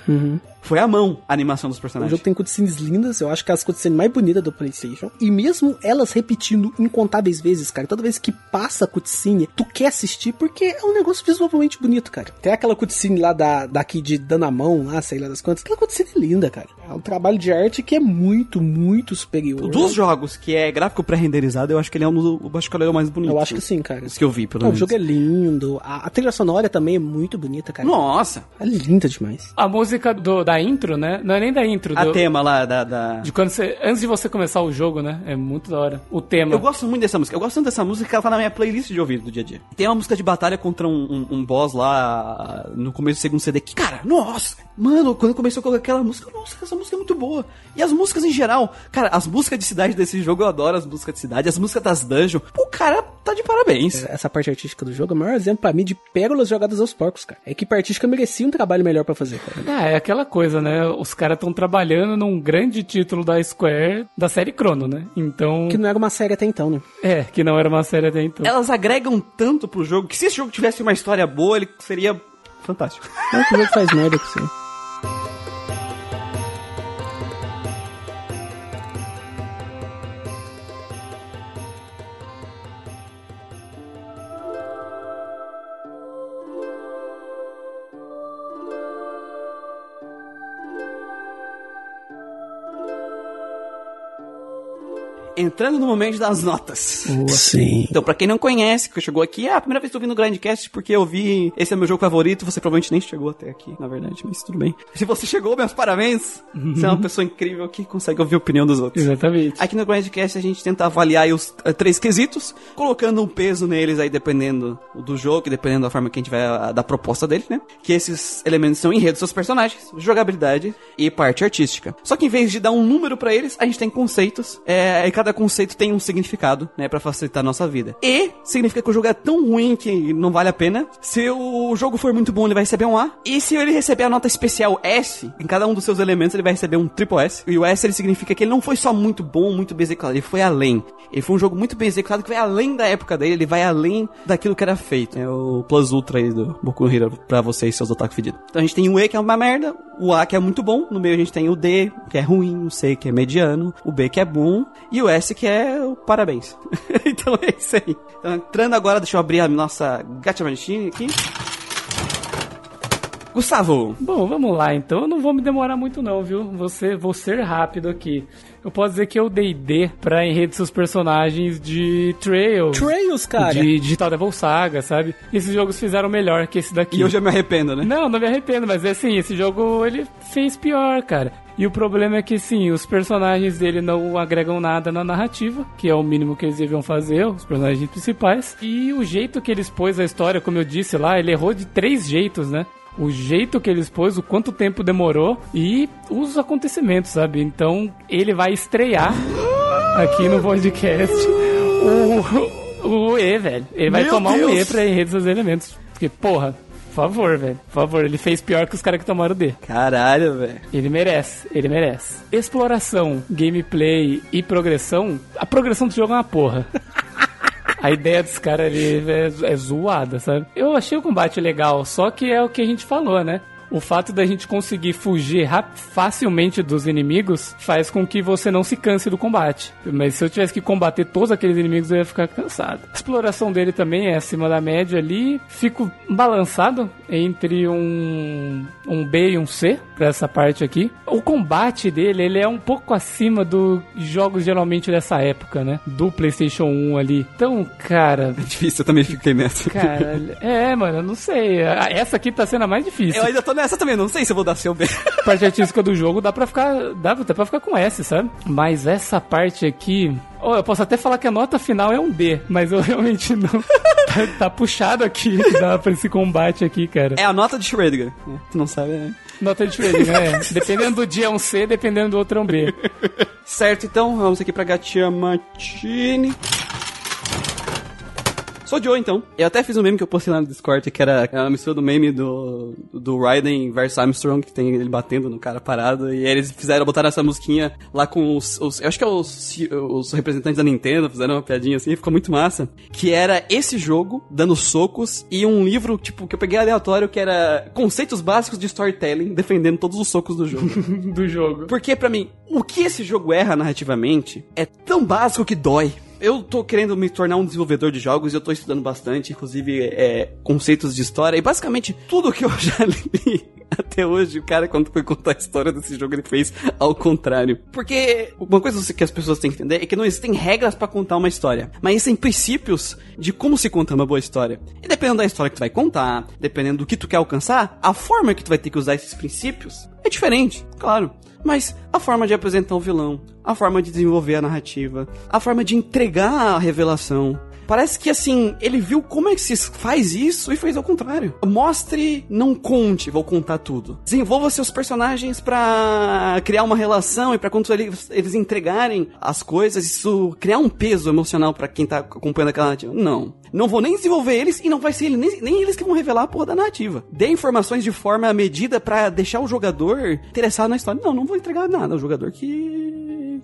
Foi a mão a animação dos O personagens. jogo tem cutscenes lindas, eu acho que é as cutscenes mais bonitas do PlayStation. E mesmo elas repetindo incontáveis vezes, cara, toda vez que passa a cutscene, tu quer assistir porque é um negócio visualmente bonito, cara. Tem aquela cutscene lá da, daqui de dando a mão, lá, sei lá das quantas. Aquela cutscene é linda, cara. É um trabalho de arte que é muito, muito superior. Dos jogos que é gráfico pré-renderizado, eu acho que ele é um dos. Acho que ele é o mais bonito. Eu acho que sim, cara. Os que eu vi, pelo Não, o menos. jogo é lindo. A, a trilha sonora também é muito bonita, cara. Nossa! É linda demais. A música do, da intro, né? Não é nem da intro. A do- tema lá da. da... De quando você. Antes de você começar o jogo, né? É muito da hora. O tema. Eu gosto muito dessa música. Eu gosto tanto dessa música que ela tá na minha playlist de ouvido do dia a dia. Tem uma música de batalha contra um, um, um boss lá no começo do segundo CD que, cara, nossa! Mano, quando começou com aquela música, nossa, essa música é muito boa. E as músicas em geral, cara, as músicas de cidade desse jogo eu adoro as músicas de cidade, as músicas das dungeons. O cara tá de parabéns. Essa parte artística do jogo é o maior exemplo pra mim de pérolas jogadas aos porcos, cara. A equipe artística merecia um trabalho melhor pra fazer, cara. Ah, é aquela coisa, né? Os caras estão trabalhando num grande título da Square da série Chrono, né? Então. Que não era uma série até então, né? É, que não era uma série até então. Elas agregam tanto pro jogo que se esse jogo tivesse uma história boa, ele seria fantástico. Não que jogo faz merda com você. Entrando no momento das notas. Sim. Então, pra quem não conhece, que chegou aqui, é a primeira vez que eu vi no Grandcast, porque eu vi. Esse é meu jogo favorito. Você provavelmente nem chegou até aqui, na verdade, mas tudo bem. Se você chegou, meus parabéns. Você é uma pessoa incrível que consegue ouvir a opinião dos outros. Exatamente. Aqui no Grandcast a gente tenta avaliar os eh, três quesitos, colocando um peso neles aí dependendo do jogo e dependendo da forma que a gente vai ah, da proposta dele, né? Que esses elementos são enredo dos seus personagens, jogabilidade e parte artística. Só que em vez de dar um número pra eles, a gente tem conceitos, é, e cada conceito tem um significado, né, Pra facilitar a nossa vida. E significa que o jogo é tão ruim que não vale a pena. Se o jogo for muito bom, ele vai receber um A. E se ele receber a nota especial S, em cada um dos seus elementos, ele vai receber um triple S. E o S ele significa que ele não foi só muito bom, muito bem executado, ele foi além. Ele foi um jogo muito bem executado que vai além da época dele, ele vai além daquilo que era feito. É o Plus Ultra aí do Boku no Hero pra vocês, seus otaku fedidos. Então a gente tem o E, que é uma merda, o A, que é muito bom, no meio a gente tem o D, que é ruim, o C, que é mediano, o B, que é bom, e o S, que é o parabéns. então é isso aí. Então, entrando agora, deixa eu abrir a nossa Gacha Machine aqui. Gustavo, Bom, vamos lá então. Eu não vou me demorar muito não, viu? Você, vou ser rápido aqui. Eu posso dizer que eu dei D pra enredo seus personagens de Trails. Trails, cara. De Digital Devil Saga, sabe? Esses jogos fizeram melhor que esse daqui. e eu já me arrependo, né? Não, não me arrependo, mas é assim, esse jogo ele fez pior, cara. E o problema é que sim, os personagens dele não agregam nada na narrativa, que é o mínimo que eles deviam fazer, os personagens principais. E o jeito que eles pôs a história, como eu disse lá, ele errou de três jeitos, né? O jeito que eles pôs, o quanto tempo demorou e os acontecimentos, sabe? Então ele vai estrear aqui no podcast o, o E, velho. Ele vai Meu tomar um E Deus! pra enredo dos elementos. Porque, porra, por favor, velho. Por favor, ele fez pior que os caras que tomaram D. Caralho, velho. Ele merece, ele merece. Exploração, gameplay e progressão. A progressão do jogo é uma porra. A ideia dos caras ali é, é zoada, sabe? Eu achei o combate legal, só que é o que a gente falou, né? O fato da gente conseguir fugir facilmente dos inimigos faz com que você não se canse do combate. Mas se eu tivesse que combater todos aqueles inimigos, eu ia ficar cansado. A exploração dele também é acima da média ali. Fico balançado entre um, um B e um C pra essa parte aqui. O combate dele, ele é um pouco acima dos jogos geralmente dessa época, né? Do PlayStation 1 ali. Então, cara, É difícil, eu também fiquei nessa. Cara, é, mano, eu não sei. Essa aqui tá sendo a mais difícil. Eu ainda tô nessa também, não sei se eu vou dar seu B. A parte artística do jogo dá pra ficar. Dá até pra ficar com S, sabe? Mas essa parte aqui. Oh, eu posso até falar que a nota final é um D, mas eu realmente não. tá, tá puxado aqui, dá pra esse combate aqui, cara. É a nota de Schrödinger. né? Tu não sabe, né? Nota diferente, né? Dependendo do dia é um C, dependendo do outro é um B. Certo, então, vamos aqui pra Gatia Martini. Sou Joe, então. Eu até fiz um meme que eu postei lá no Discord, que era a mistura do meme do, do Raiden versus Armstrong, que tem ele batendo no cara parado, e aí eles fizeram, botaram essa musiquinha lá com os, os- eu acho que é os, os representantes da Nintendo, fizeram uma piadinha assim, ficou muito massa, que era esse jogo, dando socos, e um livro, tipo, que eu peguei aleatório, que era conceitos básicos de storytelling, defendendo todos os socos do jogo. Do jogo. Porque, pra mim, o que esse jogo erra narrativamente é tão básico que dói. Eu tô querendo me tornar um desenvolvedor de jogos e eu tô estudando bastante, inclusive é, conceitos de história. E basicamente, tudo que eu já li até hoje, o cara, quando foi contar a história desse jogo, ele fez ao contrário. Porque uma coisa que as pessoas têm que entender é que não existem regras pra contar uma história, mas existem princípios de como se conta uma boa história. E dependendo da história que tu vai contar, dependendo do que tu quer alcançar, a forma que tu vai ter que usar esses princípios é diferente, claro. Mas a forma de apresentar o vilão, a forma de desenvolver a narrativa, a forma de entregar a revelação, Parece que assim, ele viu como é que se faz isso e fez ao contrário. Mostre, não conte, vou contar tudo. Desenvolva seus personagens para criar uma relação e para quando eles, eles entregarem as coisas, isso criar um peso emocional para quem tá acompanhando aquela narrativa. Não. Não vou nem desenvolver eles e não vai ser ele, nem, nem eles que vão revelar a porra da narrativa. Dê informações de forma medida para deixar o jogador interessado na história. Não, não vou entregar nada ao jogador que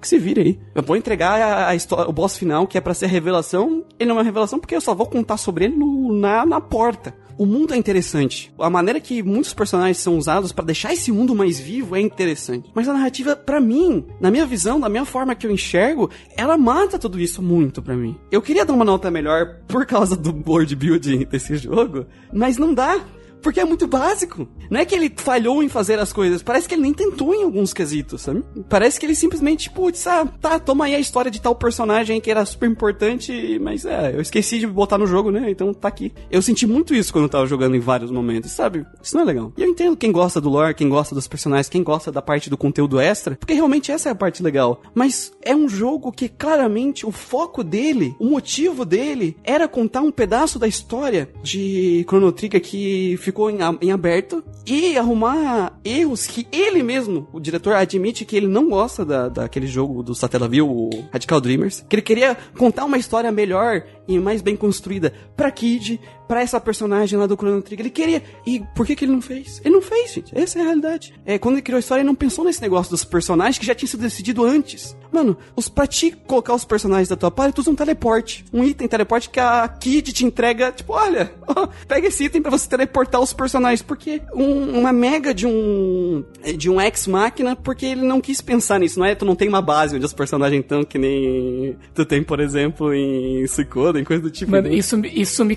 que se vire aí. Eu vou entregar a, a o boss final, que é para ser a revelação. Ele não uma revelação porque eu só vou contar sobre ele no, na, na porta. O mundo é interessante. A maneira que muitos personagens são usados para deixar esse mundo mais vivo é interessante. Mas a narrativa, para mim, na minha visão, na minha forma que eu enxergo, ela mata tudo isso muito para mim. Eu queria dar uma nota melhor por causa do board building desse jogo, mas não dá. Porque é muito básico. Não é que ele falhou em fazer as coisas, parece que ele nem tentou em alguns quesitos, sabe? Parece que ele simplesmente, putz, ah, tá, toma aí a história de tal personagem que era super importante, mas é, eu esqueci de botar no jogo, né? Então tá aqui. Eu senti muito isso quando eu tava jogando em vários momentos, sabe? Isso não é legal. E eu entendo quem gosta do lore, quem gosta dos personagens, quem gosta da parte do conteúdo extra, porque realmente essa é a parte legal. Mas é um jogo que claramente o foco dele, o motivo dele, era contar um pedaço da história de Chrono Trigger que ficou ficou em, em aberto e arrumar erros que ele mesmo, o diretor, admite que ele não gosta da, daquele jogo do Satellaview, o Radical Dreamers, que ele queria contar uma história melhor e mais bem construída pra Kid, pra essa personagem lá do Chrono Trigger. Ele queria. E por que, que ele não fez? Ele não fez, gente. Essa é a realidade. É, quando ele criou a história, ele não pensou nesse negócio dos personagens que já tinha sido decidido antes. Mano, os, pra ti colocar os personagens da tua party, tu usa um teleporte. Um item teleporte que a Kid te entrega, tipo, olha, ó, pega esse item pra você teleportar os personagens. Porque um, uma mega de um. de um ex-máquina, porque ele não quis pensar nisso, não é? Tu não tem uma base onde os personagens estão que nem tu tem, por exemplo, em Suikoden, coisa do tipo. Mano, isso, isso me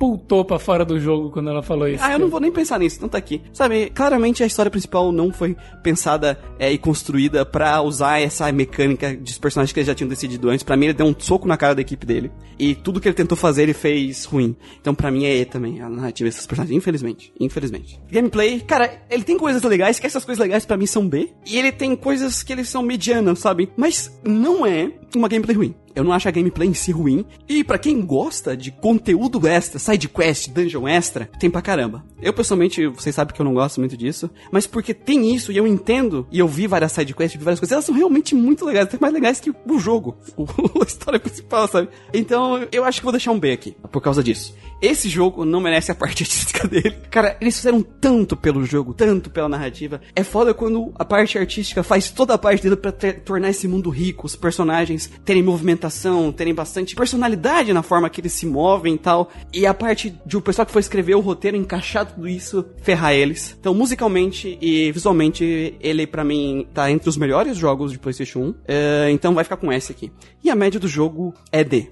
catapultou pra fora do jogo quando ela falou isso. Ah, eu não vou nem pensar nisso, não tá aqui. Sabe, claramente a história principal não foi pensada é, e construída pra usar essa mecânica dos personagens que eles já tinham decidido antes. Pra mim, ele deu um soco na cara da equipe dele. E tudo que ele tentou fazer, ele fez ruim. Então, pra mim, é E também, a narrativa desses personagens. Infelizmente. Infelizmente. Gameplay, cara, ele tem coisas legais, que essas coisas legais pra mim são B. E ele tem coisas que eles são medianas, sabe? Mas não é uma gameplay ruim. Eu não acho a gameplay em si ruim. E para quem gosta de conteúdo extra, side quest, dungeon extra, tem pra caramba. Eu pessoalmente, vocês sabem que eu não gosto muito disso, mas porque tem isso e eu entendo e eu vi várias side quests, vi várias coisas, elas são realmente muito legais, até mais legais que o jogo, a história principal, sabe? Então, eu acho que vou deixar um B aqui, por causa disso. Esse jogo não merece a parte artística dele. Cara, eles fizeram tanto pelo jogo, tanto pela narrativa. É foda quando a parte artística faz toda a parte dele pra tornar esse mundo rico, os personagens terem movimentação, terem bastante personalidade na forma que eles se movem e tal. E a parte de o pessoal que foi escrever o roteiro encaixar tudo isso, ferrar eles. Então, musicalmente e visualmente, ele para mim tá entre os melhores jogos de PlayStation 1. Uh, então vai ficar com S aqui. E a média do jogo é D.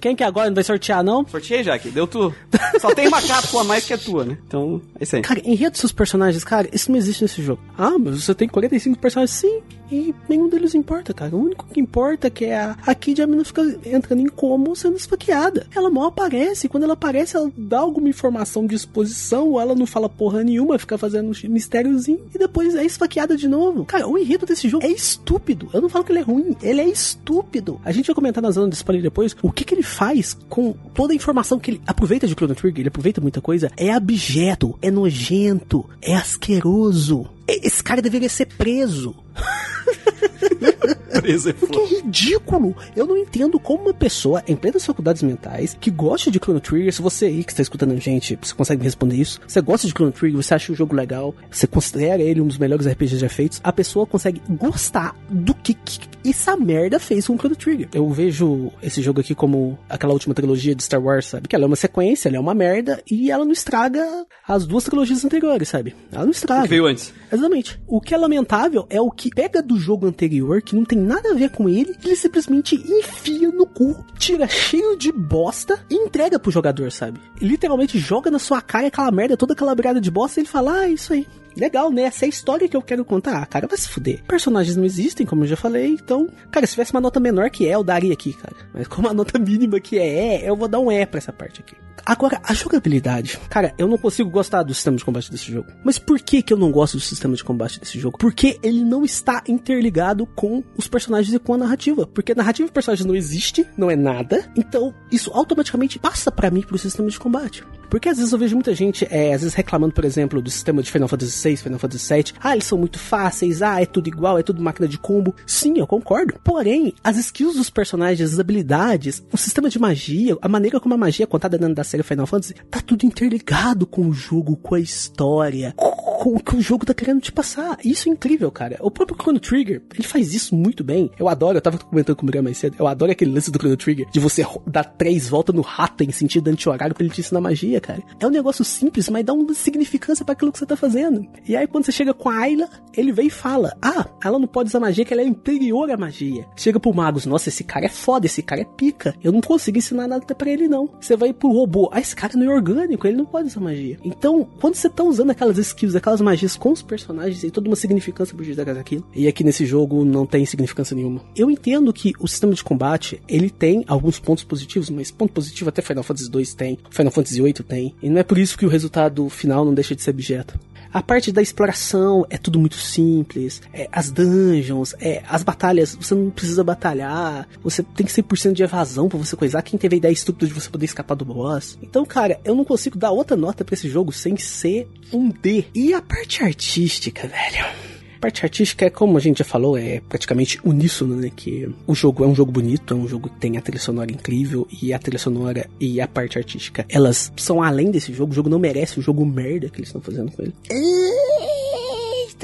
Quem que agora não vai sortear, não? Sorteei, Jaque. Deu tu. Só tem uma cápsula a mais que a tua, né? Então, é isso aí. Cara, enredo dos seus personagens, cara, isso não existe nesse jogo. Ah, mas você tem 45 personagens? Sim. E nenhum deles importa, cara. O único que importa é que a, a Kid a menina fica entrando em como sendo esfaqueada. Ela mal aparece. Quando ela aparece, ela dá alguma informação de exposição. Ela não fala porra nenhuma, fica fazendo um mistériozinho. E depois é esfaqueada de novo. Cara, o enredo desse jogo é estúpido. Eu não falo que ele é ruim. Ele é estúpido. A gente vai comentar na zona de spoiler depois o que, que ele faz com toda a informação que ele aproveita de Chrono Trigger. Ele aproveita muita coisa. É abjeto, é nojento, é asqueroso. Esse cara deveria ser preso. preso é Porque é ridículo. Eu não entendo como uma pessoa em plenas faculdades mentais que gosta de Chrono Trigger, se você aí que está escutando a gente, você consegue me responder isso? Você gosta de Chrono Trigger, você acha o jogo legal, você considera ele um dos melhores RPGs já feitos, a pessoa consegue gostar do que, que essa merda fez com Chrono Trigger. Eu vejo esse jogo aqui como aquela última trilogia de Star Wars, sabe? Que ela é uma sequência, ela é uma merda e ela não estraga as duas trilogias anteriores, sabe? Ela não estraga. O que veio antes. Exatamente. O que é lamentável é o que pega do jogo anterior, que não tem nada a ver com ele, ele simplesmente enfia no cu, tira cheio de bosta e entrega pro jogador, sabe? Literalmente joga na sua cara aquela merda, toda aquela brigada de bosta e ele fala, ah, isso aí. Legal, né? Essa é a história que eu quero contar. Ah, cara, vai se fuder. Personagens não existem, como eu já falei, então. Cara, se tivesse uma nota menor que é, eu daria aqui, cara. Mas como a nota mínima que é E, eu vou dar um E pra essa parte aqui. Agora, a jogabilidade. Cara, eu não consigo gostar do sistema de combate desse jogo. Mas por que que eu não gosto do sistema de combate desse jogo? Porque ele não está interligado com os personagens e com a narrativa. Porque a narrativa de personagens não existe, não é nada. Então, isso automaticamente passa para mim pro sistema de combate. Porque às vezes eu vejo muita gente, é, às vezes reclamando, por exemplo, do sistema de Final Fantasy VI, Final Fantasy VII. Ah, eles são muito fáceis, ah, é tudo igual, é tudo máquina de combo. Sim, eu concordo. Porém, as skills dos personagens, as habilidades, o sistema de magia, a maneira como a magia é contada dentro da série Final Fantasy, tá tudo interligado com o jogo, com a história, com o que o jogo tá querendo te passar. Isso é incrível, cara. O próprio Chrono Trigger, ele faz isso muito bem. Eu adoro, eu tava comentando com o Miguel mais cedo, eu adoro aquele lance do Chrono Trigger, de você dar três voltas no rato em sentido anti-horário pra ele te ensinar magia, cara. É um negócio simples, mas dá uma significância para aquilo que você tá fazendo. E aí quando você chega com a Ayla, ele vem e fala, ah, ela não pode usar magia, que ela é interior à magia. Chega pro Magus, nossa, esse cara é foda, esse cara é pica. Eu não consigo ensinar nada pra ele, não. Você vai pro robô, ah, esse cara não é orgânico, ele não pode usar magia. Então, quando você tá usando aquelas skills, aquelas magias com os personagens, tem toda uma significância por detrás daquilo. E aqui nesse jogo não tem significância nenhuma. Eu entendo que o sistema de combate, ele tem alguns pontos positivos, mas ponto positivo até Final Fantasy 2 tem, Final Fantasy 8 tem. E não é por isso que o resultado final não deixa de ser objeto. A parte da exploração é tudo muito simples. É, as dungeons, é, as batalhas, você não precisa batalhar. Você tem 100% de evasão para você coisar. Quem teve a ideia estúpida de você poder escapar do boss. Então, cara, eu não consigo dar outra nota para esse jogo sem ser um D. E a parte artística, velho parte artística é como a gente já falou, é praticamente uníssono, né? Que o jogo é um jogo bonito, é um jogo que tem a trilha sonora incrível e a trilha sonora e a parte artística, elas são além desse jogo. O jogo não merece o jogo merda que eles estão fazendo com ele.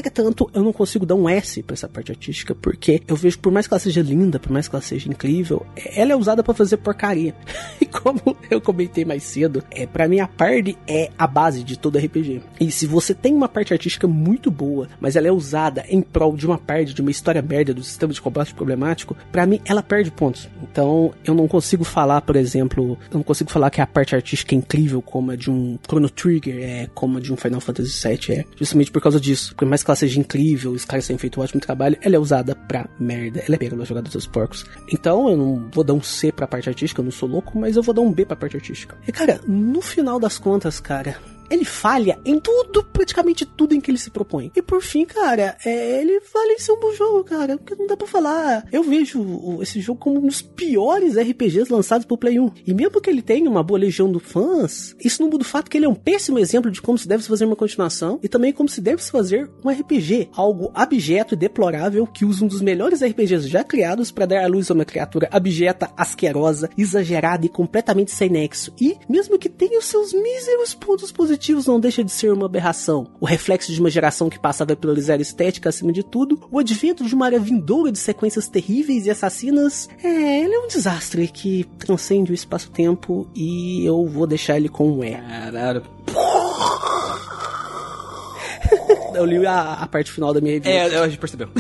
Entretanto, eu não consigo dar um S pra essa parte artística, porque eu vejo, por mais que ela seja linda, por mais que ela seja incrível, ela é usada para fazer porcaria. e como eu comentei mais cedo, é para mim a party é a base de todo RPG. E se você tem uma parte artística muito boa, mas ela é usada em prol de uma parte, de uma história merda, do sistema de combate problemático, para mim ela perde pontos. Então, eu não consigo falar, por exemplo, eu não consigo falar que a parte artística é incrível como a de um Chrono Trigger, é como a de um Final Fantasy VII, é justamente por causa disso. Por mais que ela seja incrível, os caras tenham feito um ótimo trabalho, ela é usada pra merda. Ela é pega pelos jogadores dos porcos. Então eu não vou dar um C pra parte artística, eu não sou louco, mas eu vou dar um B pra parte artística. E cara, no final das contas, cara, ele falha em tudo, praticamente tudo em que ele se propõe. E por fim, cara, é, ele em ser um bom jogo, cara, porque não dá pra falar. Eu vejo esse jogo como um dos piores RPGs lançados pro Play 1. E mesmo que ele tenha uma boa legião de fãs, isso não muda o fato que ele é um péssimo exemplo de como se deve fazer uma continuação e também como se deve fazer um RPG. Algo abjeto e deplorável que usa um dos melhores RPGs já criados para dar à luz a uma criatura abjeta, asquerosa, exagerada e completamente sem nexo. E, mesmo que tenha os seus míseros pontos positivos, não deixa de ser uma aberração. O reflexo de uma geração que passava a priorizar estética acima de tudo, o advento de uma área vindoura de sequências terríveis e assassinas, é, ele é um desastre que transcende o espaço-tempo e eu vou deixar ele com um E. Caralho. eu li a, a, parte final da minha review. É, a gente percebeu.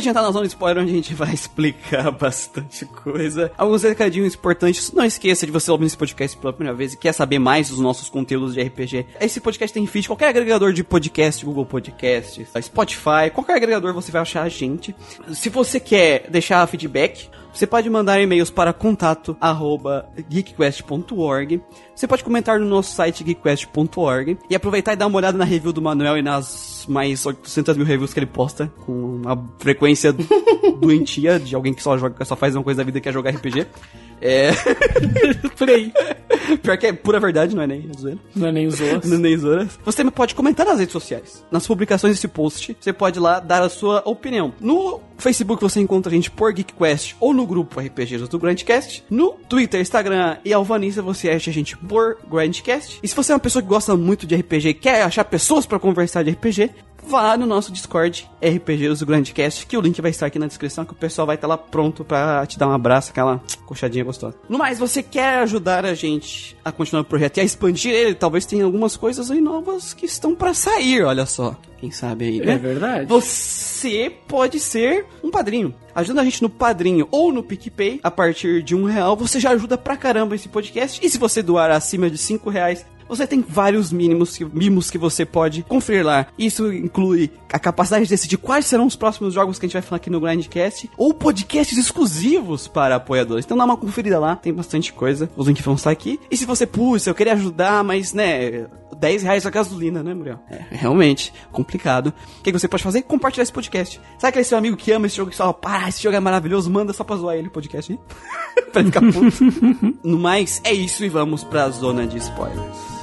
Antes de entrar na zona de spoiler, onde a gente vai explicar bastante coisa, alguns recadinhos importantes. Não esqueça de você ouvir esse podcast pela primeira vez e quer saber mais dos nossos conteúdos de RPG. Esse podcast tem feed, qualquer agregador de podcast, Google Podcasts, Spotify, qualquer agregador você vai achar a gente. Se você quer deixar feedback, você pode mandar e-mails para contato@geekquest.org. Você pode comentar no nosso site geekquest.org e aproveitar e dar uma olhada na review do Manuel e nas mais 800 mil reviews que ele posta com uma frequência doentia de alguém que só joga, só faz uma coisa da vida que é jogar RPG. É. Por aí. Pior que é pura verdade, não é nem zoeira. Não é nem zoas. não é nem zoeira. Você pode comentar nas redes sociais. Nas publicações desse post, você pode ir lá dar a sua opinião. No Facebook você encontra a gente por GeekQuest ou no grupo RPGs do Grandcast. No Twitter, Instagram e Alvanista você acha a gente por Grandcast. E se você é uma pessoa que gosta muito de RPG e quer achar pessoas para conversar de RPG, vá no nosso Discord RPGs do Grandcast, que o link vai estar aqui na descrição, que o pessoal vai estar lá pronto pra te dar um abraço, aquela coxadinha gostosa. No mais, você quer ajudar a gente a continuar o projeto e a expandir ele? Talvez tenha algumas coisas aí novas que estão pra sair, olha só. Quem sabe aí, né? É verdade. Você pode ser um padrinho. Ajuda a gente no padrinho ou no PicPay. A partir de um real, você já ajuda pra caramba esse podcast. E se você doar acima de cinco reais, você tem vários mínimos, que- mimos que você pode conferir lá. Isso inclui a capacidade de decidir quais serão os próximos jogos que a gente vai falar aqui no Grindcast, ou podcasts exclusivos para apoiadores. Então dá uma conferida lá, tem bastante coisa. Os links vão estar aqui. E se você, putz, eu queria ajudar, mas, né, 10 reais a gasolina, né, Muriel? É, realmente, complicado. O que você pode fazer? Compartilhar esse podcast. Sabe aquele seu amigo que ama esse jogo e fala, pá, esse jogo é maravilhoso, manda só pra zoar ele o podcast aí? pra ele ficar puto. no mais, é isso e vamos pra zona de spoilers.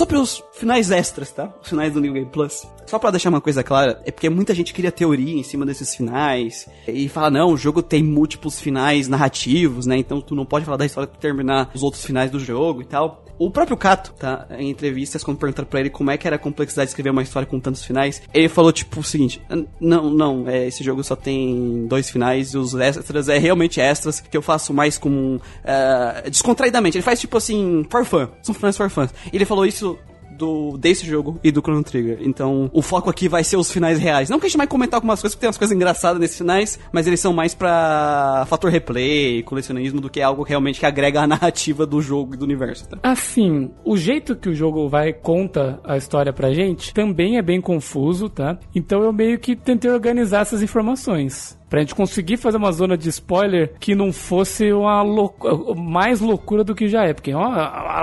Sobre os finais extras, tá? Os finais do New Game Plus. Só pra deixar uma coisa clara, é porque muita gente cria teoria em cima desses finais e fala, não, o jogo tem múltiplos finais narrativos, né? Então tu não pode falar da história pra terminar os outros finais do jogo e tal. O próprio Kato, tá? Em entrevistas, quando perguntaram pra ele como é que era a complexidade de escrever uma história com tantos finais, ele falou, tipo, o seguinte: Não, não, é, esse jogo só tem dois finais e os extras é realmente extras, que eu faço mais como. eh, descontraidamente. Ele faz, tipo assim, for fun. São finais for fun. Ele falou isso do desse jogo e do Chrono Trigger. Então, o foco aqui vai ser os finais reais. Não que a gente vai comentar algumas coisas, porque tem umas coisas engraçadas nesses finais, mas eles são mais pra fator replay, colecionismo, do que algo realmente que agrega a narrativa do jogo e do universo, tá? Assim, o jeito que o jogo vai conta a história pra gente também é bem confuso, tá? Então eu meio que tentei organizar essas informações. Pra gente conseguir fazer uma zona de spoiler que não fosse uma loucura, mais loucura do que já é. Porque é uma,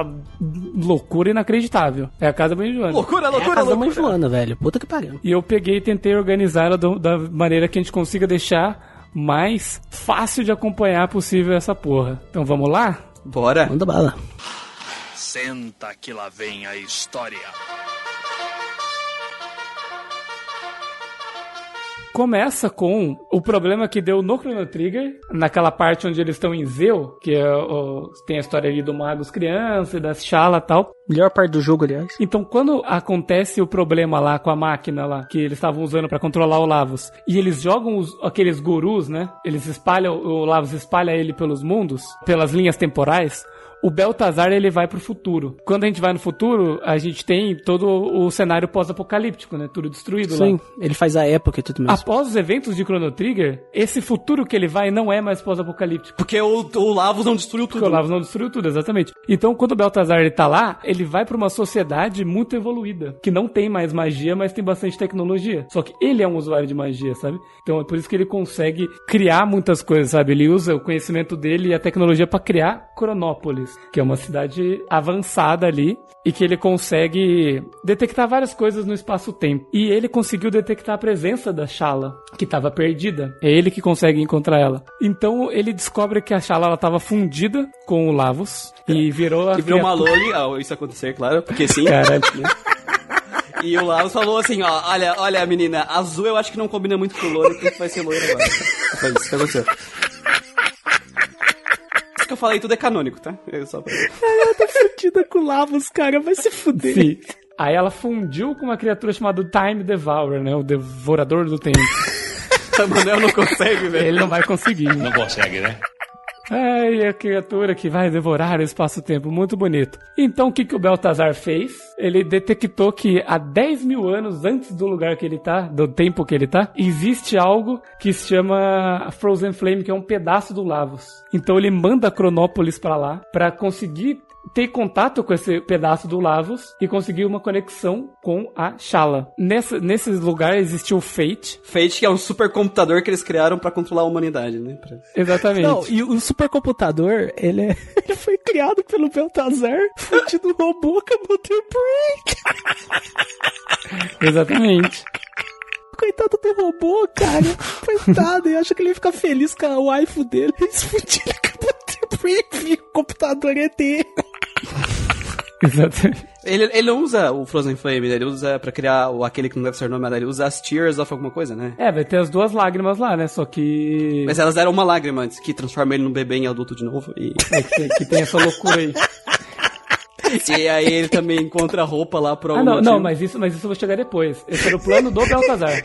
uma loucura inacreditável. É a casa bem Joana. Loucura, É a loucura, casa da mãe loucura. Joana, velho. Puta que pariu. E eu peguei e tentei organizar ela do- da maneira que a gente consiga deixar mais fácil de acompanhar possível essa porra. Então vamos lá? Bora. Manda bala. Senta que lá vem a história. Começa com o problema que deu no Chrono Trigger, naquela parte onde eles estão em Zeu, que é o- tem a história ali do Magus criança, e da Shala e tal. Melhor parte do jogo, aliás. Então, quando acontece o problema lá com a máquina lá, que eles estavam usando pra controlar o Lavos, e eles jogam os- aqueles gurus, né? Eles espalham, o Lavos espalha ele pelos mundos, pelas linhas temporais. O Beltazar ele vai pro futuro. Quando a gente vai no futuro, a gente tem todo o cenário pós-apocalíptico, né? Tudo destruído lá. Sim, ele faz a época e tudo mesmo. Após os eventos de Chrono Trigger, esse futuro que ele vai não é mais pós-apocalíptico. Porque o, o Lavos não destruiu tudo. Porque o Lavos não destruiu tudo, exatamente. Então, quando o Beltazar ele tá lá, ele vai pra uma sociedade muito evoluída, que não tem mais magia, mas tem bastante tecnologia. Só que ele é um usuário de magia, sabe? Então é por isso que ele consegue criar muitas coisas, sabe? Ele usa o conhecimento dele e a tecnologia pra criar Cronópolis, que é uma cidade avançada ali e que ele consegue detectar várias coisas no espaço-tempo. E ele conseguiu detectar a presença da Shala, que estava perdida. É ele que consegue encontrar ela. Então ele descobre que a Shala ela tava fundida com o Lavos e virou a E virou uma loli ao isso acontecer, claro, porque sim. Caralho. E o Lavos falou assim, ó, olha, olha, menina, azul eu acho que não combina muito com loiro, porque vai ser loiro agora. Foi isso que aconteceu. Isso que eu falei tudo é canônico, tá? É só pra... Fudida com Lavos, cara, vai se fuder. Sim. Aí ela fundiu com uma criatura chamada Time Devourer, né? O devorador do tempo. O Manuel não consegue, velho. Ele não vai conseguir. Não consegue, né? Ai, a criatura que vai devorar o espaço-tempo, muito bonito. Então, o que, que o Beltazar fez? Ele detectou que há 10 mil anos antes do lugar que ele tá, do tempo que ele tá, existe algo que se chama Frozen Flame, que é um pedaço do Lavos. Então, ele manda Cronópolis pra lá, pra conseguir ter contato com esse pedaço do Lavos e conseguir uma conexão com a Shala. Nessa, nesse lugar existiu o Fate. Fate, que é um supercomputador que eles criaram pra controlar a humanidade, né? Pra- Exatamente. Não, e o supercomputador, ele, é, ele foi criado pelo Beltazar, fudido robô, acabou de break. Exatamente. Coitado do robô, cara. Coitado, eu acho que ele ia ficar feliz com a waifu dele. Eles fudiram, acabou de break, o computador é ET. Exatamente. Ele, ele não usa o Frozen Flame, né? ele usa pra criar o, aquele que não deve ser nomeado, ele usa as Tears of alguma coisa, né? É, vai ter as duas lágrimas lá, né? Só que. Mas elas deram uma lágrima antes, que transforma ele num bebê em adulto de novo. E, É, que, que tem essa loucura aí. e aí ele também encontra roupa lá por algum Ah, não, motivo. não, mas isso, mas isso eu vou chegar depois. Esse era o plano do Beltazar.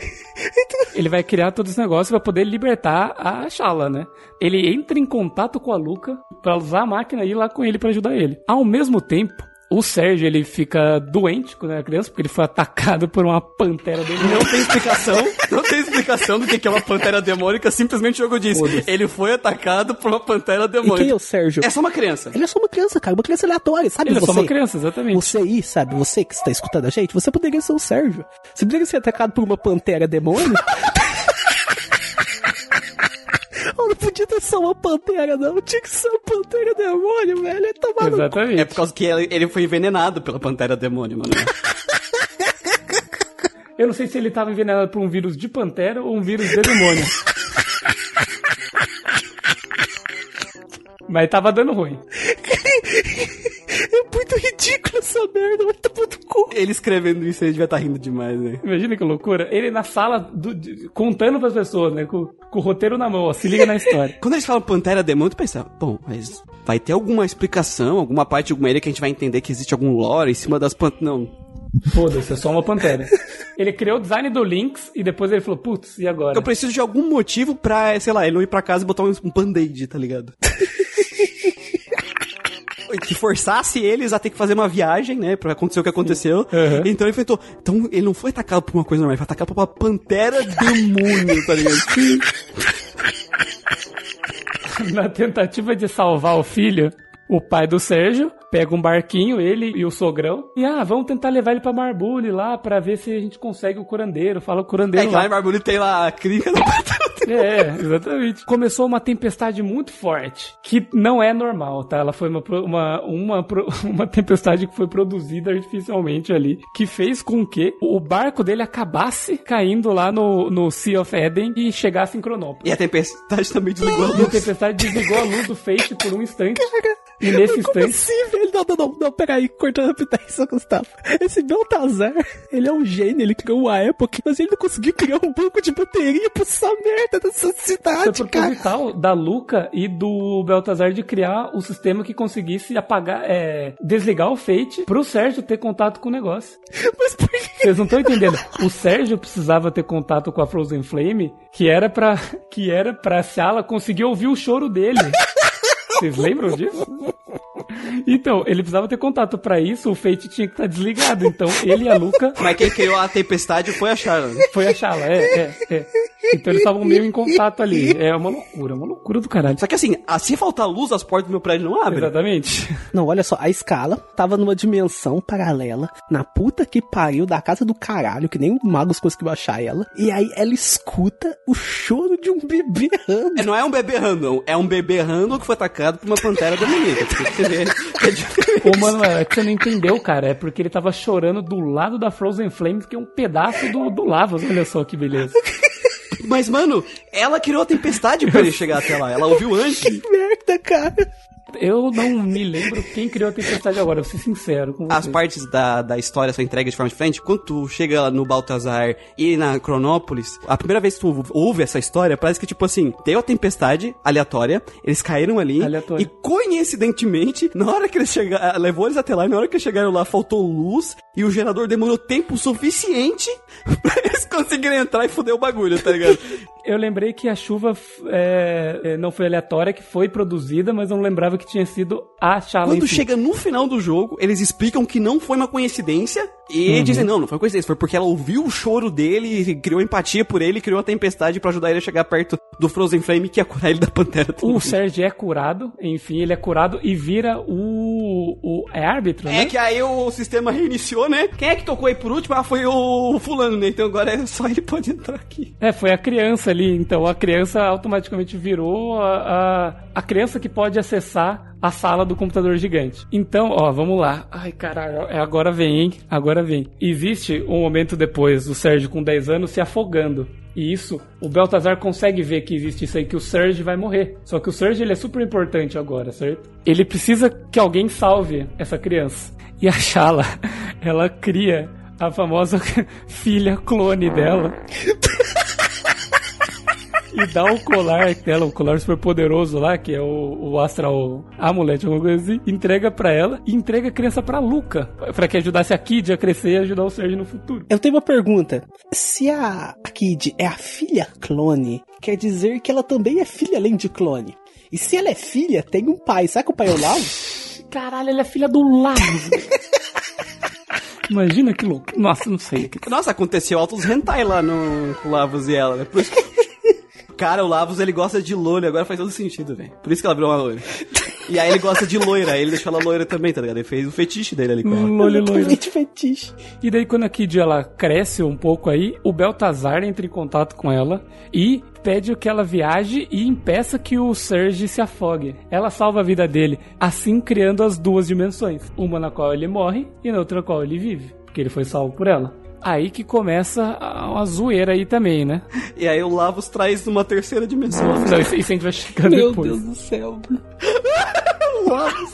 Ele vai criar todos os negócios pra poder libertar a Shala, né? Ele entra em contato com a Luca pra usar a máquina e ir lá com ele pra ajudar ele. Ao mesmo tempo, o Sérgio, ele fica doente quando era criança, porque ele foi atacado por uma pantera dele. Não tem explicação, não tem explicação do que que é uma pantera demônica, simplesmente o jogo diz. Ele foi atacado por uma pantera E quem é demônica. o Sérgio? É só uma criança. Ele é só uma criança, cara. Uma criança aleatória, sabe? Ele é você, só uma criança, exatamente. Você aí, sabe? Você que está escutando a gente, você poderia ser o Sérgio. Você poderia ser atacado por uma pantera demônio. Oh, não podia ter só uma pantera, não. Tinha que ser uma pantera demônio, velho. É tomar no cu. Exatamente. É por causa que ele ele foi envenenado pela pantera demônio, mano. Eu não sei se ele tava envenenado por um vírus de pantera ou um vírus de demônio. Mas tava dando ruim. É muito ridículo essa merda. Vai tomar no cu. Ele escrevendo isso, ele devia estar rindo demais, né? Imagina que loucura. Ele na sala, do- de- contando pras pessoas, né? Com, com o roteiro na mão, ó. Se liga na história. Quando eles falam Pantera Demônio, tu pensa, bom, mas vai ter alguma explicação, alguma parte de alguma ilha que a gente vai entender que existe algum lore em cima das panteras. Não. Foda-se, é só uma pantera. Ele criou o design do Lynx e depois ele falou, putz, e agora? Eu preciso de algum motivo pra, sei lá, ele não ir pra casa e botar um, um band-aid, tá ligado? que forçasse eles a ter que fazer uma viagem, né, pra acontecer o que aconteceu. Uhum. Então ele enfrentou. Então ele não foi atacado por uma coisa normal, ele foi atacado por uma pantera demônio, tá ligado? Na tentativa de salvar o filho, o pai do Sérgio pega um barquinho, ele e o sogrão, e ah, vamos tentar levar ele pra Marbule lá pra ver se a gente consegue o curandeiro. Fala o É curandeiro que lá lá. em Barbulho tem lá a clínica da pantera É, exatamente. Começou uma tempestade muito forte, que não é normal, tá? Ela foi uma, uma, uma, uma tempestade que foi produzida artificialmente ali, que fez com que o barco dele acabasse caindo lá no, no Sea of Eden e chegasse em Cronópolis. E a tempestade também desligou a E a luz. tempestade desligou a luz do feixe por um instante. E nesse instante. assim, velho? Não, não, não, não, peraí, cortando rapidez, Gustavo. Esse Beltazar, ele é um gênio, ele criou uma época, mas ele não conseguiu criar um banco de bateria pra essa merda dessa Foi cidade, cara. proposital da Luca e do Beltazar de criar o sistema que conseguisse apagar, é, desligar o Fate pro Sérgio ter contato com o negócio. Mas por que? Vocês não estão entendendo. O Sérgio precisava ter contato com a Frozen Flame, que era pra, que era pra Shala conseguir ouvir o choro dele. Vocês lembram disso? Então, ele precisava ter contato. Pra isso, o Fate tinha que estar desligado. Então, ele e a Luca Mas quem criou a tempestade foi a Sharon. foi a Shala. É, é, é. Então, eles estavam meio em contato ali. É uma loucura, uma loucura do caralho. Só que assim, se faltar luz, as portas do meu prédio não abrem. Exatamente. Não, olha só, a escala tava numa dimensão paralela, na puta que pariu da casa do caralho, que nem o Magus conseguiu achar ela. E aí ela escuta o choro de um bebê rando. É, Não é um bebê random, é um bebê random que foi atacado por uma pantera demoníaca. Tem que é diferente. Ô, Manuel, é que você não entendeu, cara. É porque ele tava chorando do lado da Frozen Flames, que é um pedaço do, do Lavas. Olha só que beleza. Mas, mano, ela criou a tempestade pra ele chegar até lá. Ela ouviu antes. Que merda, cara. Eu não me lembro quem criou a tempestade agora, vou ser sincero com As você. partes da, da história são entregues de forma diferente. Quando tu chega no Baltazar e na Cronópolis, a primeira vez que tu ouve essa história, parece que, tipo assim, deu a tempestade aleatória, eles caíram ali, Aleatório. e coincidentemente, na hora que eles chegaram, levou eles até lá, e na hora que eles chegaram lá, faltou luz, e o gerador demorou tempo suficiente pra eles conseguirem entrar e foder o bagulho, tá ligado? Eu lembrei que a chuva é, é, não foi aleatória, que foi produzida, mas eu não lembrava que tinha sido a Shala Quando chega no final do jogo, eles explicam que não foi uma coincidência e dizem, não, não foi coincidência, foi porque ela ouviu o choro dele, criou empatia por ele, criou a tempestade pra ajudar ele a chegar perto do Frozen Flame que ia curar ele da Pantera. O Sérgio é curado, enfim, ele é curado e vira o. o é árbitro, É né? que aí o sistema reiniciou, né? Quem é que tocou aí por último? Ah, foi o fulano, né? Então agora é só ele pode entrar aqui. É, foi a criança ali, então a criança automaticamente virou a, a, a criança que pode acessar a sala do computador gigante. Então, ó, vamos lá. Ai, caralho, é, agora vem, hein? Agora vem. Existe um momento depois do Sérgio com 10 anos se afogando. E isso, o Beltazar consegue ver que existe isso aí, que o Surge vai morrer. Só que o Surge ele é super importante agora, certo? Ele precisa que alguém salve essa criança. E a Shala, ela cria a famosa filha clone dela. e dá o colar dela, o colar super poderoso lá, que é o, o Astral Amulet, alguma coisa assim, entrega pra ela e entrega a criança pra Luca, pra que ajudasse a Kid a crescer e ajudar o Serge no futuro. Eu tenho uma pergunta. Se a, Kid é a filha clone, quer dizer que ela também é filha além de clone. E se ela é filha, tem um pai. Será que o pai é o Lau? Caralho, ela é filha do Lavos. Imagina que louco. Nossa, não sei. Nossa, aconteceu altos hentai lá no com o Lavos e ela, né? Por isso que... Cara, o Lavos ele gosta de loira, agora faz todo sentido, velho. Por isso que ela virou uma loira. E aí ele gosta de loira, aí ele deixou ela loira também, tá ligado? Ele fez o fetiche dele ali com ela. Loira. Totalmente fetiche. E daí quando a Kid ela cresce um pouco aí, o Beltazar entra em contato com ela e pede que ela viaje e impeça que o Serge se afogue. Ela salva a vida dele, assim criando as duas dimensões, uma na qual ele morre e na outra na qual ele vive, porque ele foi salvo por ela. Aí que começa a- uma zoeira aí também, né? E aí o Lavos traz numa terceira dimensão. Não, isso, isso a gente vai chegar Meu depois. Deus do céu. o Lavos.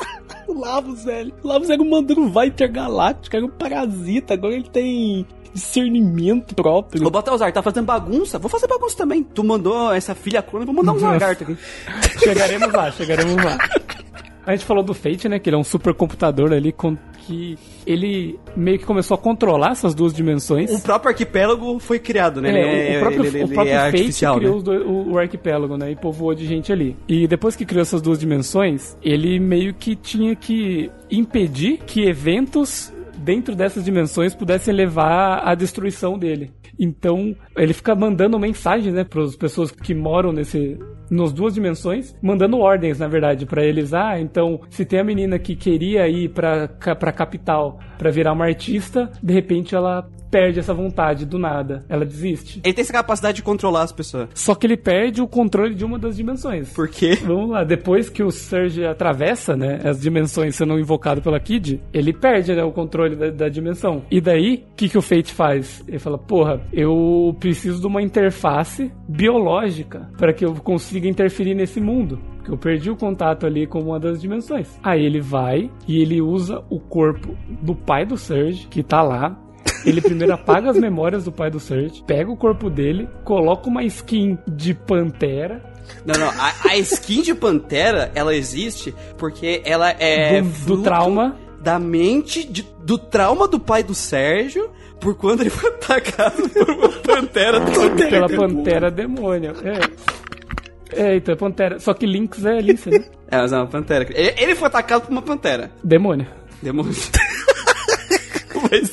O Lavos, velho. O Lavos era um Mandruva intergaláctico, era um parasita. Agora ele tem discernimento próprio. Ô, Baltazar, tá fazendo bagunça? Vou fazer bagunça também. Tu mandou essa filha clone, vou mandar Nossa. lagartos aqui. Chegaremos lá, chegaremos lá. A gente falou do Fate, né? Que ele é um supercomputador ali com que ele meio que começou a controlar essas duas dimensões. O próprio arquipélago foi criado, né? É, Ele o, próprio, ele- ele o próprio é Fate criou né? o, o arquipélago, né? E povoou de gente ali. E depois que criou essas duas dimensões, ele meio que tinha que impedir que eventos dentro dessas dimensões pudessem levar à destruição dele. Então, ele fica mandando mensagens, né, para as pessoas que moram nesse nas duas dimensões, mandando ordens, na verdade, pra eles, ah, então, se tem a menina que queria ir pra, pra capital pra virar uma artista, de repente ela perde essa vontade do nada, ela desiste. Ele tem essa capacidade de controlar as pessoas. Só que ele perde o controle de uma das dimensões. Por quê? Vamos lá, depois que o Surge atravessa, né, as dimensões sendo invocado pela Kid, ele perde, né, o controle da, da dimensão. E daí, o que, que o Fate faz? Ele fala, porra, eu preciso de uma interface biológica para que eu consiga interferir nesse mundo. Porque eu perdi o contato ali com uma das dimensões. Aí ele vai e ele usa o corpo do pai do Surge, que tá lá, ele primeiro apaga as memórias do pai do Surge, pega o corpo dele, coloca uma skin de pantera, Não, não. A, a skin de Pantera, ela existe porque ela é. do, do trauma. Da mente, de- do trauma do pai do Sérgio, por quando ele foi atacado por uma Pantera. pela Pantera Demônio. É. É, então é Pantera. Só que Lynx é Lince, né? É, mas é uma Pantera. Ele, ele foi atacado por uma Pantera. Demônio. Demônio. Mas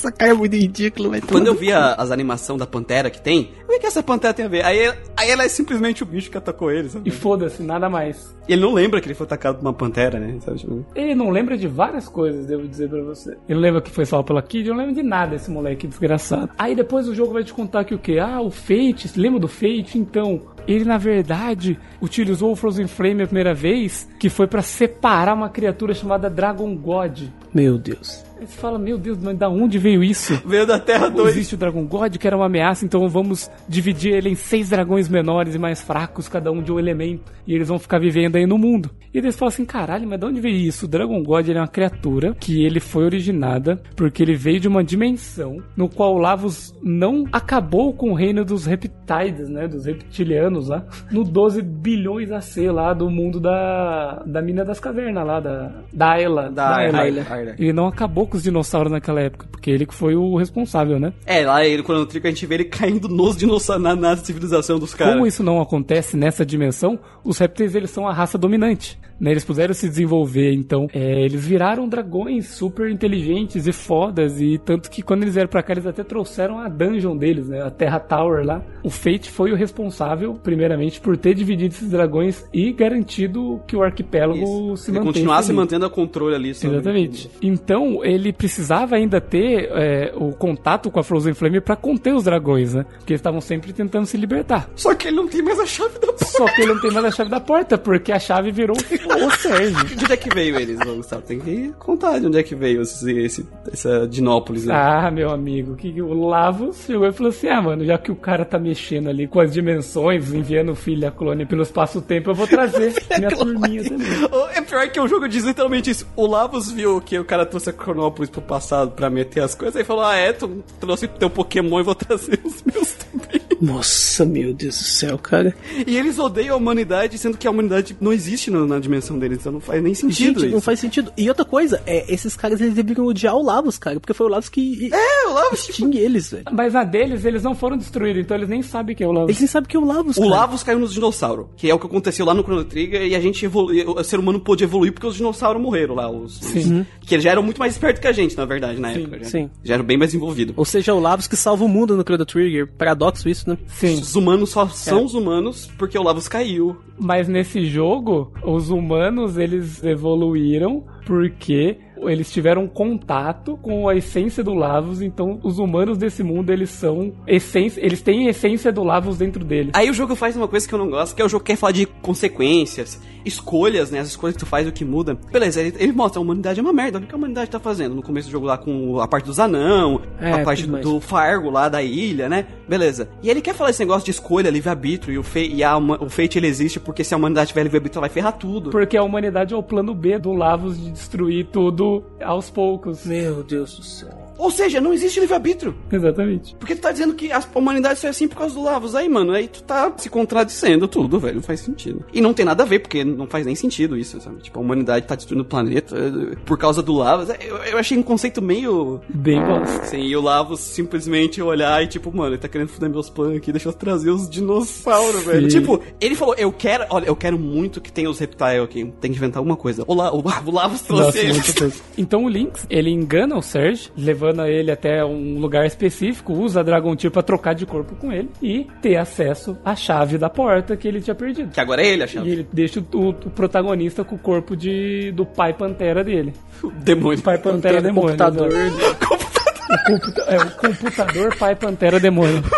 Essa cara é muito ridículo, velho. quando eu vi a- as animações da Pantera que tem, o que, que essa Pantera tem a ver? Aí, aí ela é simplesmente o bicho que atacou ele, sabe? E foda-se, nada mais. Ele não lembra que ele foi atacado por uma Pantera, né? Sabe? Tipo, Ele não lembra de várias coisas, devo dizer pra você. Ele lembra que foi salvo pela Kid, eu não lembro de nada esse moleque desgraçado. Aí depois o jogo vai te contar que o quê? Ah, o Fate, lembra do Fate? Então, ele na verdade utilizou o Frozen Flame a primeira vez, que foi pra separar uma criatura chamada Dragon God. Meu Deus. Aí você fala, meu Deus, mas da onde veio isso? Veio da Terra 2. Existe o Dragon God, que era uma ameaça, então vamos dividir ele em seis dragões menores e mais fracos, cada um de um elemento, e eles vão ficar vivendo aí no mundo. E eles falam assim, caralho, mas de onde veio isso? O Dragon God é uma criatura que ele foi originada porque ele veio de uma dimensão no qual o Lavos não acabou com o reino dos reptiles, né, dos reptilianos lá, no 12 bilhões AC lá do mundo da, da mina das cavernas lá, da, da Ayla. Da. Ayla. Ayla. Ele não acabou com os dinossauros naquela época, porque ele que foi o responsável, né? É, lá ele, quando Trico a gente vê ele caindo nos dinossauros na, na civilização dos caras. Como isso não acontece nessa dimensão, os répteis eles são a raça dominante. Né? Eles puderam se desenvolver, então é, eles viraram dragões super inteligentes e fodas. E tanto que quando eles vieram pra cá, eles até trouxeram a dungeon deles, né? a Terra Tower lá. O Fate foi o responsável, primeiramente, por ter dividido esses dragões e garantido que o arquipélago se Ele mantesse. continuasse ali. mantendo a controle ali. sobre- Exatamente. Então, ele precisava ainda ter é, o contato com a Frozen Flame pra conter os dragões, né? Porque eles estavam sempre tentando se libertar. Só que ele não tem mais a chave da porta. Só que ele não tem mais a chave da porta, porque a chave virou um o Sérgio. De onde é que veio eles, Gustavo? Tem que contar de onde é que veio esse, esse, essa Dinópolis. Né? Ah, meu amigo, que o Lavos chegou e falou assim: ah, mano, já que o cara tá mexendo ali com as dimensões, enviando o filho a clone pelo espaço-tempo, eu vou trazer minha turminha também. É pior que o jogo diz literalmente isso. O Lavos viu que o cara trouxe a Cronópolis pro passado pra meter as coisas e falou: Ah, é, tu trouxe teu Pokémon e vou trazer os meus também. Nossa, meu Deus do céu, cara. E eles odeiam a humanidade, sendo que a humanidade não existe na, na dimensão deles, então não faz nem sentido Gente, isso. não faz sentido. E outra coisa, é, esses caras eles deveriam odiar o Lavos, cara, porque foi o Lavos que É, o Lavos, tipo, extingue eles, velho. Mas a deles, eles não foram destruídos, então eles nem sabem que é o Lavos. Eles nem sabem que é o Lavos, O cara. Lavos caiu nos dinossauros, que é o que aconteceu lá no Chrono Trigger, e a gente evoluiu, o ser humano pôde evoluir porque os dinossauros morreram lá, os, Sim. os- que eles já eram muito mais espertos que a gente, na verdade, na época. Já, sim. já eram bem mais envolvidos. Ou seja, é o Lavos que salva o mundo no Chrono Trigger. Paradoxo isso, né? Sim. Os humanos só são os humanos porque o Lavos caiu. Mas nesse jogo, os humanos eles evoluíram porque eles tiveram contato com a essência do Lavos, então os humanos desse mundo eles são essência, eles têm a essência do Lavos dentro deles. Aí o jogo faz uma coisa que eu não gosto, que é o jogo que quer falar de consequências, escolhas, né? As escolhas que tu faz, o que muda. Beleza, ele, ele mostra a humanidade é uma merda. Olha o que a humanidade tá fazendo. No começo do jogo lá com a parte dos anão, É, a parte mais. do Fargo lá da ilha, né? Beleza. E ele quer falar esse negócio de escolha, livre-arbítrio, e, o, fe e a, o fate ele existe porque se a humanidade tiver livre-arbítrio, ela vai ferrar tudo. Porque a humanidade é o plano B do Lavos de destruir tudo aos poucos. Meu Deus do céu. Ou seja, não existe livre-arbítrio. Exatamente. Porque tu tá dizendo que a humanidade só é assim por causa do Lavos. Aí, mano, aí tu tá se contradizendo tudo, velho. Não faz sentido. E não tem nada a ver, porque não faz nem sentido isso, sabe? Tipo, a humanidade tá destruindo o planeta eh, por causa do Lavos. Eu, eu achei um conceito meio. Bem bosta. Assim, e o Lavos simplesmente olhar e, tipo, mano, ele tá querendo foder meus planos aqui, deixa eu trazer os dinossauros, velho. Tipo, ele falou, eu quero, olha, eu quero muito que tenha os reptiles aqui. Tem que inventar alguma coisa. O, La, o, o Lavos trouxe Nossa, eles. Então o Lynx, ele engana o Serge, levando ele até um lugar específico, usa a Dragon Tear pra trocar de corpo com ele e ter acesso à chave da porta que ele tinha perdido. Que agora é ele, a chave. E ele deixa o, o protagonista com o corpo de, do pai Pantera dele. Demônio. Pai Pantera, Pantera, Demônio. computador. exato. O computa- é, o computador Pai Pantera Demônio.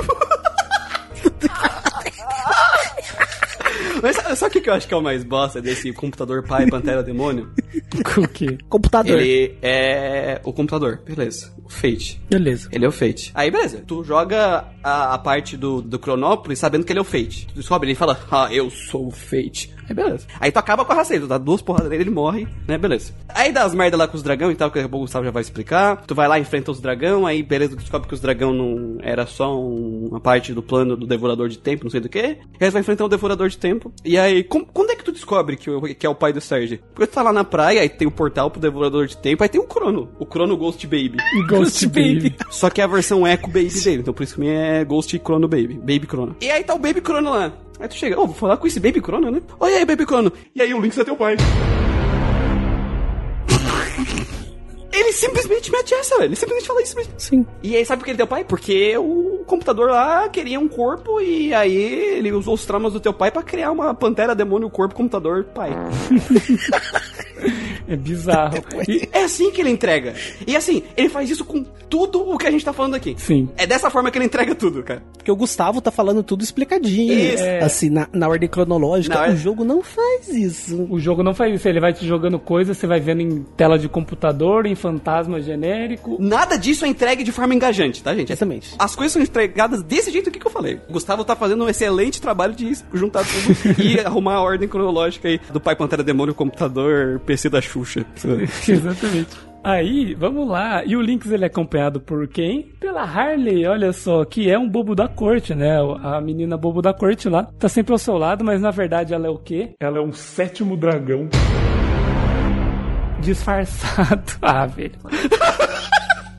Mas sabe, o que eu acho que é o mais bosta desse computador pai Pantera Demônio? O quê? Computador. Ele é o computador, beleza. O Fate. Beleza. Ele é o Fate. Aí, beleza. Tu joga a, a parte do, do Cronópolis sabendo que ele é o Fate. Tu descobre, ele fala, ah, eu sou o Fate. Aí, beleza. Aí tu acaba com a raça dele, tu dá duas porradas nele, ele morre, né? Beleza. Aí dá as merda lá com os dragão e tal, que o Gustavo já vai explicar. Tu vai lá, enfrenta os dragão, aí beleza, tu descobre que os dragão não era só um- uma parte do plano do Devorador de Tempo, não sei do que. E aí tu vai enfrentar o Devorador de Tempo. E aí, com- quando é que tu descobre que, que é o pai do Serge? Porque tu tá lá na praia, aí tem o portal pro Devorador de Tempo, aí tem o Crono. O Crono Ghost Baby. Ghost Baby. Só que é a versão Echo Baby dele, então por isso que é Ghost Chrono Baby. Baby Chrono. E aí tá o Baby Chrono lá. Aí tu chega, ô, vou falar com esse Baby Chrono, né? Olha aí, Baby Chrono. E aí o Lynx é teu pai. Ele simplesmente mete essa, velho. Ele simplesmente fala isso mesmo. Sim. E aí, sabe por que ele é teu pai? Porque o computador lá queria um corpo e aí ele usou os traumas do teu pai pra criar uma pantera demônio corpo computador pai. É bizarro. E- É assim que ele entrega. E assim, ele faz isso com tudo o que a gente tá falando aqui. sim. É dessa forma que ele entrega tudo, cara. Porque o Gustavo tá falando tudo explicadinho. Isso. É. Assim, na, na ordem cronológica. Na O jogo não faz isso. O jogo não faz isso, ele vai te jogando coisas, você vai vendo em tela de computador, em fantasma genérico. Nada disso é entregue de forma engajante, tá, gente? Exatamente. As coisas são entregadas desse jeito aqui que eu falei. O Gustavo tá fazendo um excelente trabalho de juntar tudo e arrumar a ordem cronológica aí do Pai Pantera Demônio, computador, PC da Xuxa. Exatamente. Aí, vamos lá. E o Lynx ele é acompanhado por quem? Pela Harley, olha só, que é um bobo da corte, né? A menina bobo da corte lá. Tá sempre ao seu lado, mas na verdade ela é o quê? Ela é um sétimo dragão. Disfarçado. Ah, velho.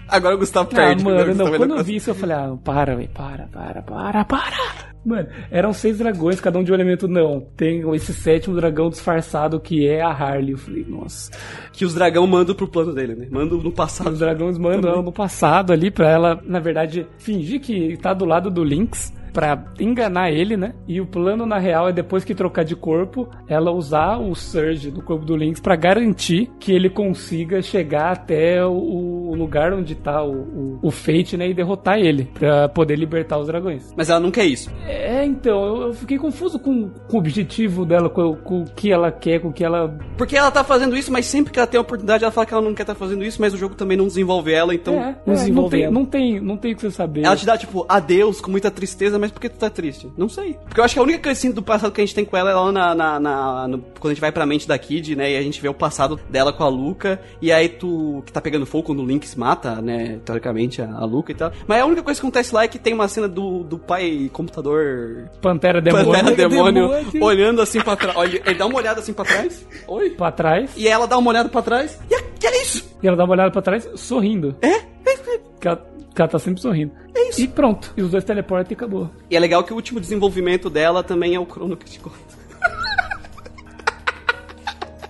Agora o Gustavo Ah, perde. mano, porque o não. Quando eu vi isso, eu falei, ah, para, velho, para, para, para, para. Mano, eram seis dragões, cada um de um elemento. Não, tem esse sétimo dragão disfarçado que é a Harley. Eu falei, nossa. Que os dragão mandam pro plano dele, né? Mandam no passado. Os dragões mandam ela no passado ali pra ela, na verdade, fingir que tá do lado do Lynx. Pra enganar ele, né? E o plano, na real, é depois que trocar de corpo, ela usar o Surge do corpo do Lynx pra garantir que ele consiga chegar até o, lugar onde tá o, o, o Fate, né? E derrotar ele. Pra poder libertar os dragões. Mas ela não quer isso. É, então, eu, eu fiquei confuso com, com o objetivo dela, com, com o que ela quer, com o que ela. Porque ela tá fazendo isso, mas sempre que ela tem a oportunidade, ela fala que ela não quer estar fazendo isso, mas o jogo também não desenvolve ela, então. é, não é, não, desenvolve tem, ela. não tem, não tem o que você saber. Ela te dá, tipo, adeus com muita tristeza, mas por que tu tá triste? Não sei. Porque eu acho que a única coisa do passado que a gente tem com ela é lá na, na, na- no- quando a gente vai pra mente da Kid, né? E a gente vê o passado dela com a Luca. E aí tu. que tá pegando fogo quando o Link se mata, né? Teoricamente, a, a Luca e tal. Mas a única coisa que acontece lá é que tem uma cena do, do pai computador. Pantera Demônio Pantera demônio, demônio. olhando assim pra trás. Olha, ele dá uma olhada assim pra trás. Oi. pra trás. E ela dá uma olhada pra trás. E a, que é isso? E ela dá uma olhada pra trás sorrindo. É? É, é. Que ela, que ela tá sempre sorrindo. É isso. E pronto. E os dois teleportam e acabou. E é legal que o último desenvolvimento dela também é o Chrono que te conta.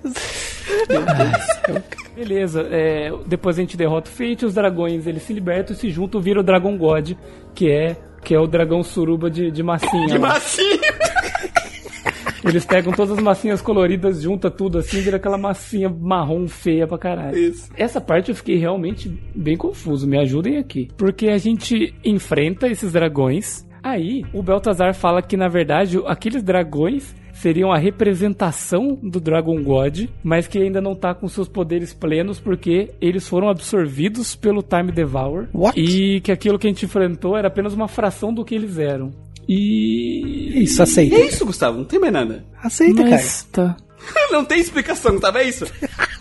Beleza, é, depois a gente derrota o Fate, os dragões eles se libertam e se juntam, vira o Dragon God, que é, que é o dragão suruba de, de massinha. Que lá. Eles pegam todas as massinhas coloridas, junta tudo assim, vira aquela massinha marrom feia pra caralho. Isso. Essa parte eu fiquei realmente bem confuso, me ajudem aqui. Porque a gente enfrenta esses dragões, aí o Beltazar fala que na verdade aqueles dragões seriam a representação do Dragon God, mas que ainda não tá com seus poderes plenos porque eles foram absorvidos pelo Time Devour What? e que aquilo que a gente enfrentou era apenas uma fração do que eles eram. E Isso, aceita. É isso, Gustavo, não tem mais nada. Aceita, mas tá. Não tem explicação, tá? É isso?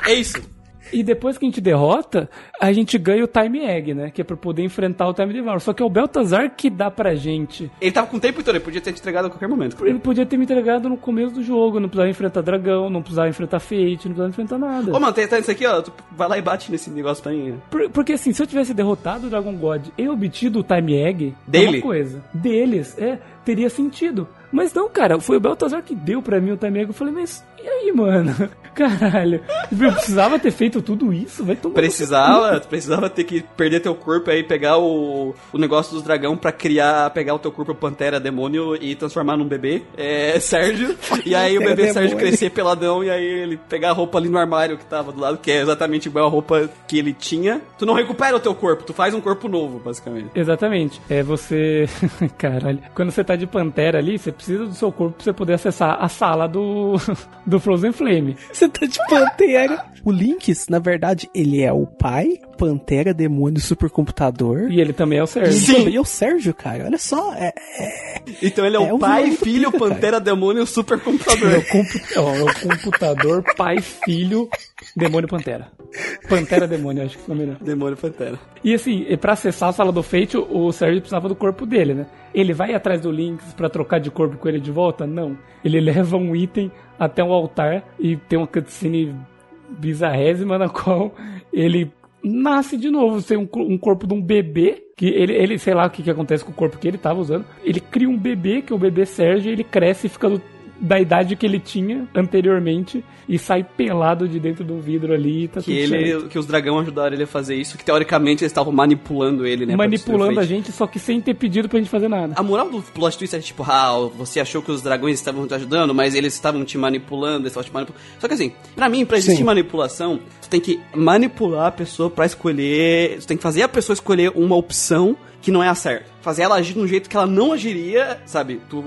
É isso. E depois que a gente derrota, a gente ganha o Time Egg, né? Que é pra poder enfrentar o Time Devour. Só que é o Beltazar que dá pra gente. Ele tava com tempo então, ele podia ter te entregado a qualquer momento. Ele podia ter me entregado no começo do jogo. Não precisava enfrentar dragão, não precisava enfrentar Fate, não precisava enfrentar nada. Ô, mano, tem, tem isso aqui, ó. Tu vai lá e bate nesse negócio pra mim. Por- porque assim, se eu tivesse derrotado o Dragon God e obtido o Time Egg, é Dele? uma coisa. Deles, é, teria sentido. Mas não, cara, foi o Beltazar que deu pra mim o Time Egg. Eu falei, mas e aí, mano? Caralho, eu precisava ter feito tudo isso? Vai tomar. Precisava, tu precisava ter que perder teu corpo aí, pegar o, o negócio dos dragão pra criar, pegar o teu corpo Pantera Demônio e transformar num bebê, é, Sérgio. E aí o bebê Sérgio crescer peladão e aí ele pegar a roupa ali no armário que tava do lado, que é exatamente igual a roupa que ele tinha. Tu não recupera o teu corpo, tu faz um corpo novo, basicamente. Exatamente. É você. Caralho. Quando você tá de pantera ali, você precisa do seu corpo pra você poder acessar a sala do. do Frozen Flame. Você tá de pantera. O Lynx, na verdade, ele é o pai, pantera, demônio, supercomputador. E ele também é o E Sérgio. ele também é o Sérgio, cara. Olha só. É, Então ele é, É o pai, filho, cara. Pantera Demônio, supercomputador. É o, compu... é o computador, pai, filho, demônio, pantera. Pantera, demônio, acho que ficou melhor. Demônio Pantera. E assim, pra acessar a sala do Fate, o o Sérgio precisava do corpo dele, né? Ele vai atrás do Lynx pra trocar de corpo com ele de volta? Não. Ele leva um item até um altar e tem uma cutscene bizarrésima na qual ele nasce de novo, sem um, um corpo de um bebê, que ele, ele sei lá o que, que acontece com o corpo que ele tava usando. Ele cria um bebê, que é o bebê Sérgio, ele cresce e fica da idade que ele tinha anteriormente e sai pelado de dentro de um vidro ali e tá Que tudo certo ele, que os dragão ajudaram ele a fazer isso, que teoricamente eles estavam manipulando ele, né? manipulando a gente, só que sem ter pedido pra gente fazer nada. A moral do plot twist é tipo, ah, você achou que os dragões estavam te ajudando, mas eles estavam te manipulando, eles estavam te manipulando. Só que assim, pra mim, pra existir Sim. manipulação, tu tem que manipular a pessoa pra escolher. Tu tem que fazer a pessoa escolher uma opção que não é a certa. Fazer ela agir de um jeito que ela não agiria, sabe? Tu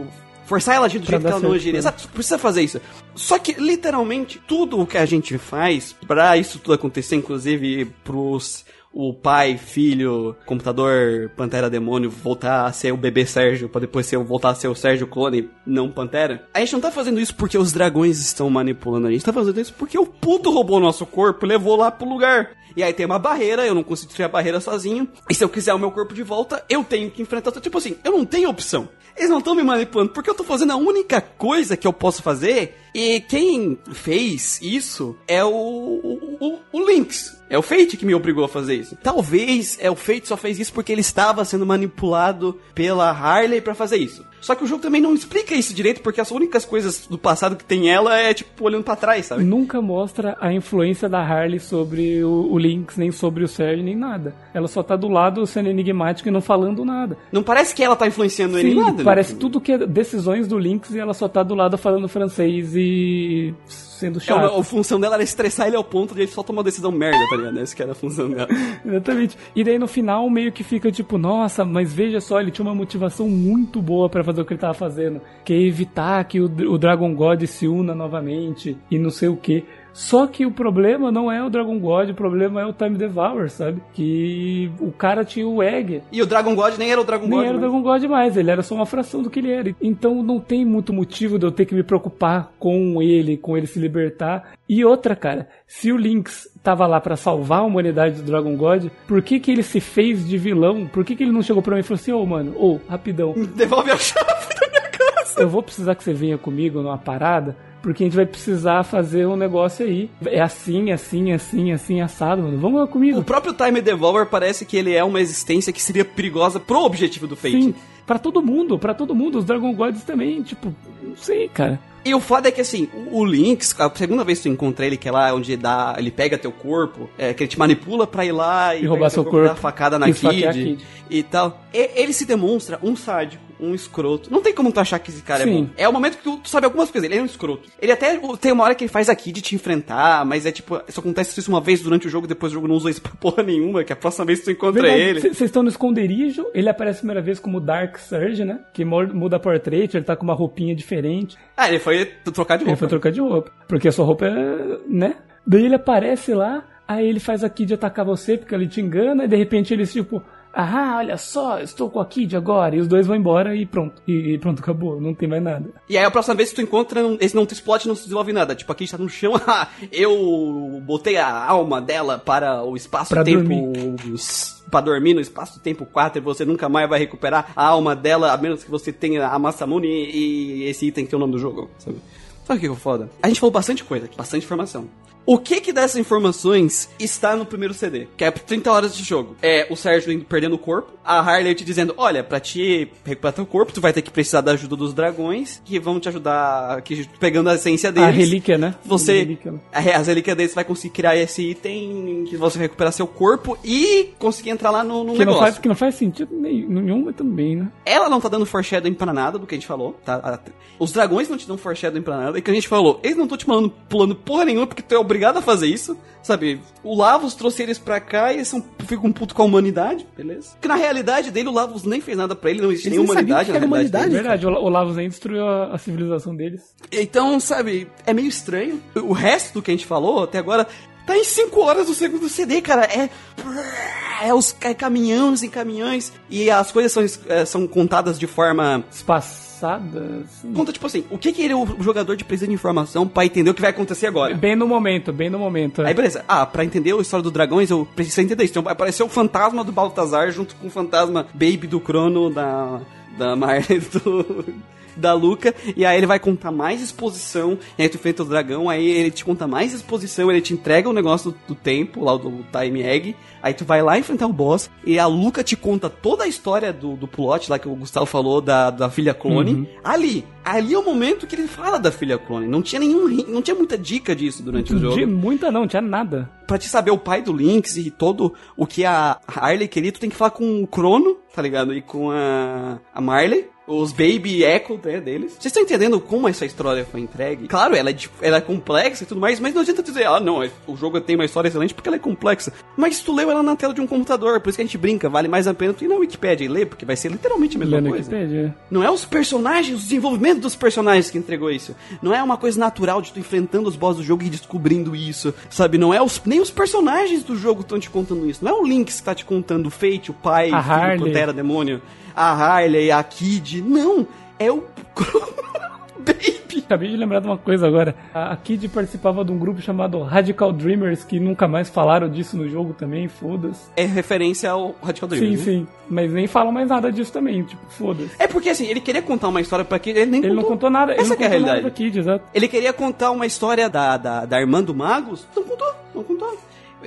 forçar ela a agir do Pra jeito que ela não agiria. né? Exato, precisa fazer isso. Só que, literalmente, tudo o que a gente faz pra isso tudo acontecer, inclusive pros o pai, filho, computador, Pantera Demônio voltar a ser o bebê Sérgio, pra depois ser, voltar a ser o Sérgio clone, não Pantera. A gente não tá fazendo isso porque os dragões estão manipulando a gente, tá fazendo isso porque o puto roubou nosso corpo e levou lá pro lugar. E aí tem uma barreira, eu não consigo destruir a barreira sozinho. E se eu quiser o meu corpo de volta, eu tenho que enfrentar. Tipo assim, eu não tenho opção. Eles não estão me manipulando, porque eu tô fazendo a única coisa que eu posso fazer. E quem fez isso é o, o, o, o Lynx. É o Fate que me obrigou a fazer isso. Talvez é o Fate só fez isso porque ele estava sendo manipulado pela Harley pra fazer isso. Só que o jogo também não explica isso direito, porque as únicas coisas do passado que tem ela é tipo olhando pra trás, sabe? Nunca mostra a influência da Harley sobre o, o Lynx, nem sobre o Sérgio, nem nada. Ela só tá do lado sendo enigmática e não falando nada. Não parece que ela tá influenciando ele em Sim, nada, né? parece tudo que é decisões do Lynx e ela só tá do lado falando francês e sendo É chato. uma- a função dela era estressar ele ao ponto de ele só tomar uma decisão merda, tá ligado? Essa que era a função dela. Exatamente. E daí no final meio que fica tipo, nossa, mas veja só, ele tinha uma motivação muito boa pra fazer o que ele tava fazendo, que é evitar que o, o Dragon God se una novamente e não sei o que. Só que o problema não é o Dragon God, o problema é o Time Devour, sabe? Que o cara tinha o Egg. E o Dragon God nem era o Dragon Nem God. era o Dragon God mais, ele era só uma fração do que ele era. Então não tem muito motivo de eu ter que me preocupar com ele, com ele se libertar. E outra, cara, se o Lynx tava lá pra salvar a humanidade do Dragon God, por que que ele se fez de vilão? Por que que ele não chegou pra mim e falou assim, ô mano, ô, rapidão, Devolve a chave da minha casa. eu vou precisar que você venha comigo numa parada, porque a gente vai precisar fazer um negócio aí. É assim, assim, assim, assim, assado, mano. Vamos lá comigo. O próprio Time Devolver parece que ele é uma existência que seria perigosa pro objetivo do Fate. Sim, pra todo mundo, pra todo mundo. Os Dragon Gods também, tipo, não sei, cara. E o foda é que assim, o Lynx, a segunda vez que tu encontra ele, que é lá onde dá, ele pega teu corpo, é, que ele te manipula pra ir lá e, E roubar seu corpo. dá facada na E Kid, Kid. e tal. E- ele se demonstra um sádico, um escroto. Não tem como tu achar que esse cara é Sim. bom. É o momento que tu, tu sabe algumas coisas. Ele é um escroto. Ele até tem uma hora que ele faz a Kid te enfrentar, mas é tipo, isso acontece isso uma vez durante o jogo, depois o jogo não usa isso pra porra nenhuma, que a próxima vez que tu encontra Verdade, ele. Vocês estão no esconderijo, ele aparece a primeira vez como Dark Surge, né? Que muda portrait, ele tá com uma roupinha diferente. Ah, ele foi trocar de Ele roupa. foi trocar de roupa. Porque a sua roupa é. né? Daí ele aparece lá, aí ele faz a Kid atacar você, porque ele te engana, e de repente eles tipo. Ah, olha só, estou com a Kid agora. E os dois vão embora e pronto. E, e pronto, acabou. Não tem mais nada. E aí a próxima vez que tu encontra, não- esse não te explode, não se desenvolve nada. Tipo, aqui está no chão, ah, eu botei a alma dela para o espaço-tempo... Pra dormir no espaço-tempo 4 e você nunca mais vai recuperar a alma dela, a menos que você tenha a Masamune e, e esse item que tem o nome do jogo, sabe? Sabe o que que é foda? A gente falou bastante coisa aqui, bastante informação. O que que dessas informações está no primeiro CD? Que é 30 horas de jogo. É o Sérgio perdendo o corpo, a Harley te dizendo, olha, pra te recuperar teu corpo, tu vai ter que precisar da ajuda dos dragões, que vão te ajudar, que, pegando a essência deles. A relíquia, né? A Você, relíquia, né? a re- as relíquias deles vai conseguir criar esse item que você vai recuperar seu corpo e conseguir entrar lá no, no Que não, negócio. faz, que não faz sentido nenhum, mas também, né? Ela não tá dando foreshadowing pra nada do que a gente falou, tá? A- Os dragões não te dão foreshadowing pra nada. E que a gente falou, eles não estão te mandando pulando porra nenhuma porque tu é obrigado a fazer isso, sabe? O Lavos trouxe eles pra cá e eles são, ficam puto com a humanidade, beleza? Porque na realidade dele, o Lavos nem fez nada pra ele, não existe Eles nem humanidade o que na realidade. humanidade. dele. É verdade, o, Lavos nem destruiu a, a civilização deles. Então, sabe, é meio estranho. O resto do que a gente falou até agora tá em 5 horas do segundo CD, cara. É. É os é caminhões e caminhões. E as coisas são, é, são contadas de forma. Espaçadas. Conta, tipo assim, o que, que ele, o jogador de precisa de informação pra entender o que vai acontecer agora. Bem no momento, bem no momento. é. Aí beleza, ah, pra entender a história dos dragões, eu preciso entender isso. Então vai aparecer o fantasma do Baltazar junto com o fantasma Baby do Crono, da. da Marley do. Da Luca, e aí ele vai contar mais exposição, e aí tu enfrenta o dragão, aí ele te conta mais exposição, ele te entrega o negócio do, do tempo, lá do Time Egg, aí tu vai lá enfrentar o boss, e a Luca te conta toda a história do, do plot lá que o Gustavo falou, da, da filha clone, ali, ali é o momento que ele fala da filha clone, não tinha nenhum, não tinha muita dica disso durante o jogo De muita não, tinha nada. pra te saber o pai do Lynx e todo o que a Harley queria, tu tem que falar com o Crono, tá ligado? E com a, a Marley. Os Baby Echo né, deles. Vocês estão entendendo como essa história foi entregue? Claro, ela é, ela é complexa e tudo mais, mas não adianta dizer, ah, não, o jogo tem uma história excelente porque ela é complexa. Mas tu leu ela na tela de um computador, por isso que a gente brinca, vale mais a pena tu ir na Wikipedia e ler, porque vai ser literalmente a mesma Lendo coisa. Wikipedia. Não é os personagens, o desenvolvimento dos personagens que entregou isso. Não é uma coisa natural de tu enfrentando os boss do jogo e descobrindo isso, sabe? Não é os, nem os personagens do jogo estão te contando isso. Não é o Lynx que tá te contando o Fate, o pai, A o filho, Harley. Pantera, demônio, a Harley, a Kid. Não, é o Baby. Acabei de lembrar de uma coisa agora. A Kid participava de um grupo chamado Radical Dreamers, que nunca mais falaram disso no jogo também, foda-se. É referência ao Radical Sim, Dreamers. né? sim. Mas nem falam mais nada disso também, tipo, foda-se. É porque assim, ele queria contar uma história pra Kid, ele nem Ele não contou nada, ele Essa não que é a contou realidade. da Kid, exato. Ele queria contar uma história da, da, da irmã do Magus. Não contou, não contou.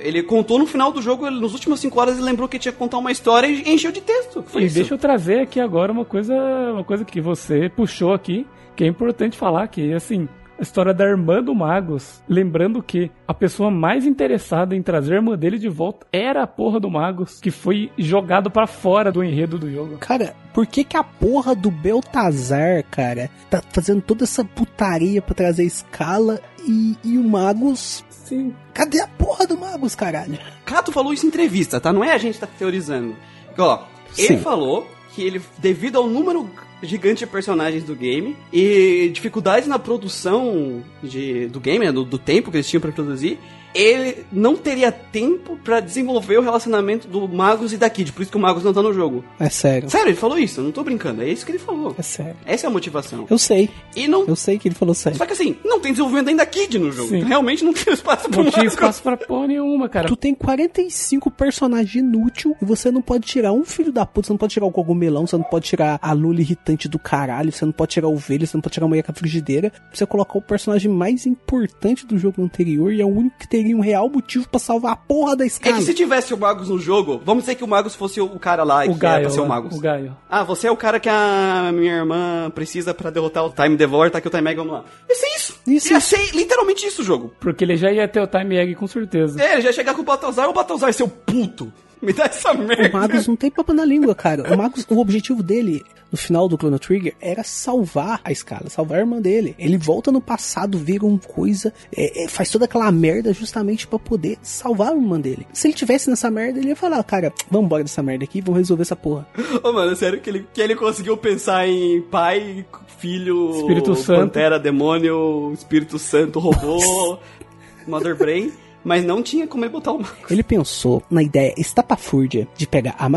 Ele contou no final do jogo, ele, nos últimos 5 horas ele lembrou que tinha que contar uma história e encheu de texto. Foi E isso. deixa eu trazer aqui agora uma coisa, uma coisa que você puxou aqui, que é importante falar, que assim, a história da irmã do Magus, lembrando que a pessoa mais interessada em trazer a irmã dele de volta era a porra do Magus, que foi jogado pra fora do enredo do jogo. Cara, por que que a porra do Beltazar, cara, tá fazendo toda essa putaria pra trazer escala e, e o Magus... Sim. Cadê a porra do Magus, caralho? Cato falou isso em entrevista, tá? Não é a gente que tá teorizando. Ó, ele falou que ele, devido ao número gigante de personagens do game e dificuldades na produção de, do game, né, do, do tempo que eles tinham pra produzir, ele não teria tempo pra desenvolver o relacionamento do Magus e da Kid, por isso que o Magus não tá no jogo. É sério. Sério, ele falou isso, eu não tô brincando, é isso que ele falou. É sério. Essa é a motivação. Eu sei. E não. Eu sei que ele falou sério. Só que assim, não tem desenvolvimento ainda da Kid no jogo. Sim. Realmente não tem espaço pro Não tinha espaço pra porra nenhuma, cara. Tu tem 45 personagens inútil e você não pode tirar um filho da puta, você não pode tirar o cogumelão, você não pode tirar a Lula irritante do caralho, você não pode tirar o ovelha, você não pode tirar a mulher com a frigideira. Você colocar o personagem mais importante do jogo anterior e é o único que teria um real motivo pra salvar a porra da É escala. que se tivesse o Magus no jogo, vamos dizer que o Magus fosse o cara lá O que era Gaio, pra ser o Magus. o Gaio. Ah, você é o cara que a minha irmã precisa pra derrotar o Time Devor, tá aqui o Time Egg, vamos lá. Ia ser isso. Isso, Ia isso. ser literalmente isso o jogo. Porque ele já ia ter o Time Egg com certeza. É, ele já ia chegar com o Baltazar, o Baltazar, seu puto. Me dá essa O merda. Magus não tem papo na língua, cara. O Magus, o objetivo dele no final do Chrono Trigger era salvar a escala, salvar a irmã dele. Ele volta no passado, vira uma coisa, é, é, faz toda aquela merda justamente pra poder salvar a irmã dele. Se ele tivesse nessa merda, ele ia falar, cara, vamos embora dessa merda aqui, vamos resolver essa porra. Ô, mano, é sério que ele, que ele conseguiu pensar em pai, filho, Espírito Santo. pantera, demônio, Espírito Santo, robô, Mother Brain, mas não tinha como ele botar o Magus. Ele pensou na ideia estapafúrdia de pegar a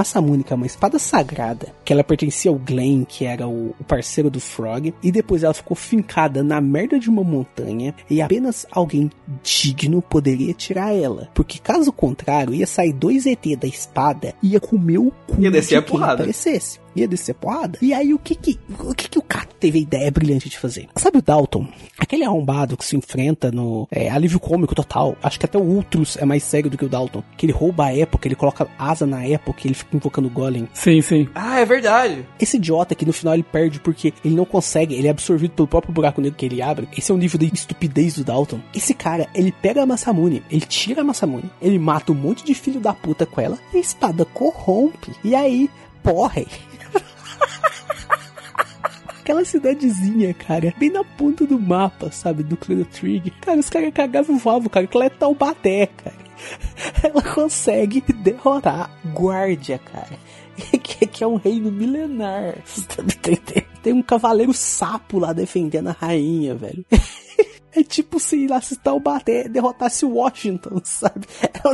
que é uma espada sagrada, que ela pertencia ao Glenn, que era o, o parceiro do Frog, e depois ela ficou fincada na merda de uma montanha, e apenas alguém digno poderia tirar ela. Porque caso contrário, ia sair dois ET da espada e ia comer o cu Ia descer de a quem porrada. aparecesse. Ia descer a porrada. E aí, o que que o, que que o Cato teve a ideia brilhante de fazer? Sabe o Dalton? Aquele arrombado que se enfrenta no é, alívio cômico total. Acho que até o Ultros é mais sério do que o Dalton. Que ele rouba a época, ele coloca asa na época, ele fica invocando o Golem. Sim, sim. Ah, é verdade. Esse idiota que no final ele perde porque ele não consegue, ele é absorvido pelo próprio buraco negro que ele abre. Esse é o nível de estupidez do Dalton. Esse cara, ele pega a Masamune, ele tira a Masamune, ele mata um monte de filho da puta com ela, e a espada corrompe. E aí, porre. Aquela cidadezinha, cara, bem na ponta do mapa, sabe, do Chrono Trigger. Cara, os caras cagavam o vavo, cara, aquela é Taubaté, cara. Ela consegue derrotar Guardia, cara. Que, que é um reino milenar. Tem um cavaleiro sapo lá defendendo a rainha, velho. É tipo se lá se Taubaté derrotasse Washington, sabe? É o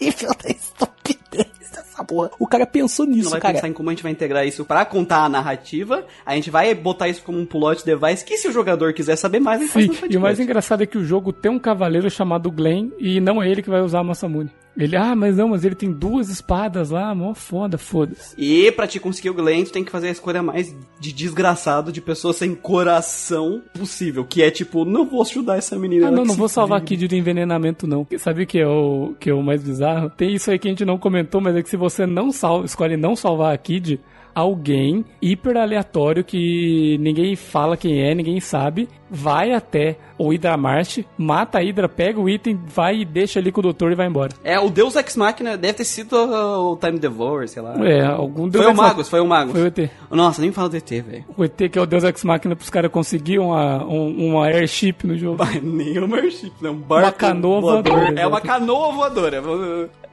nível da estupidez dessa porra. O cara pensou nisso, não vai cara. pensar em como a gente vai integrar isso pra contar a narrativa. A gente vai botar isso como um plot device que se o jogador quiser saber mais, ele faz Sim, no e o mais engraçado é que o jogo tem um cavaleiro chamado Glenn e não é ele que vai usar a Masamune. Ele, ah, mas não, mas ele tem duas espadas lá, mó foda, foda-se. E pra te conseguir o Glenn, tu tem que fazer a escolha mais de desgraçado, de pessoa sem coração possível. Que é tipo, não vou ajudar essa menina. Ah, não, não vou salvar a. Kid de envenenamento, não. Sabe o que é o que é o mais bizarro? Tem isso aí que a gente não comentou, mas é que se você não sal escolhe não salvar a Kid, alguém hiper aleatório que ninguém fala quem é, ninguém sabe, vai até o Hydra March, mata a Hydra, pega o item, vai e deixa ali com o doutor e vai embora. É, o Deus Ex Machina deve ter sido uh, o Time Devourer, sei lá. É, algum Deus Foi o Ex Machina- Magus, foi o Magus. Foi o ET. Nossa, nem fala do ET, velho. O ET que é o Deus Ex Machina pros caras conseguirem uma, um- uma airship no jogo. Nem o Mership, né? Um barco Uma canoa voadora, É uma canoa voadora.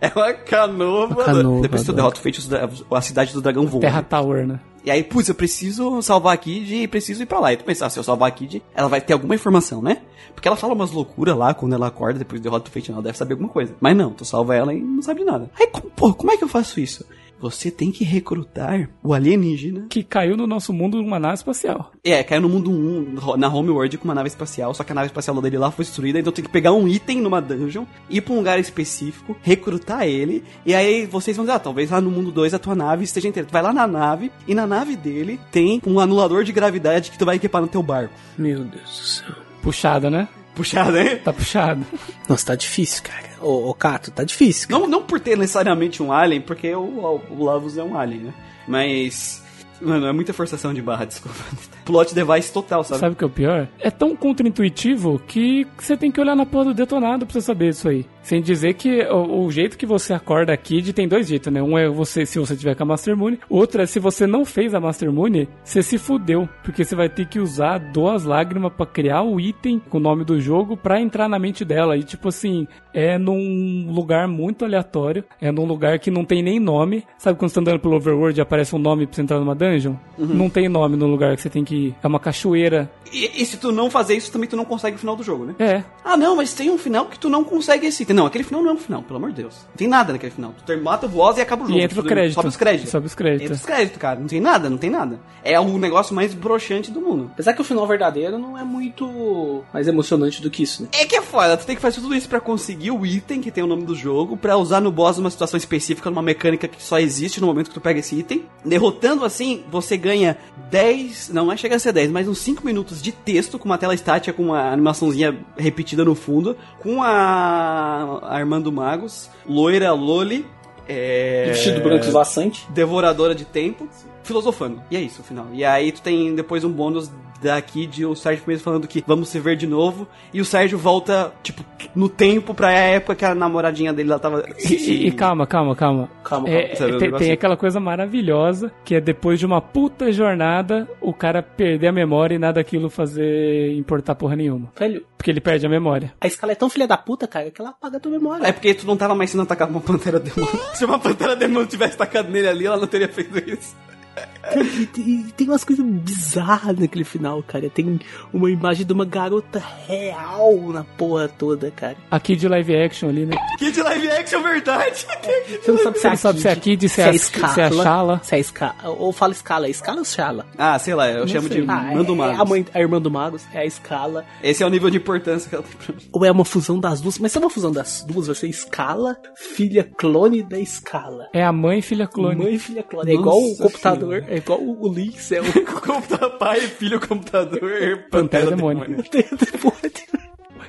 É uma canoa voadora. Depois tu derrota o feitiço da a cidade do dragão voa. Terra Tower, né? E aí, putz, eu preciso salvar a Kid e preciso ir pra lá. E tu pensar, se eu salvar a Kid, ela vai ter alguma informação, né? Porque ela fala umas loucuras lá quando ela acorda, depois derrota o feitiço, ela deve saber alguma coisa. Mas não, tu salva ela e não sabe de nada. Aí, pô, como é que eu faço isso? Você tem que recrutar o alienígena. Que caiu no nosso mundo numa nave espacial. É, caiu no mundo 1, na Homeworld com uma nave espacial, só que a nave espacial dele lá foi destruída, então tem que pegar um item numa dungeon, ir pra um lugar específico, recrutar ele, e aí vocês vão dizer, ah, talvez lá no mundo 2 a tua nave esteja inteira. Tu vai lá na nave, e na nave dele tem um anulador de gravidade que tu vai equipar no teu barco. Meu Deus do céu. Puxada, né? Puxado, hein? Tá puxado. Nossa, tá difícil, cara. Ô, ô Cato, tá difícil. cara. Não, não por ter necessariamente um alien, porque o, o Lavos é um alien, né? Mas. Mano, é muita forçação de barra, desculpa. plot device total, sabe? Sabe o que é o pior? É tão contraintuitivo que você tem que olhar na porra do detonado pra você saber isso aí. Sem dizer que o, o jeito que você acorda a Kid tem dois jeitos, né? Um é você se você tiver com a Master Moon, outro é se você não fez a Master Moon, você se fudeu, porque você vai ter que usar duas lágrimas pra criar o item com o nome do jogo pra entrar na mente dela. E tipo assim, é num lugar muito aleatório, é num lugar que não tem nem nome. Sabe quando você tá andando pelo Overworld e aparece um nome pra você entrar numa dungeon? Não tem nome no lugar que você tem que ir. É uma cachoeira. E, e se tu não fazer isso, também tu não consegue o final do jogo, né? É, Ah, não, mas tem um final que tu não consegue esse item. Não, aquele final não é um final, pelo amor de Deus. Não tem nada naquele final. Tu mata o boss e acaba o jogo. E entra o crédito. Sobe os créditos. Sobe os Entra créditos. os créditos, cara. Não tem nada, não tem nada. É o negócio mais broxante do mundo. Apesar que o final verdadeiro não é muito mais emocionante do que isso, né? É que é foda, tu tem que fazer tudo isso pra conseguir o item que tem o nome do jogo, pra usar no boss numa situação específica, numa mecânica que só existe no momento que tu pega esse item. Derrotando assim, você ganha 10, não é chega a ser 10, mas uns 5 minutos de texto com uma tela estática com uma animaçãozinha repetida no fundo, com a, a irmã do Magos, loira Loli, é... Vestido branco esvaçante. Devoradora de tempo, filosofando. E é isso, o final. E aí tu tem depois um bônus daqui de o Sérgio mesmo falando que vamos se ver de novo. E o Sérgio volta, tipo, no tempo pra época que a namoradinha dele lá tava. E, e- e calma, calma, calma. Calma, É, calma. Sabe o tem, tem aquela coisa maravilhosa que é depois de uma puta jornada, o cara perder a memória e nada daquilo fazer importar porra nenhuma. Velho, Porque ele perde a memória. a escala é tão filha da puta, cara, que ela apaga a tua memória. É porque tu não tava mais sendo atacado por uma pantera demônio. Se uma pantera demônio tivesse atacado nele ali, ela não teria feito isso. Cara, e, e tem umas coisas bizarras naquele final, cara. Tem uma imagem de uma garota real na porra toda, cara. Aqui de live action ali, né? Que de live action, verdade! Você não sabe se Você não sabe se é a Kid, se é a- se é a Shala. Se é a Scala. Ou fala Scala. É Scala ou Shala? ah, sei lá, eu chamo sei. de Ah, Mando é, Magos. a, mãe, a irmã do Magos é a Scala. Esse é o nível de importância que ela tem pra mim. Ou é uma fusão das duas. Mas se é uma fusão das duas, vai ser Scala, filha clone da Scala. É a mãe e filha clone. Mãe filha clone. É igual o Nossa computador. É igual o o Lynx. É o Computador, pai, filho, computador, Pantera demônio.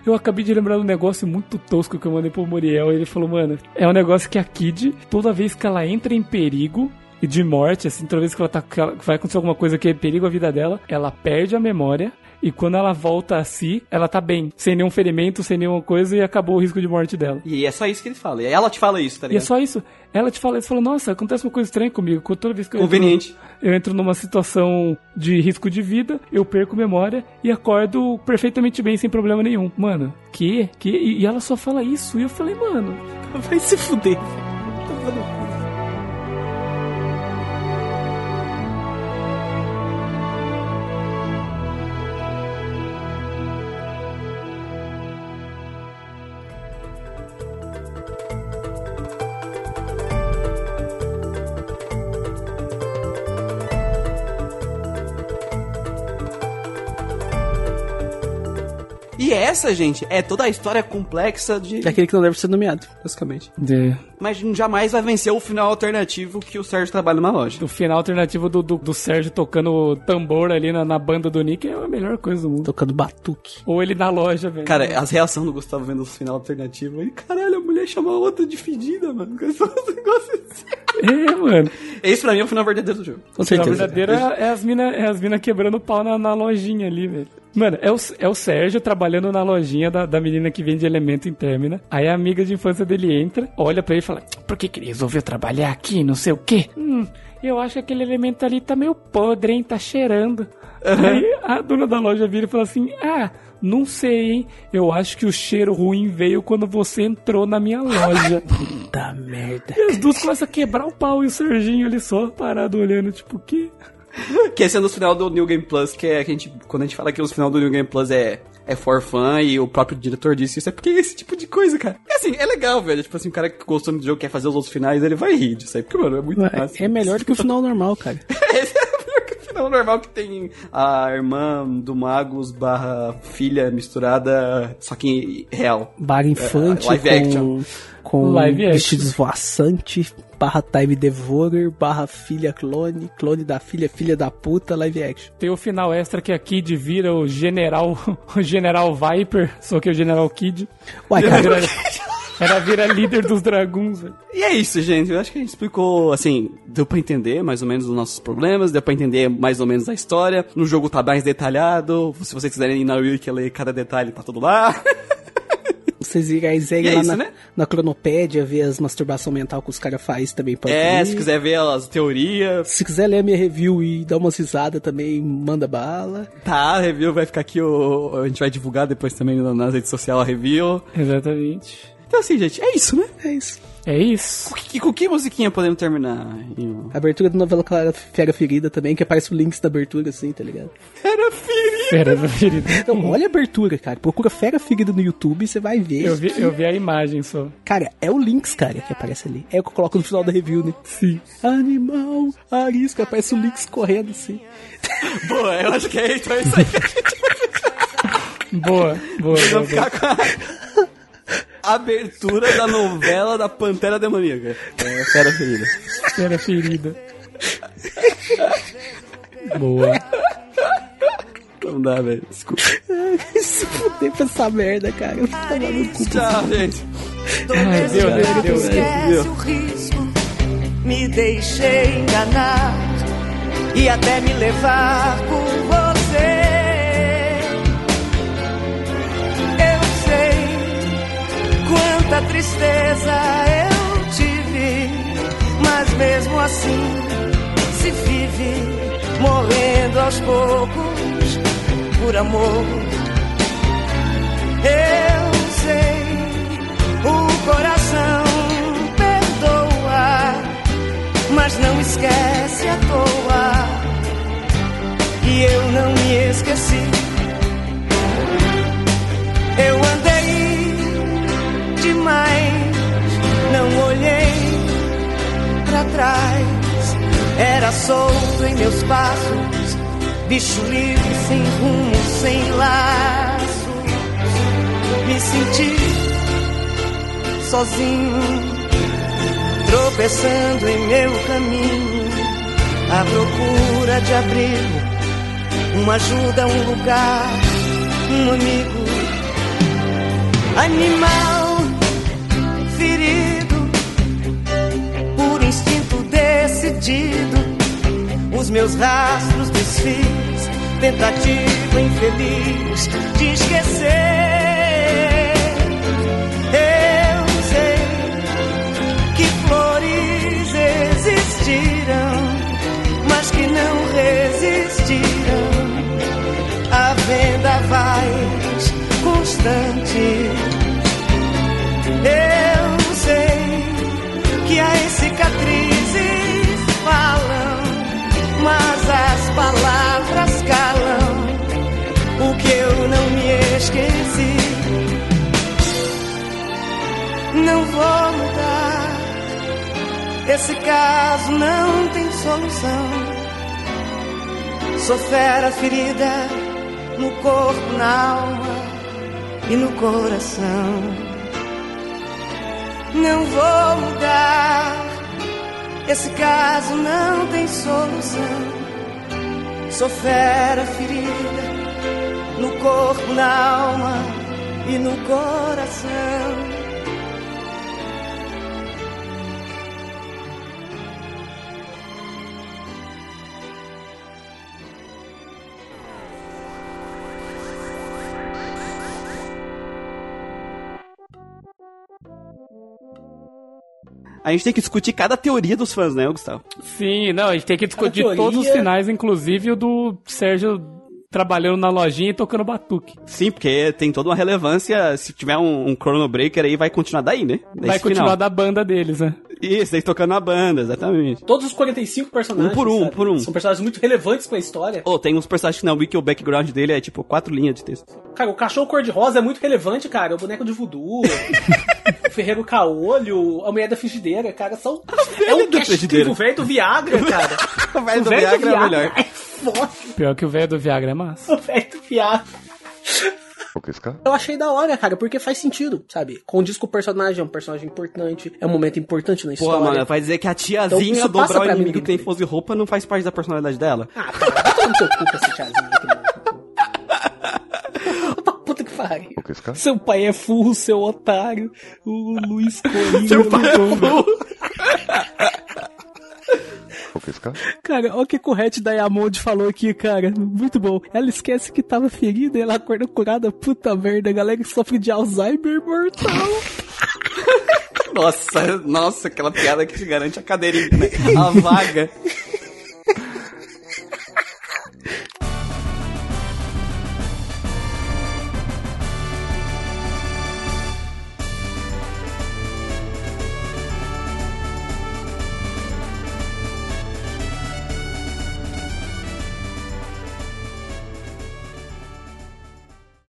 Eu acabei de lembrar um negócio muito tosco que eu mandei pro Muriel. Ele falou, mano, é um negócio que a Kid, toda vez que ela entra em perigo e de morte, assim, toda vez que ela tá. que ela- que vai acontecer alguma coisa que é perigo à vida dela, ela perde a memória. E quando ela volta a si, ela tá bem, sem nenhum ferimento, sem nenhuma coisa, e acabou o risco de morte dela. E é só isso que ele fala. E ela te fala isso, tá E é ligado? só isso. Ela te fala, você fala, nossa, acontece uma coisa estranha comigo. Toda vez que eu Conveniente. Entro, eu entro numa situação de risco de vida, eu perco memória e acordo perfeitamente bem, sem problema nenhum. Mano, que? Que? E e ela só fala isso. E eu falei, mano, Vai se fuder. Essa, gente, é toda a história complexa de. Daquele que não deve ser nomeado, basicamente. de- Mas jamais vai vencer o final alternativo que o Sérgio trabalha numa loja. o final alternativo do, do, do Sérgio tocando tambor ali na, na banda do Nick é a melhor coisa do mundo. Tocando batuque. Ou ele na loja, velho. Cara, as reações do Gustavo vendo o final alternativo, ele, caralho, a mulher chamou a outra de fedida, mano. Esse negócio assim. É, mano. Esse pra mim é o final verdadeiro do jogo. Com O final certeza. verdadeiro é, é as minas é as mina quebrando pau na, na lojinha ali, velho. Mano, é o, é o Sérgio trabalhando na lojinha da, da menina que vende elemento em Termina. Aí a amiga de infância dele entra, olha pra ele e fala: Por que, que ele resolveu trabalhar aqui? Não sei o quê. Hum, eu acho que aquele elemento ali tá meio podre, hein? Tá cheirando. Aí a dona da loja vira e fala assim: Ah, não sei, hein? Eu acho que o cheiro ruim veio quando você entrou na minha loja. Puta merda. e as duas começam a quebrar o pau e o Serginho ali só parado olhando, tipo, o quê? Que esse é no final do New Game Plus, que é que a gente. Quando a gente fala que o final do New Game Plus é. É for fun e o próprio diretor disse isso, é porque é esse tipo de coisa, cara. É assim, é legal, velho. Tipo assim, o cara que gostou do jogo quer fazer os outros finais, ele vai rir disso aí, porque, mano, é muito massa. É, é melhor do que o final normal, cara. Esse é o melhor que o final normal que tem a irmã do Magus barra filha misturada, só que real. Barra infante live com, action. com Live action. vestido esvoaçante, barra time devourer, barra filha clone, clone da filha, filha da puta, live action. Tem o final extra que a Kid vira o General, o General Viper, só que é o General Kid. Uai, cara, Ela vira líder dos dragões, velho. E é isso, gente. Eu acho que a gente explicou, assim, deu pra entender mais ou menos os nossos problemas, deu pra entender mais ou menos a história. No jogo tá mais detalhado. Se vocês quiserem ir na Wiki ler cada detalhe, tá tudo lá. Vocês seguem é lá isso, na, né? na cronopédia, ver as masturbação mental que os caras fazem também pode é, ir. se quiser ver as teorias, Se quiser ler a minha review e dar umas risadas também, manda bala. tá, a review vai ficar aqui, o, a gente vai divulgar depois também na- nas redes sociais a review. Exatamente. Então assim, gente, é isso, né? É isso. É isso. Com que, com que musiquinha podemos terminar? Abertura da novela Clara Fera Ferida também, que aparece o links da abertura, assim, tá ligado? Era filho! Fera da ferida. Então, olha a abertura, cara. Procura Fera Ferida no YouTube e você vai ver. Eu vi, eu vi a imagem só. Cara, é o links, cara, que aparece ali. É o que eu coloco no final da review, né? Sim. Animal, arisca, aparece o links correndo assim. Boa, eu acho que é, então é isso aí. Boa, boa, boa. Vamos boa. ficar com a abertura da novela da Pantera Demoníaca. É, Fera Ferida. Fera ferida. Boa. Não dá, velho. Desculpa. Se fuder pra essa merda, cara. Eu vou tomar no cu. Tchau, gente. Ai, deu, deu, deu, deu. Esquece o risco, me deixei enganar e até me levar por você. Quanta tristeza eu tive, mas mesmo assim se vive morrendo aos poucos por amor. Eu sei, o coração perdoa, mas não esquece à toa. E eu não me esqueci. Eu andei demais, não olhei pra trás. Era solto em meus passos, bicho livre, sem rumo, sem laços. Me senti sozinho, tropeçando em meu caminho, à procura de abrigo, uma ajuda, um lugar, um amigo. Animal instinto decidido, os meus rastros desfiz, tentativa infeliz de esquecer. Eu sei que flores existiram, mas que não resistiram a vendavais constantes. Cicatrizes falam, mas as palavras calam o que eu não me esqueci. Não vou mudar, esse caso não tem solução. Sou fera ferida no corpo, na alma e no coração. Não vou mudar. Esse caso não tem solução. Sou fera ferida no corpo, na alma e no coração. A gente tem que discutir cada teoria dos fãs, né, Gustavo? Sim, não, a gente tem que discutir teoria- todos os finais, inclusive o do Sérgio trabalhando na lojinha e tocando batuque. Sim, porque tem toda uma relevância. Se tiver um, um Chrono Breaker aí, vai continuar daí, né? Vai continuar final. da banda deles, né? Isso, daí tocando a banda, exatamente. Todos os 45 personagens. Um por um, sabe? por um. São personagens muito relevantes pra história. Ou tem uns personagens que na Wiki o background dele é tipo quatro linhas de texto. Cara, o cachorro cor-de-rosa é muito relevante, cara. O boneco de voodoo, o ferreiro caolho, a mulher da frigideira, cara, são. É um da cast frigideira. o velho do Viagra, cara. O velho do Viagra é o melhor. É foda. Pior que o velho do Viagra é massa. O velho do Viagra. Eu achei da hora, cara, porque faz sentido, sabe? Condiz com o personagem, é um personagem importante, é um momento importante na história. mano, vai dizer que a Então, tiazinha passa dobrar o inimigo que tem fosse roupa não faz parte da personalidade dela? Ah, cara, teu cu com esse tiazinho aqui, puta que pariu. Seu pai é furro, seu otário. O Luiz Coringa. Seu pai é no jogo. O que esse cara? Cara, olha o que o Hatch Diamond falou aqui, cara. Muito bom. Ela esquece que tava ferida e ela acorda curada. Puta merda, a galera que sofre de Alzheimer mortal. Nossa, nossa, aquela piada que te garante a cadeirinha, né? A vaga.